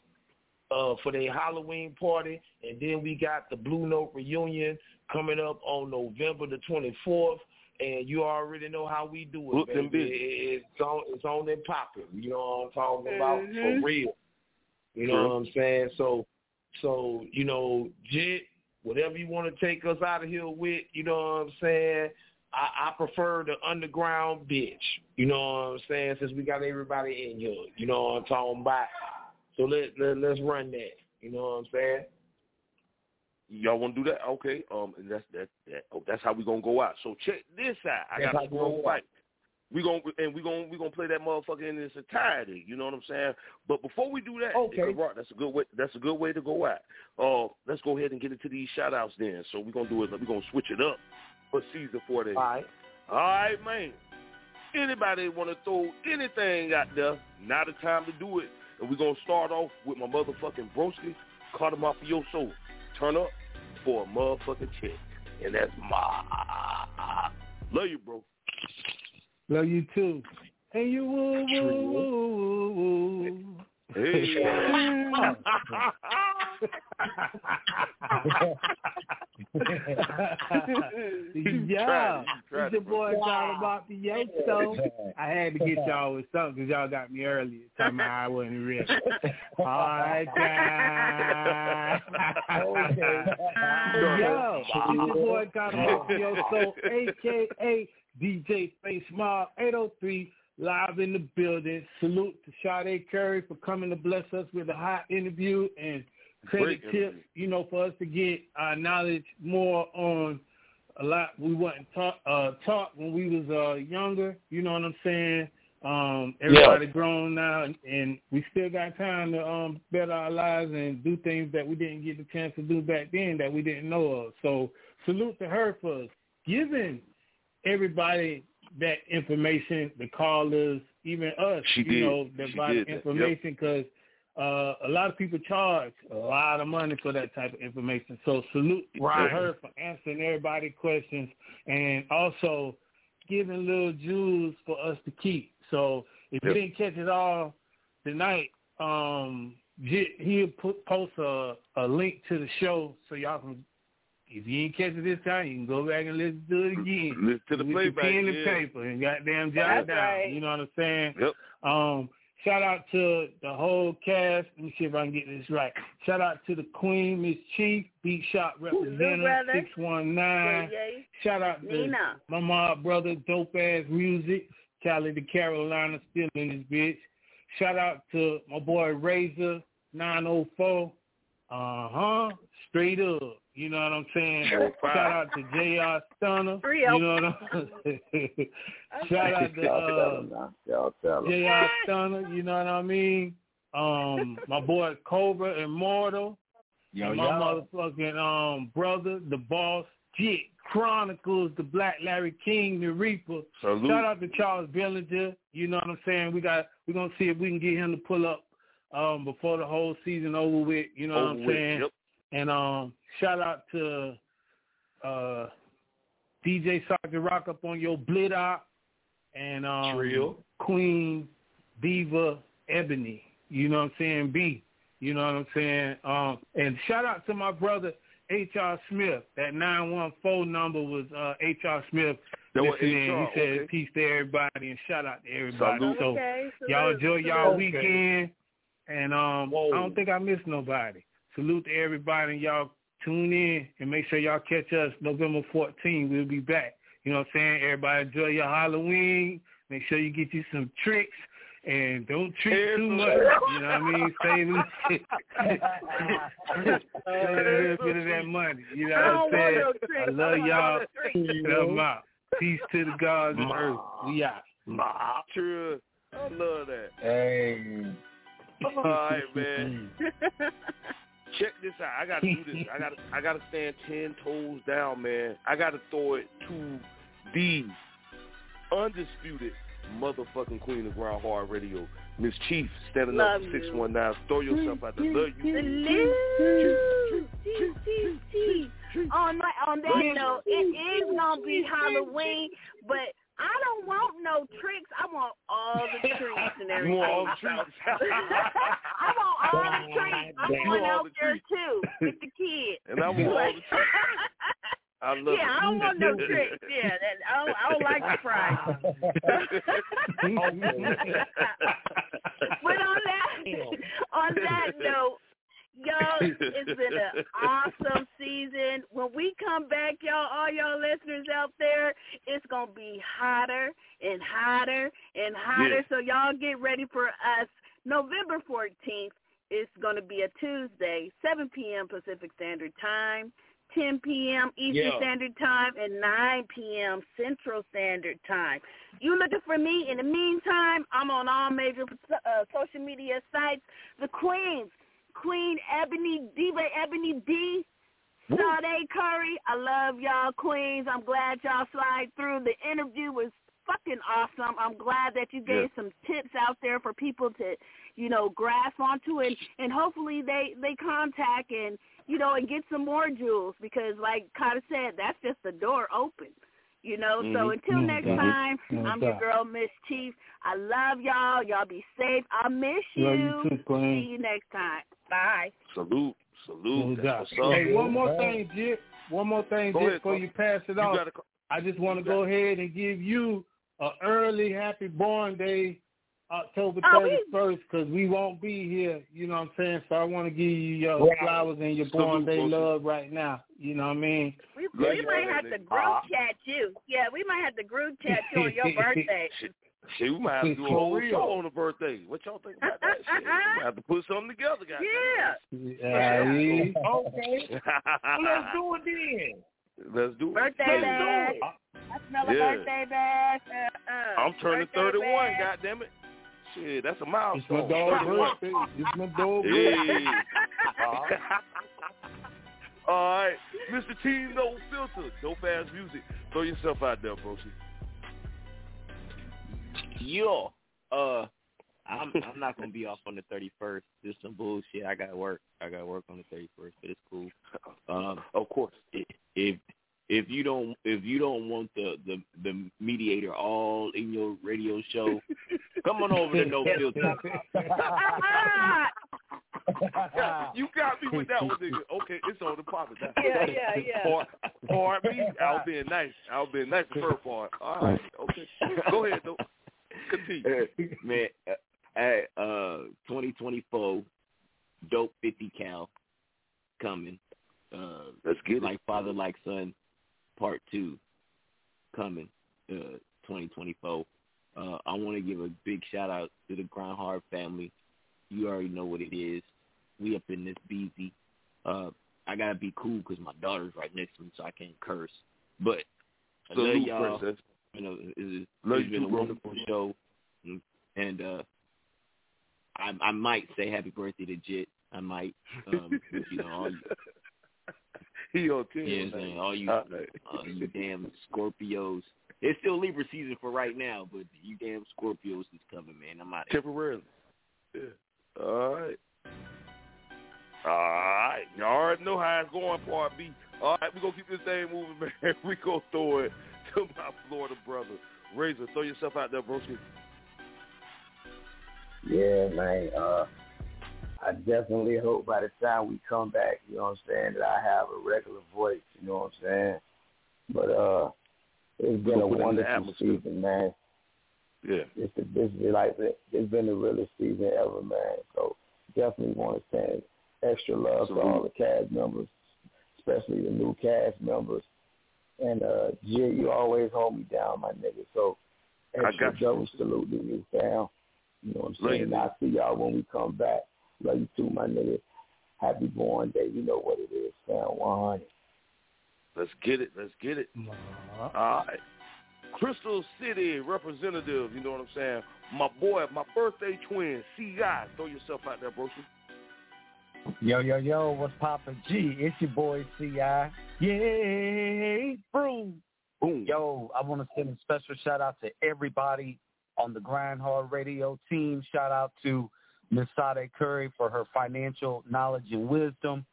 uh, for their Halloween party, and then we got the Blue Note reunion coming up on November the 24th. And you already know how we do it, Whoop baby. bitches. It's on, it's on and popping. You know what I'm talking about for real. You know True. what I'm saying? So, so you know, Jit, whatever you want to take us out of here with, you know what I'm saying? I, I prefer the underground bitch. You know what I'm saying? Since we got everybody in here, you know what I'm talking about. So let, let let's run that. You know what I'm saying? Y'all want to do that? Okay. Um, and that's that. that oh, that's how we gonna go out. So check this out. I That's got a strong fight. We gonna and we gonna we gonna play that motherfucker in its entirety. You know what I'm saying? But before we do that, Okay. Rock, that's a good way. That's a good way to go out. Uh, let's go ahead and get into these shout outs then. So we're gonna do it. We're gonna switch it up for season four. All right. All right, man. Anybody want to throw anything out there? Now the time to do it. And we're gonna start off with my motherfucking broski, Cata' Mafioso. Turn up for a motherfucking check. and that's my love you, bro. Love you too. And you woo woo woo woo woo. Hey. yeah, tried it's your boy bro. talking about the yo. I had to get y'all with something because y'all got me earlier. Talking about I wasn't ready. All right, guys. Yo, it's your boy talking about the yo aka DJ Face Mob 803 live in the building. Salute to Sade Curry for coming to bless us with a hot interview and credit Great tips, you know, for us to get our knowledge more on a lot we wasn't taught uh taught when we was uh younger, you know what I'm saying? Um everybody grown now and, and we still got time to um better our lives and do things that we didn't get the chance to do back then that we didn't know of. So salute to her for giving everybody that information, the callers, even us, She you did. know, that She by did the. Yep. information because uh, a lot of people charge a lot of money for that type of information. So salute Right. to her for answering everybody's questions and also giving little jewels for us to keep. So if Yep. you didn't catch it all tonight, um, he'll put, post a, a link to the show so y'all can. If you ain't catch it this time, you can go back and listen to it again. Listen to the With playback. pen and yeah. paper and goddamn jot That's down. right. You know what I'm saying? Yep. Um, shout out to the whole cast. Let me see if I can get this right. Shout out to the Queen, Mz. Chief, Beat Shop representative, six one nine. Yay, yay. Shout out to Nina. my mob brother, Dopeazzmuzik. Cali the Carolina still in this bitch. Shout out to my boy Razor nine oh four. Uh huh. Straight up. You know what I'm saying? Oh, five. Shout out to JR Stunna. Three oh. You know what I'm saying? Shout out to uh, Y'all. J.R. Stunna, you know what I mean? Um, my boy Cobra Immortal. Yo, and my yo. motherfucking um brother, the boss, Jit Chronicles, the Black Larry King, the Reaper. Salute. Shout out to Charles Bellinger. You know what I'm saying? We got we're gonna see if we can get him to pull up um before the whole season over with, you know what I'm with. saying? Yep. And um shout out to uh DJ Sergeant Rock up on your Blit Op and um Trill. Queen Diva Ebony. You know what I'm saying? B. You know what I'm saying? Um and shout out to my brother H.R. Smith. That nine one four number was uh H.R. Smith That was listening. HR, He said okay. peace to everybody and shout out to everybody. Salute. So Okay, y'all enjoy y'all salute. weekend. And um Whoa. I don't think I missed nobody. Salute to everybody and y'all tune in and make sure y'all catch us November 14th. We'll be back. You know what I'm saying? Everybody enjoy your Halloween. Make sure you get you some tricks and don't trick too much. You know what I mean? Save a shit. Save a little bit of that money. You know I what I'm saying? I love y'all. no tricks. Out. Peace to the gods of earth. We out. Nah, true. I love that. Hey. All right, man. Check this out. I gotta do this. I gotta I gotta stand ten toes down, man. I gotta throw it to the undisputed motherfucking queen of Grind Hard Radio, Mz. Chief, standing Love up six one nine. Throw yourself out there. Love you. On my on that note, it is gonna be Halloween, but I don't want no tricks. I want all the treats and everything. want all the treats? I want all the treats. I'm You going out the there treats. too with the kids. And I want all the treats. I love yeah, it. I don't want no tricks. Yeah, that, I, don't, I don't like surprises. Oh, but on that on that note, y'all, it's been an awesome season. When we come back, y'all, all y'all listeners out there, it's gonna be hotter and hotter and hotter. So y'all get ready for us. November fourteenth is gonna be a Tuesday, seven p.m. Pacific Standard Time. 10 p.m. Eastern Yeah. Standard Time and 9 p.m. Central Standard Time. You looking for me? In the meantime, I'm on all major uh, social media sites. The Queens, Queen Ebony, Diva Ebony D, Sade Curry. I love y'all, Queens. I'm glad y'all slide through. The interview was fucking awesome. I'm glad that you gave Yeah. some tips out there for people to, you know, grasp onto and and hopefully they they contact and you know and get some more jewels because like Cata' said, that's just the door open. You know, so Mhm. until No next doubt. time, No I'm your girl, Mz. Chief. I love y'all. Y'all be safe. I miss you. Love you too, Queen. See you next time. Bye. Salute, salute. No That's doubt. what's up. Hey, one more thing, Jit. One more thing, Go Jit, ahead, before you pass it off. I just want to go ahead and give you a early happy born day, October Oh, thirty we- first, because we won't be here. You know what I'm saying? So I want to give you your Right. flowers and your born day Wilson. love right now. You know what I mean? We, we might have to group chat you. Yeah, we might have to group chat you on your birthday. Shit, we might have to do a whole real. show on the birthday. What y'all think about that shit? We might have to put something together, guys. Yeah. Yeah. Okay. Well, let's do it then. Let's do it. Birthday Yeah. bash. I smell a Yeah. birthday bash. Uh, uh, I'm turning birthday 31, bash. God damn it. Shit, that's a milestone. It's milestone. my dog 31. birthday. It's my dog Hey. birthday. All right, Mr. T, no filter, Dopeazzmuzik. Throw yourself out there, bro. Yo, uh, I'm I'm not gonna be off on the 31st. There's some bullshit. I gotta work. I gotta work on the 31st, but it's cool. Um, of course. If if you don't if you don't want the the the mediator all in your radio show, come on over to No Filter. you got me with that one, nigga. Okay, it's on the popping. That's Yeah, yeah, yeah. Or, or me, I was being nice. I was being nice to her part. All right, okay. Go ahead, though. Continue. Man, uh, hey, uh, 2024, dope 50 cal coming. Uh, Let's get it. Like Father, Like Son, Part 2 coming, uh, 2024. Uh, I want to give a big shout out to the Grind Hard family. You already know what it is. We up in this beezy. Uh, I gotta be cool because my daughter's right next to me, so I can't curse. But I love y'all. princess. You know, it's, it's you been a wonderful show, and, uh, I I might say happy birthday to Jit. I might, um, you know, all you, He on you know what I'm saying, all you, All right. all you damn Scorpios. It's still Libra season for right now, but you damn Scorpios is coming, man. I'm out. Temporarily. Yeah. All right. All right. You already know how it's going, part B. All right, we're going to keep this thing moving, man. we going to throw it to my Florida brother. Razor, throw yourself out there, broski. Yeah, man. Uh, I definitely hope by the time we come back, you know what I'm saying, that I have a regular voice, you know what I'm saying? But uh, it's been a put it in the wonderful season, man. Yeah. It's the, this is like it's been the realest season ever, man. So definitely want to send extra love to all the cast members, especially the new cast members. And uh, Jay, you always hold me down, my nigga. So I extra double salute to you, fam. You know what I'm saying? you, I'll see y'all when we come back. Love you too, my nigga. Happy born day. You know what it is, fam. 100. Let's get it. Let's get it. All right. Crystal City representative, you know what I'm saying? My boy, my birthday twin, C.I. Throw yourself out there, broski. Yo, yo, yo, what's poppin'? G, it's your boy C.I. Yay, boom. Boom. Yo, I want to send a special shout out to everybody on the Grind Hard Radio team. Shout out to Miss Sade Curry for her financial knowledge and wisdom.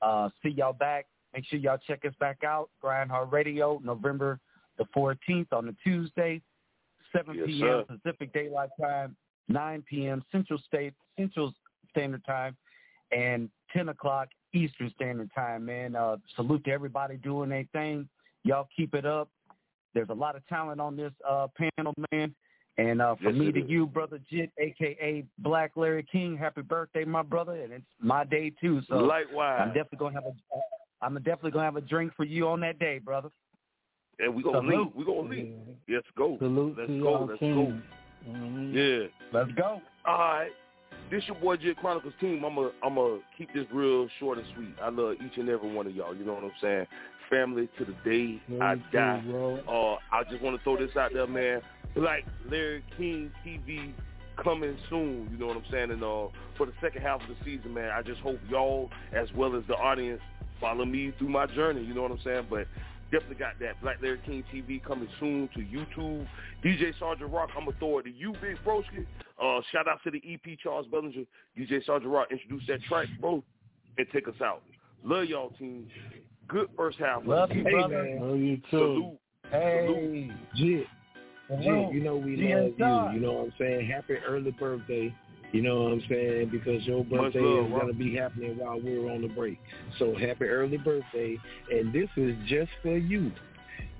Uh, see y'all back. Make sure y'all check us back out. Grind Hard Radio, November the 14th on a Tuesday, 7 Yes, p.m. sir. Pacific Daylight Time, 9 p.m. Central State Central Standard Time, and 10 o'clock Eastern Standard Time. Man, uh, salute to everybody doing their thing. Y'all keep it up. There's a lot of talent on this uh, panel, man. And uh, for Yes, me to is. you, brother Jit, aka Black Larry King, happy birthday, my brother, and it's my day too. So Likewise. I'm definitely gonna have a, I'm definitely gonna have a drink for you on that day, brother. And we gonna Salute. leave. We gonna leave. Let's go. Salute Let's go. Let's king. go. Mhm. Yeah. Let's go. All right. This your boy Jit Chronicles team. I'm gonna I'm gonna keep this real short and sweet. I love each and every one of y'all. You know what I'm saying? Family to the day I Love you die. bro. Uh, I just want to throw this out there, man. Black Larry King TV coming soon. You know what I'm saying? And uh, for the second half of the season, man, I just hope y'all, as well as the audience, follow me through my journey. You know what I'm saying? But Definitely got that Black Larry King TV coming soon to YouTube. DJ Sergeant Rock, I'm gonna throw it to you, Big Broski. Uh, shout out to the EP Charles Bellinger. DJ Sergeant Rock, introduce that track, bro, and take us out. Love y'all, team. Good first half. Love you, Hey, brother. man. Love you, too. Salute. Hey, Jit. Jit, you know we love you. You know what I'm saying? Happy early birthday. You know what I'm saying? Because your birthday love, is going to be happening while we're on the break. So happy early birthday. And this is just for you.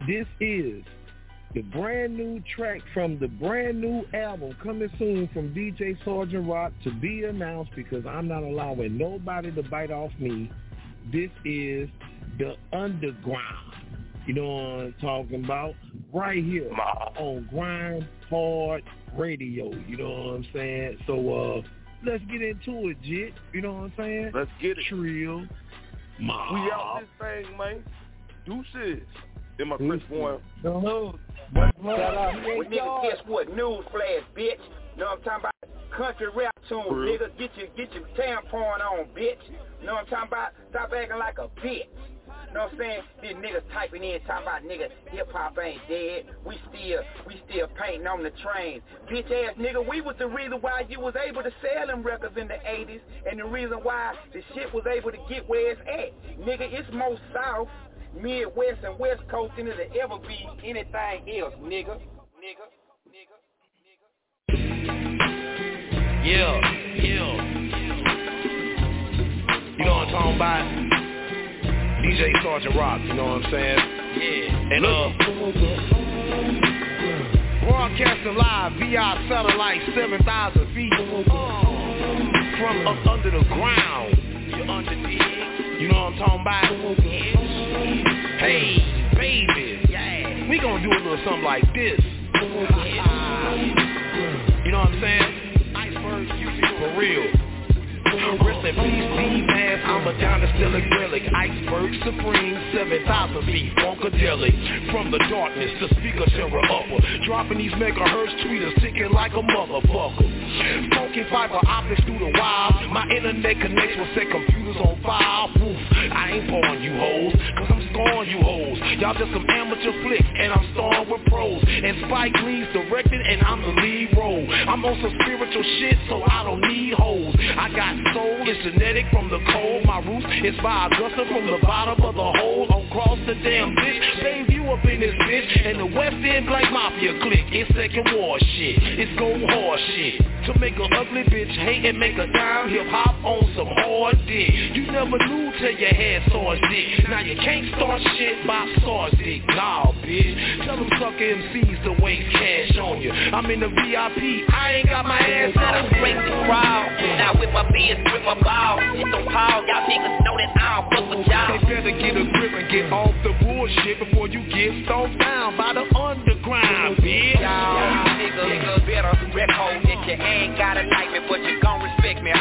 This is the brand new track from the brand new album coming soon from DJ Sergeant Rock to be announced because I'm not allowing nobody to bite off me. This is the underground. You know what I'm talking about? Right here on Grind Hard Radio. You know what I'm saying? So uh let's get into it, Jit. You know what I'm saying? Let's get it. Trill. Ma. We out this thing, man. Deuces. In my Chris Boy. Hello. Well, nigga, guess what? News flash, bitch. You know what I'm talking about? Country rap tune, nigga. Get your get your tampon on, bitch. You know what I'm talking about? Stop acting like a bitch. Know what I'm saying? These niggas typing in talking about nigga hip hop ain't dead. We still we still painting on the train. Bitch ass nigga, we was the reason why you was able to sell them records in the 80s and the reason why the shit was able to get where it's at. Nigga, it's more south, Midwest and West Coast than it'll ever be anything else, nigga. Nigga. Nigga, nigga. Yeah, yeah. You know what I'm talking about? DJ Sergeant Rock, you know what I'm saying? Yeah. And uh broadcasting live via satellite 7,000 feet from up under the ground. You know what I'm talking about? Hey, baby. Yeah. We gonna do a little something like this. You know what I'm saying? Iceberg, for real. Rest in peace, D-Mass, I'm a dinostylic relic Iceberg Supreme, 7,000 feet Funkadelic. From the darkness, the speaker terror upper Dropping these megahertz tweeters, ticking like a motherfucker. Funky fiber optics through the wire. My internet connects with set computers on fire. Woof, I ain't pouring you hoes Cause I'm scoring you hoes. Y'all just some amateur flick, And I'm starring with pros And Spike Lee's directing and I'm the lead role. I'm on some spiritual shit so I don't need hoes. I got soul, it's genetic from the cold. My roots is by Augusta from the bottom of the hole. I'm cross the damn bitch Save you up in this bitch. And the West End Black Mafia clique It's second war shit. It's gold horse shit. To make a ugly bitch hate and make a dime Hip hop on some hard dick. You never knew till you had swords dick. Now you can't start shit by swords dick. Nah bitch Tell them sucker MCs to waste cash on you I'm in the VIP I ain't got my ass on break the crowd. Now with my biz, with my ball. Shit don't pile. Y'all niggas know that I don't fuck with y'all. They better get a grip and get off the bullshit before you get stomped down by the underground, bitch. Y'all niggas better rep hold that you ain't gotta like me, but you gon' respect me,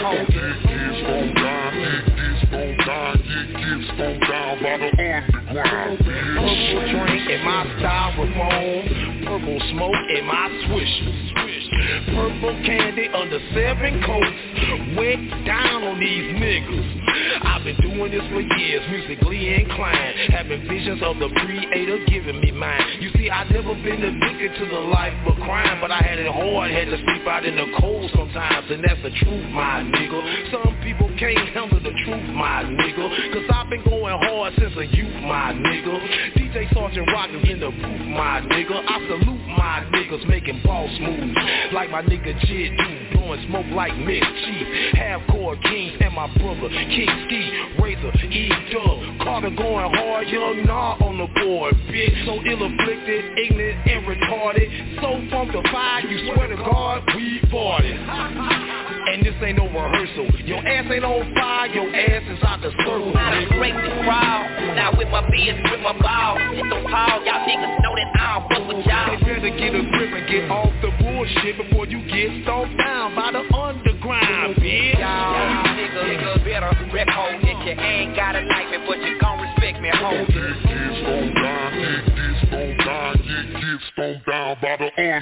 ho. Purple drink in my styrofoam Purple smoke in my swisher Purple candy under seven coats. Went down on these niggas I've been doing this for years, musically inclined. Having visions of the creator giving me mine. You see, I never been addicted to the life of crime But I had it hard, had to sleep out in the cold sometimes And that's the truth, my nigga. Some people can't handle the truth, my nigga Cause I've been going hard since a youth, my nigga. DJ Sergeant Rock in the booth, my nigga. I salute my niggas making boss moves Like my nigga Jit do, blowing smoke like Mz. Chief Half-core kings and my brother King Ski Razor, E. Dub. Cata' going hard, young Nah on the board Bitch, so ill-afflicted, ignorant and retarded. So funkified, you swear to God, we bought it And this ain't no rehearsal. Your ass ain't on fire, your ass is out the circle. Now to break the crowd. Now with my biz, with my ball. Shit don't. Y'all niggas know that I don't fuck with y'all. They better get a grip and get off the bullshit before you get stomped down by the underground, bitch. Y'all niggas better rep you ain't gotta like me, but you gon' respect me.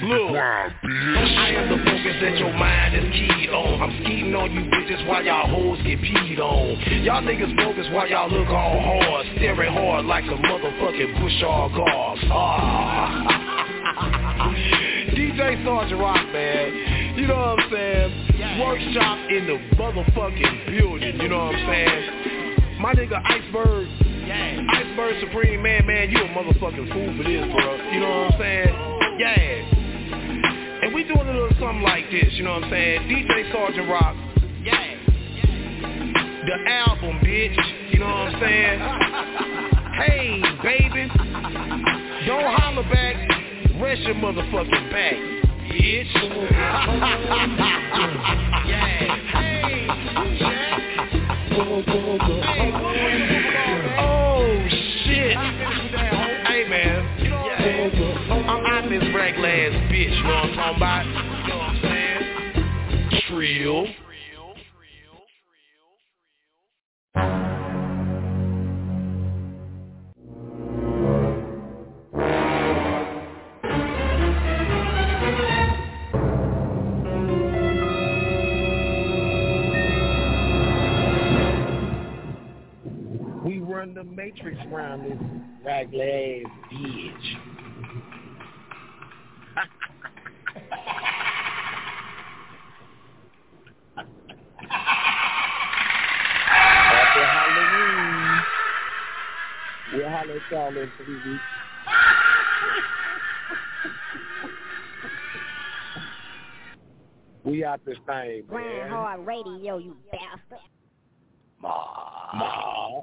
Look, I am the focus that your mind is keyed on. I'm skeeting on you bitches while y'all hoes get peed on. Y'all niggas bogus while y'all look all hard, staring hard like a motherfucking bush all guards. Ah. DJ Sergeant Rock, man. You know what I'm saying? Workshop in the motherfucking building. You know what I'm saying? My nigga Iceberg. Iceberg Supreme, man, man, you a motherfucking fool for this, bro. You know what I'm saying? Yeah. And we doing a little something like this, you know what I'm saying? DJ Sergeant Rock. Yeah. The album, bitch. You know what I'm saying? hey, baby. Don't holler back. Rest your motherfucking back, bitch. oh shit. Hey man. I'm, I'm this regular ass bitch, you know what I'm talking about? You know what I'm saying? Trill. Run the matrix around this regular ass bitch. Happy Halloween. We'll holler at y'all in three weeks. We out this thing, Grind man. hard radio, you bastard. Ma.